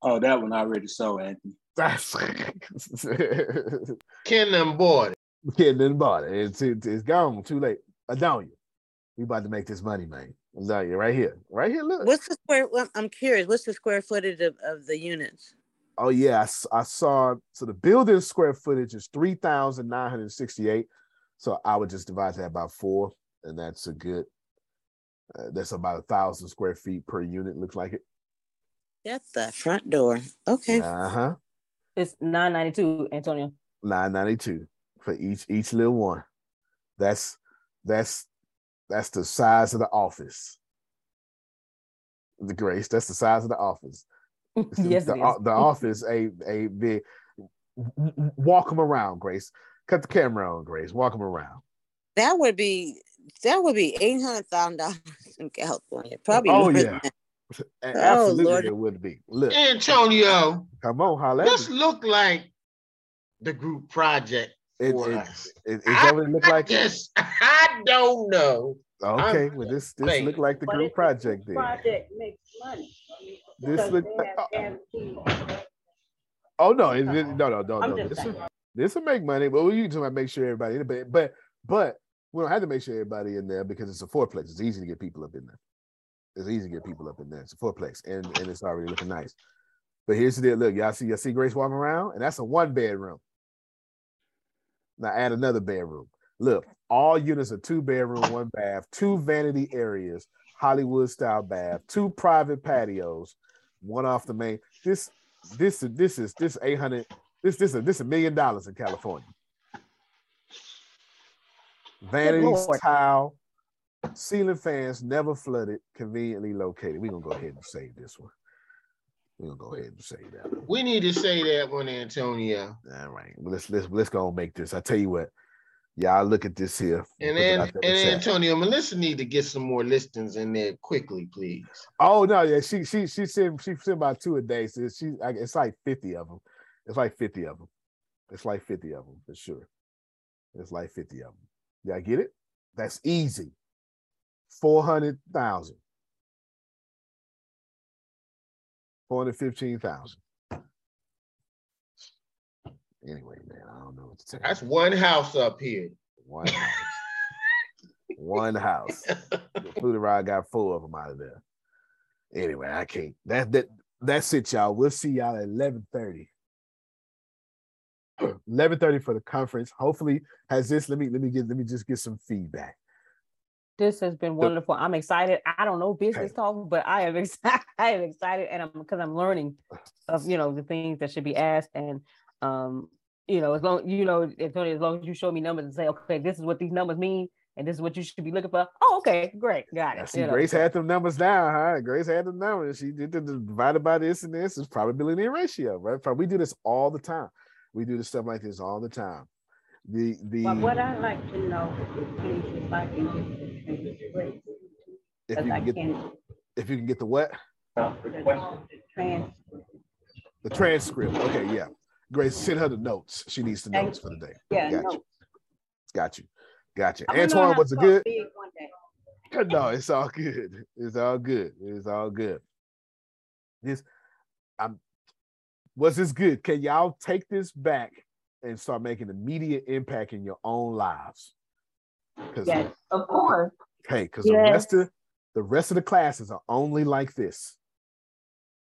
Oh, that one I already sold, Anthony. Ken them bought it. Ken them bought it. It's, it's, it's gone. Too late. I don't you. We about to make this money, man. I'm you, right here. Right here, look. What's the square? Well, I'm curious. What's the square footage of, of the units? Oh yeah, I, I saw. So the building square footage is three thousand nine hundred sixty-eight. So I would just divide that by four, and that's a good. Uh, that's about a thousand square feet per unit. Looks like it. That's the front door. Okay. Uh huh. It's nine ninety two, Antonio. Nine ninety two for each each little one. That's that's that's the size of the office. The grace. That's the size of the office. yes, the, the office a a big. Walk them around, Grace. Cut the camera on, Grace. Walk them around. That would be that would be eight hundred thousand dollars in California. Probably. Oh yeah. Absolutely, oh, Lord. it would be. Look, Antonio, come on, holla. This look like the group project it, for it, us. It, it, that what it look like? Yes, I don't know. Okay, I'm well, this this look like the group project. Then project makes money. This look. Uh, oh no, it, no, no, no, no. This will, this will make money, but we need to make sure everybody. But but but we don't have to make sure everybody in there because it's a fourplex. It's easy to get people up in there. It's easy to get people up in there. It's a fourplex, and and it's already looking nice. But here's the deal. Look, y'all see, y'all see Grace walking around, and that's a one bedroom. Now add another bedroom. Look, all units are two bedroom, one bath, two vanity areas, Hollywood style bath, two private patios, one off the main. This this this is this 800 this this is this a million dollars in California. Vanity tile, ceiling fans never flooded, conveniently located. We're gonna go ahead and save this one. We're gonna go ahead and say that. One. We need to say that one, Antonio. All right. Well, let's let's let's go and make this. I tell you what, y'all look at this here. And then and Antonio, Melissa need to get some more listings in there quickly, please. Oh no, yeah, she she she sent she sent about two a day. So she it's like fifty of them. It's like fifty of them. It's like fifty of them for sure. It's like fifty of them. Y'all get it? That's easy. Four hundred thousand. Four hundred fifteen thousand. Anyway, man, I don't know what to say. That's one house up here. One house. one house. Fluted Rod got four of them out of there. Anyway, I can't. That that that's it, y'all. We'll see y'all at eleven thirty. 11:30 for the conference. Hopefully, has this. Let me let me get let me just get some feedback. This has been wonderful. I'm excited. I don't know business talk, but I am excited. I am excited, and I'm because I'm learning of you know the things that should be asked, and um, you know, as long you know, Antonio, as long as you show me numbers and say, okay, this is what these numbers mean, and this is what you should be looking for. Oh, okay, great, got it. I see, Grace know. had them numbers down, huh? Grace had the numbers. She did the divided by this and this is probability and ratio, right? We do this all the time. We do this stuff like this all the time. The the. But what I like to know is if I can get the if you can get, if you can get the what? The, transcript. The transcript. Okay, yeah. Grace, send her the notes. She needs the notes for the day. Yeah, got notes. you. Got you. Got you. Antoine, was it good? No, it's all good. It's all good. It's all good. This, I'm. Was this good? Can y'all take this back and start making immediate impact in your own lives? Yes, of course. Hey, because yes. the rest of the rest of the classes are only like this.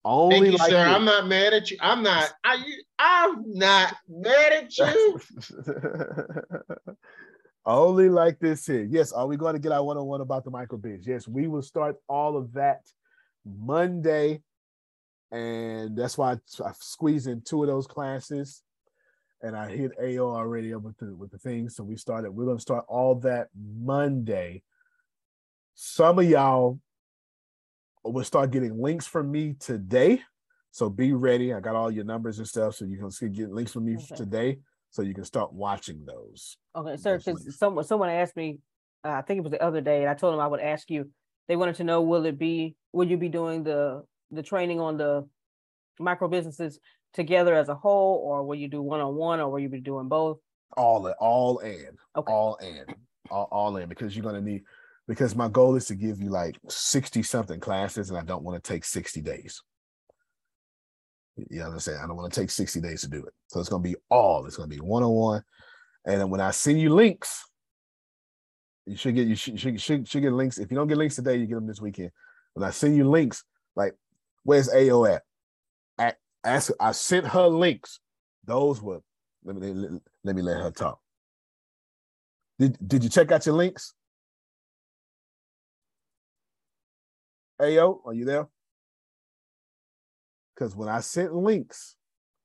Only Thank you, like sir. this. I'm not mad at you. I'm not. I, I'm not mad at you. only like this here. Yes, are we going to get our one-on-one about the micro biz? Yes, we will start all of that Monday. And that's why I, I squeezed in two of those classes and I hit AO already with the with the things. So we started. We're gonna start all that Monday. Some of y'all will start getting links from me today. So be ready. I got all your numbers and stuff, so you can get links from me okay. today, so you can start watching those. Okay, sir. Because someone someone asked me, uh, I think it was the other day, and I told them I would ask you. They wanted to know, will it be? Will you be doing the the training on the micro businesses together as a whole, or will you do one on one, or will you be doing both? All all and okay. all and all, all in because you're gonna need because my goal is to give you like 60 something classes and I don't want to take 60 days. You understand? I don't want to take 60 days to do it. So it's going to be all, it's going to be one on one. And then when I send you links, you should get you should, should, should, should get links. If you don't get links today, you get them this weekend. When I send you links, like where's AO at? At ask I sent her links. Those were let me let, let me let her talk. Did did you check out your links? Ayo, are you there? Because when I sent links,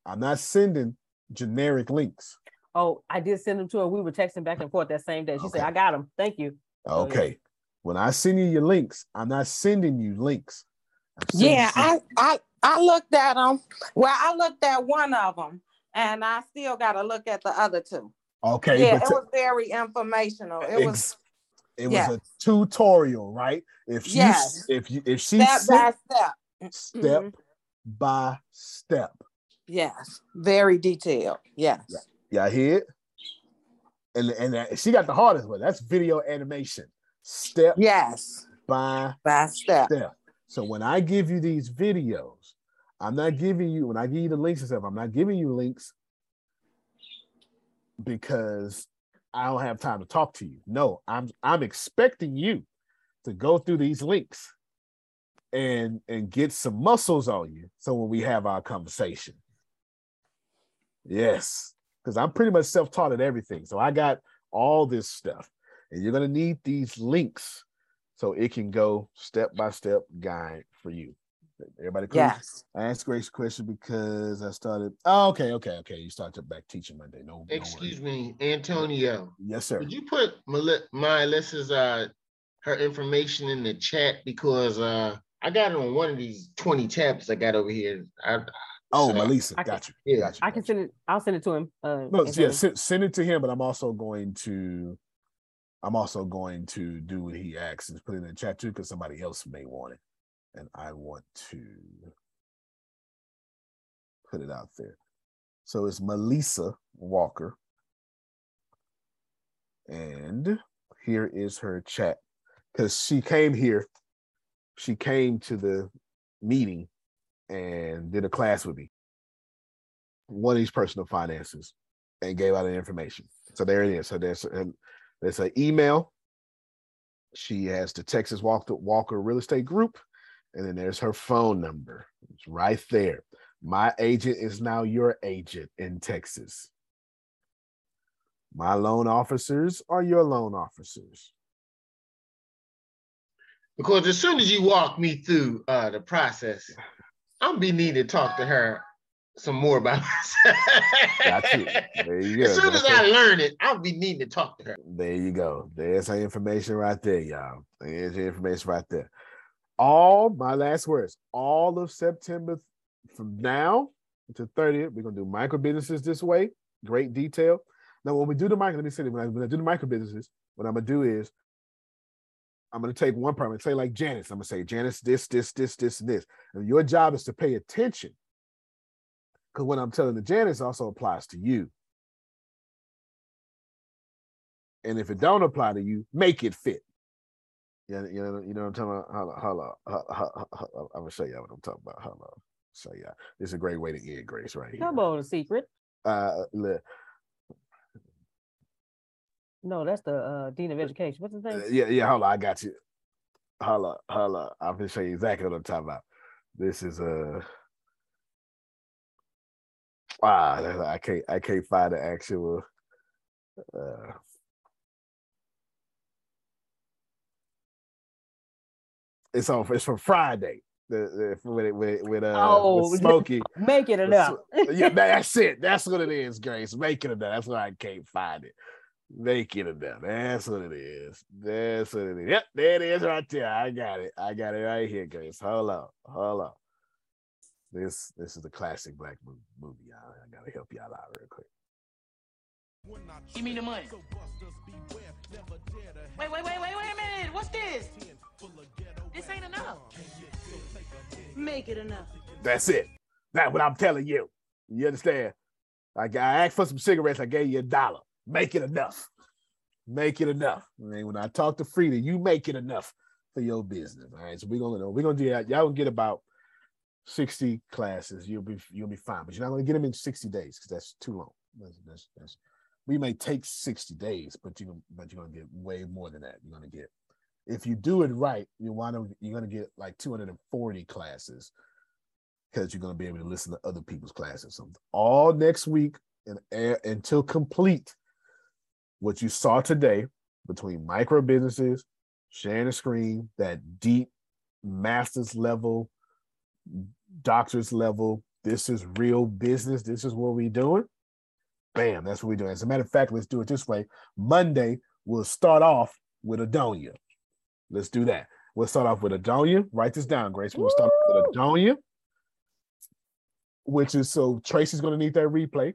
I'm not sending generic links. Oh, I did send them to her. We were texting back and forth that same day. She okay. said, I got them. Thank you. Oh, okay. So, yeah. When I send you your links, I'm not sending you links. Yeah, I, I I looked at them. Well, I looked at one of them, and I still got to look at the other two. Okay. Yeah, it was very informational. It ex- was. It was a tutorial, right? If she, yes. if you, if she step by step, step mm-hmm. by step. Yes, very detailed. Yes. Yeah, I hear it. And and she got the hardest one. That's video animation. Step. Yes. By by step. step. So when I give you these videos, I'm not giving you when I give you the links and stuff. I'm not giving you links because I don't have time to talk to you. No, I'm I'm expecting you to go through these links and and get some muscles on you so when we have our conversation. Yes, because I'm pretty much self-taught at everything. So I got all this stuff. And you're gonna need these links so it can go step by step guide for you. Everybody cool? Yes. I asked Grace a question because I started. Oh, okay, okay, okay. You started back teaching Monday. No. Excuse no me, Antonio. Yes, sir. Did you put my Melissa's uh her information in the chat because uh I got it on one of these 20 tabs I got over here. I, oh, so Melissa, I got you. Yeah, got you. I can send it. I'll send it to him. Uh, no, yeah, send, send it to him. But I'm also going to, I'm also going to do what he asks and put it in the chat too, because somebody else may want it and I want to put it out there. So it's Melissa Walker. And here is her chat because she came here. She came to the meeting and did a class with me. One of these personal finances and gave out the information. So there it is. So there's there's an email. She has the Texas Walker Real Estate Group and then there's her phone number. It's right there. My agent is now your agent in Texas. My loan officers are your loan officers. Because as soon as you walk me through uh, the process, I'm be needing to talk to her some more about myself. Got you. There you go. As soon as I learn it, I'll be needing to talk to her. There you go. There's her information right there, y'all. There's your information right there all my last words, all of September from now to 30th, we're gonna do micro businesses this way, great detail. Now, when we do the micro, let me say it, when I, when I do the micro businesses, what I'm gonna do is I'm gonna take one person, and say like Janice. I'm gonna say, Janice, this, this, this, this, and this. And your job is to pay attention. Because what I'm telling the Janice also applies to you. And if it don't apply to you, make it fit. Yeah, you know, you know what I'm talking about. Hold on, hold on, hold on, hold on. I'm gonna show y'all what I'm talking about. Hold on, show y'all. This is a great way to end grace right here. Come on, secret. Uh, look. No, that's the uh, dean of education. What's his name? Uh, yeah, yeah. Hold on, I got you. Hold on, hold on. I'm gonna show you exactly what I'm talking about. This is a. Uh... Wow, I can't, I can't find the actual. Uh, it's on. It's from Friday. The, the with with with uh oh, with Smokey. Make it up. yeah, that's it. That's what it is, Grace. Making it up. That's why I can't find it. Making it up. That's what it is. That's what it is. Yep, there it is right there. I got it. I got it right here, Grace. Hold on. Hold on. This this is a classic black movie. movie y'all. I gotta help y'all out real quick. Give me the money. Wait, wait, wait, wait, wait a minute. What's this? This ain't enough. Make it enough. That's it. That's what I'm telling you. You understand? Like I asked for some cigarettes, I gave you a dollar. Make it enough. Make it enough. I mean, when I talk to Frida, you make it enough for your business. All right. So we're gonna we're gonna do that. Y'all gonna get about 60 classes. You'll be you'll be fine, but you're not gonna get them in 60 days because that's too long. That's, that's, that's, we may take 60 days, but you but you're gonna get way more than that. You're gonna get if you do it right, you want to you're gonna get like 240 classes because you're gonna be able to listen to other people's classes. So all next week and until complete what you saw today between micro businesses, sharing a screen, that deep master's level, doctor's level. This is real business. This is what we're doing. Bam, that's what we're doing. As a matter of fact, let's do it this way. Monday, we'll start off with Adonia. Let's do that. We'll start off with Adonia. Write this down, Grace. We'll start with Adonia, which is so Tracy's going to need that replay.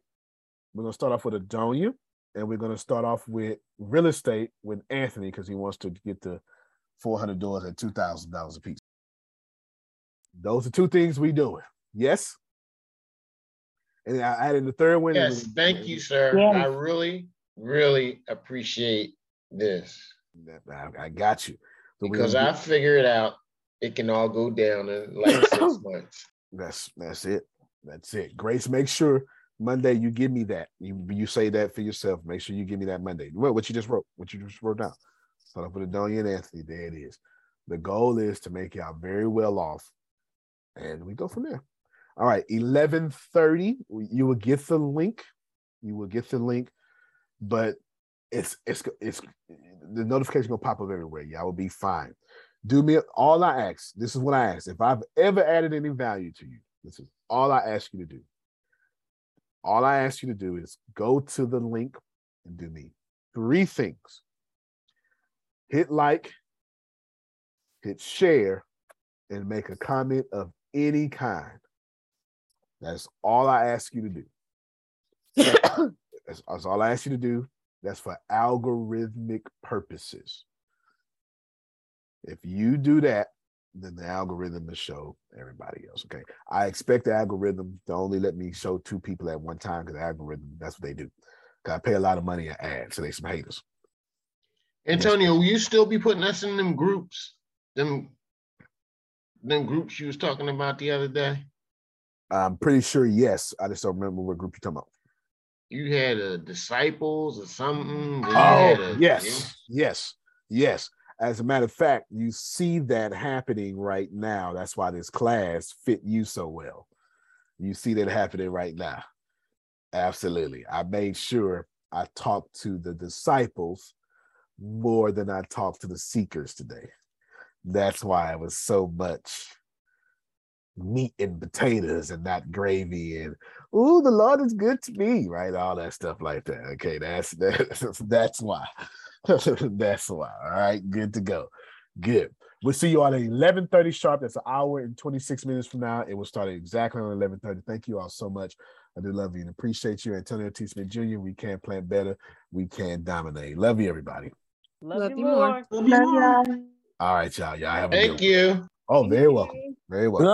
We're going to start off with Adonia, and we're going to start off with real estate with Anthony because he wants to get the 400 doors at $2,000 a piece. Those are two things we doing. Yes. And I added the third one. Yes, thank you, sir. Yes. I really, really appreciate this. I, I got you. So because I figured out it can all go down in like six months. That's that's it. That's it. Grace, make sure Monday you give me that. You you say that for yourself. Make sure you give me that Monday. What, what you just wrote, what you just wrote down. So I put it down and Anthony. There it is. The goal is to make y'all very well off and we go from there. All right, 11:30. You will get the link. You will get the link, but it's it's it's the notification gonna pop up everywhere. Y'all will be fine. Do me all I ask. This is what I ask. If I've ever added any value to you, this is all I ask you to do. All I ask you to do is go to the link and do me three things. Hit like, hit share, and make a comment of any kind. That's all I ask you to do. that's, that's all I ask you to do. That's for algorithmic purposes. If you do that, then the algorithm will show everybody else. Okay. I expect the algorithm to only let me show two people at one time because the algorithm, that's what they do. Cause I pay a lot of money in ads, so they some haters. Antonio, will you still be putting us in them groups? Them them groups you was talking about the other day? I'm pretty sure yes. I just don't remember what group you're talking about. You had a disciples or something. Oh, a, yes, yeah. yes, yes. As a matter of fact, you see that happening right now. That's why this class fit you so well. You see that happening right now. Absolutely. I made sure I talked to the disciples more than I talked to the seekers today. That's why it was so much meat and potatoes and not gravy and oh the Lord is good to me, right? All that stuff like that. Okay, that's that's that's why. that's why. All right, good to go. Good. We'll see you all at 11:30 sharp. That's an hour and 26 minutes from now. It will start exactly on 11:30. Thank you all so much. I do love you and appreciate you. Antonio T. Smith Jr. We can plan better. We can dominate. Love you, everybody. Love, love you more. Love you more. All right, y'all. Y'all have a Thank you. Oh, very welcome. Very welcome.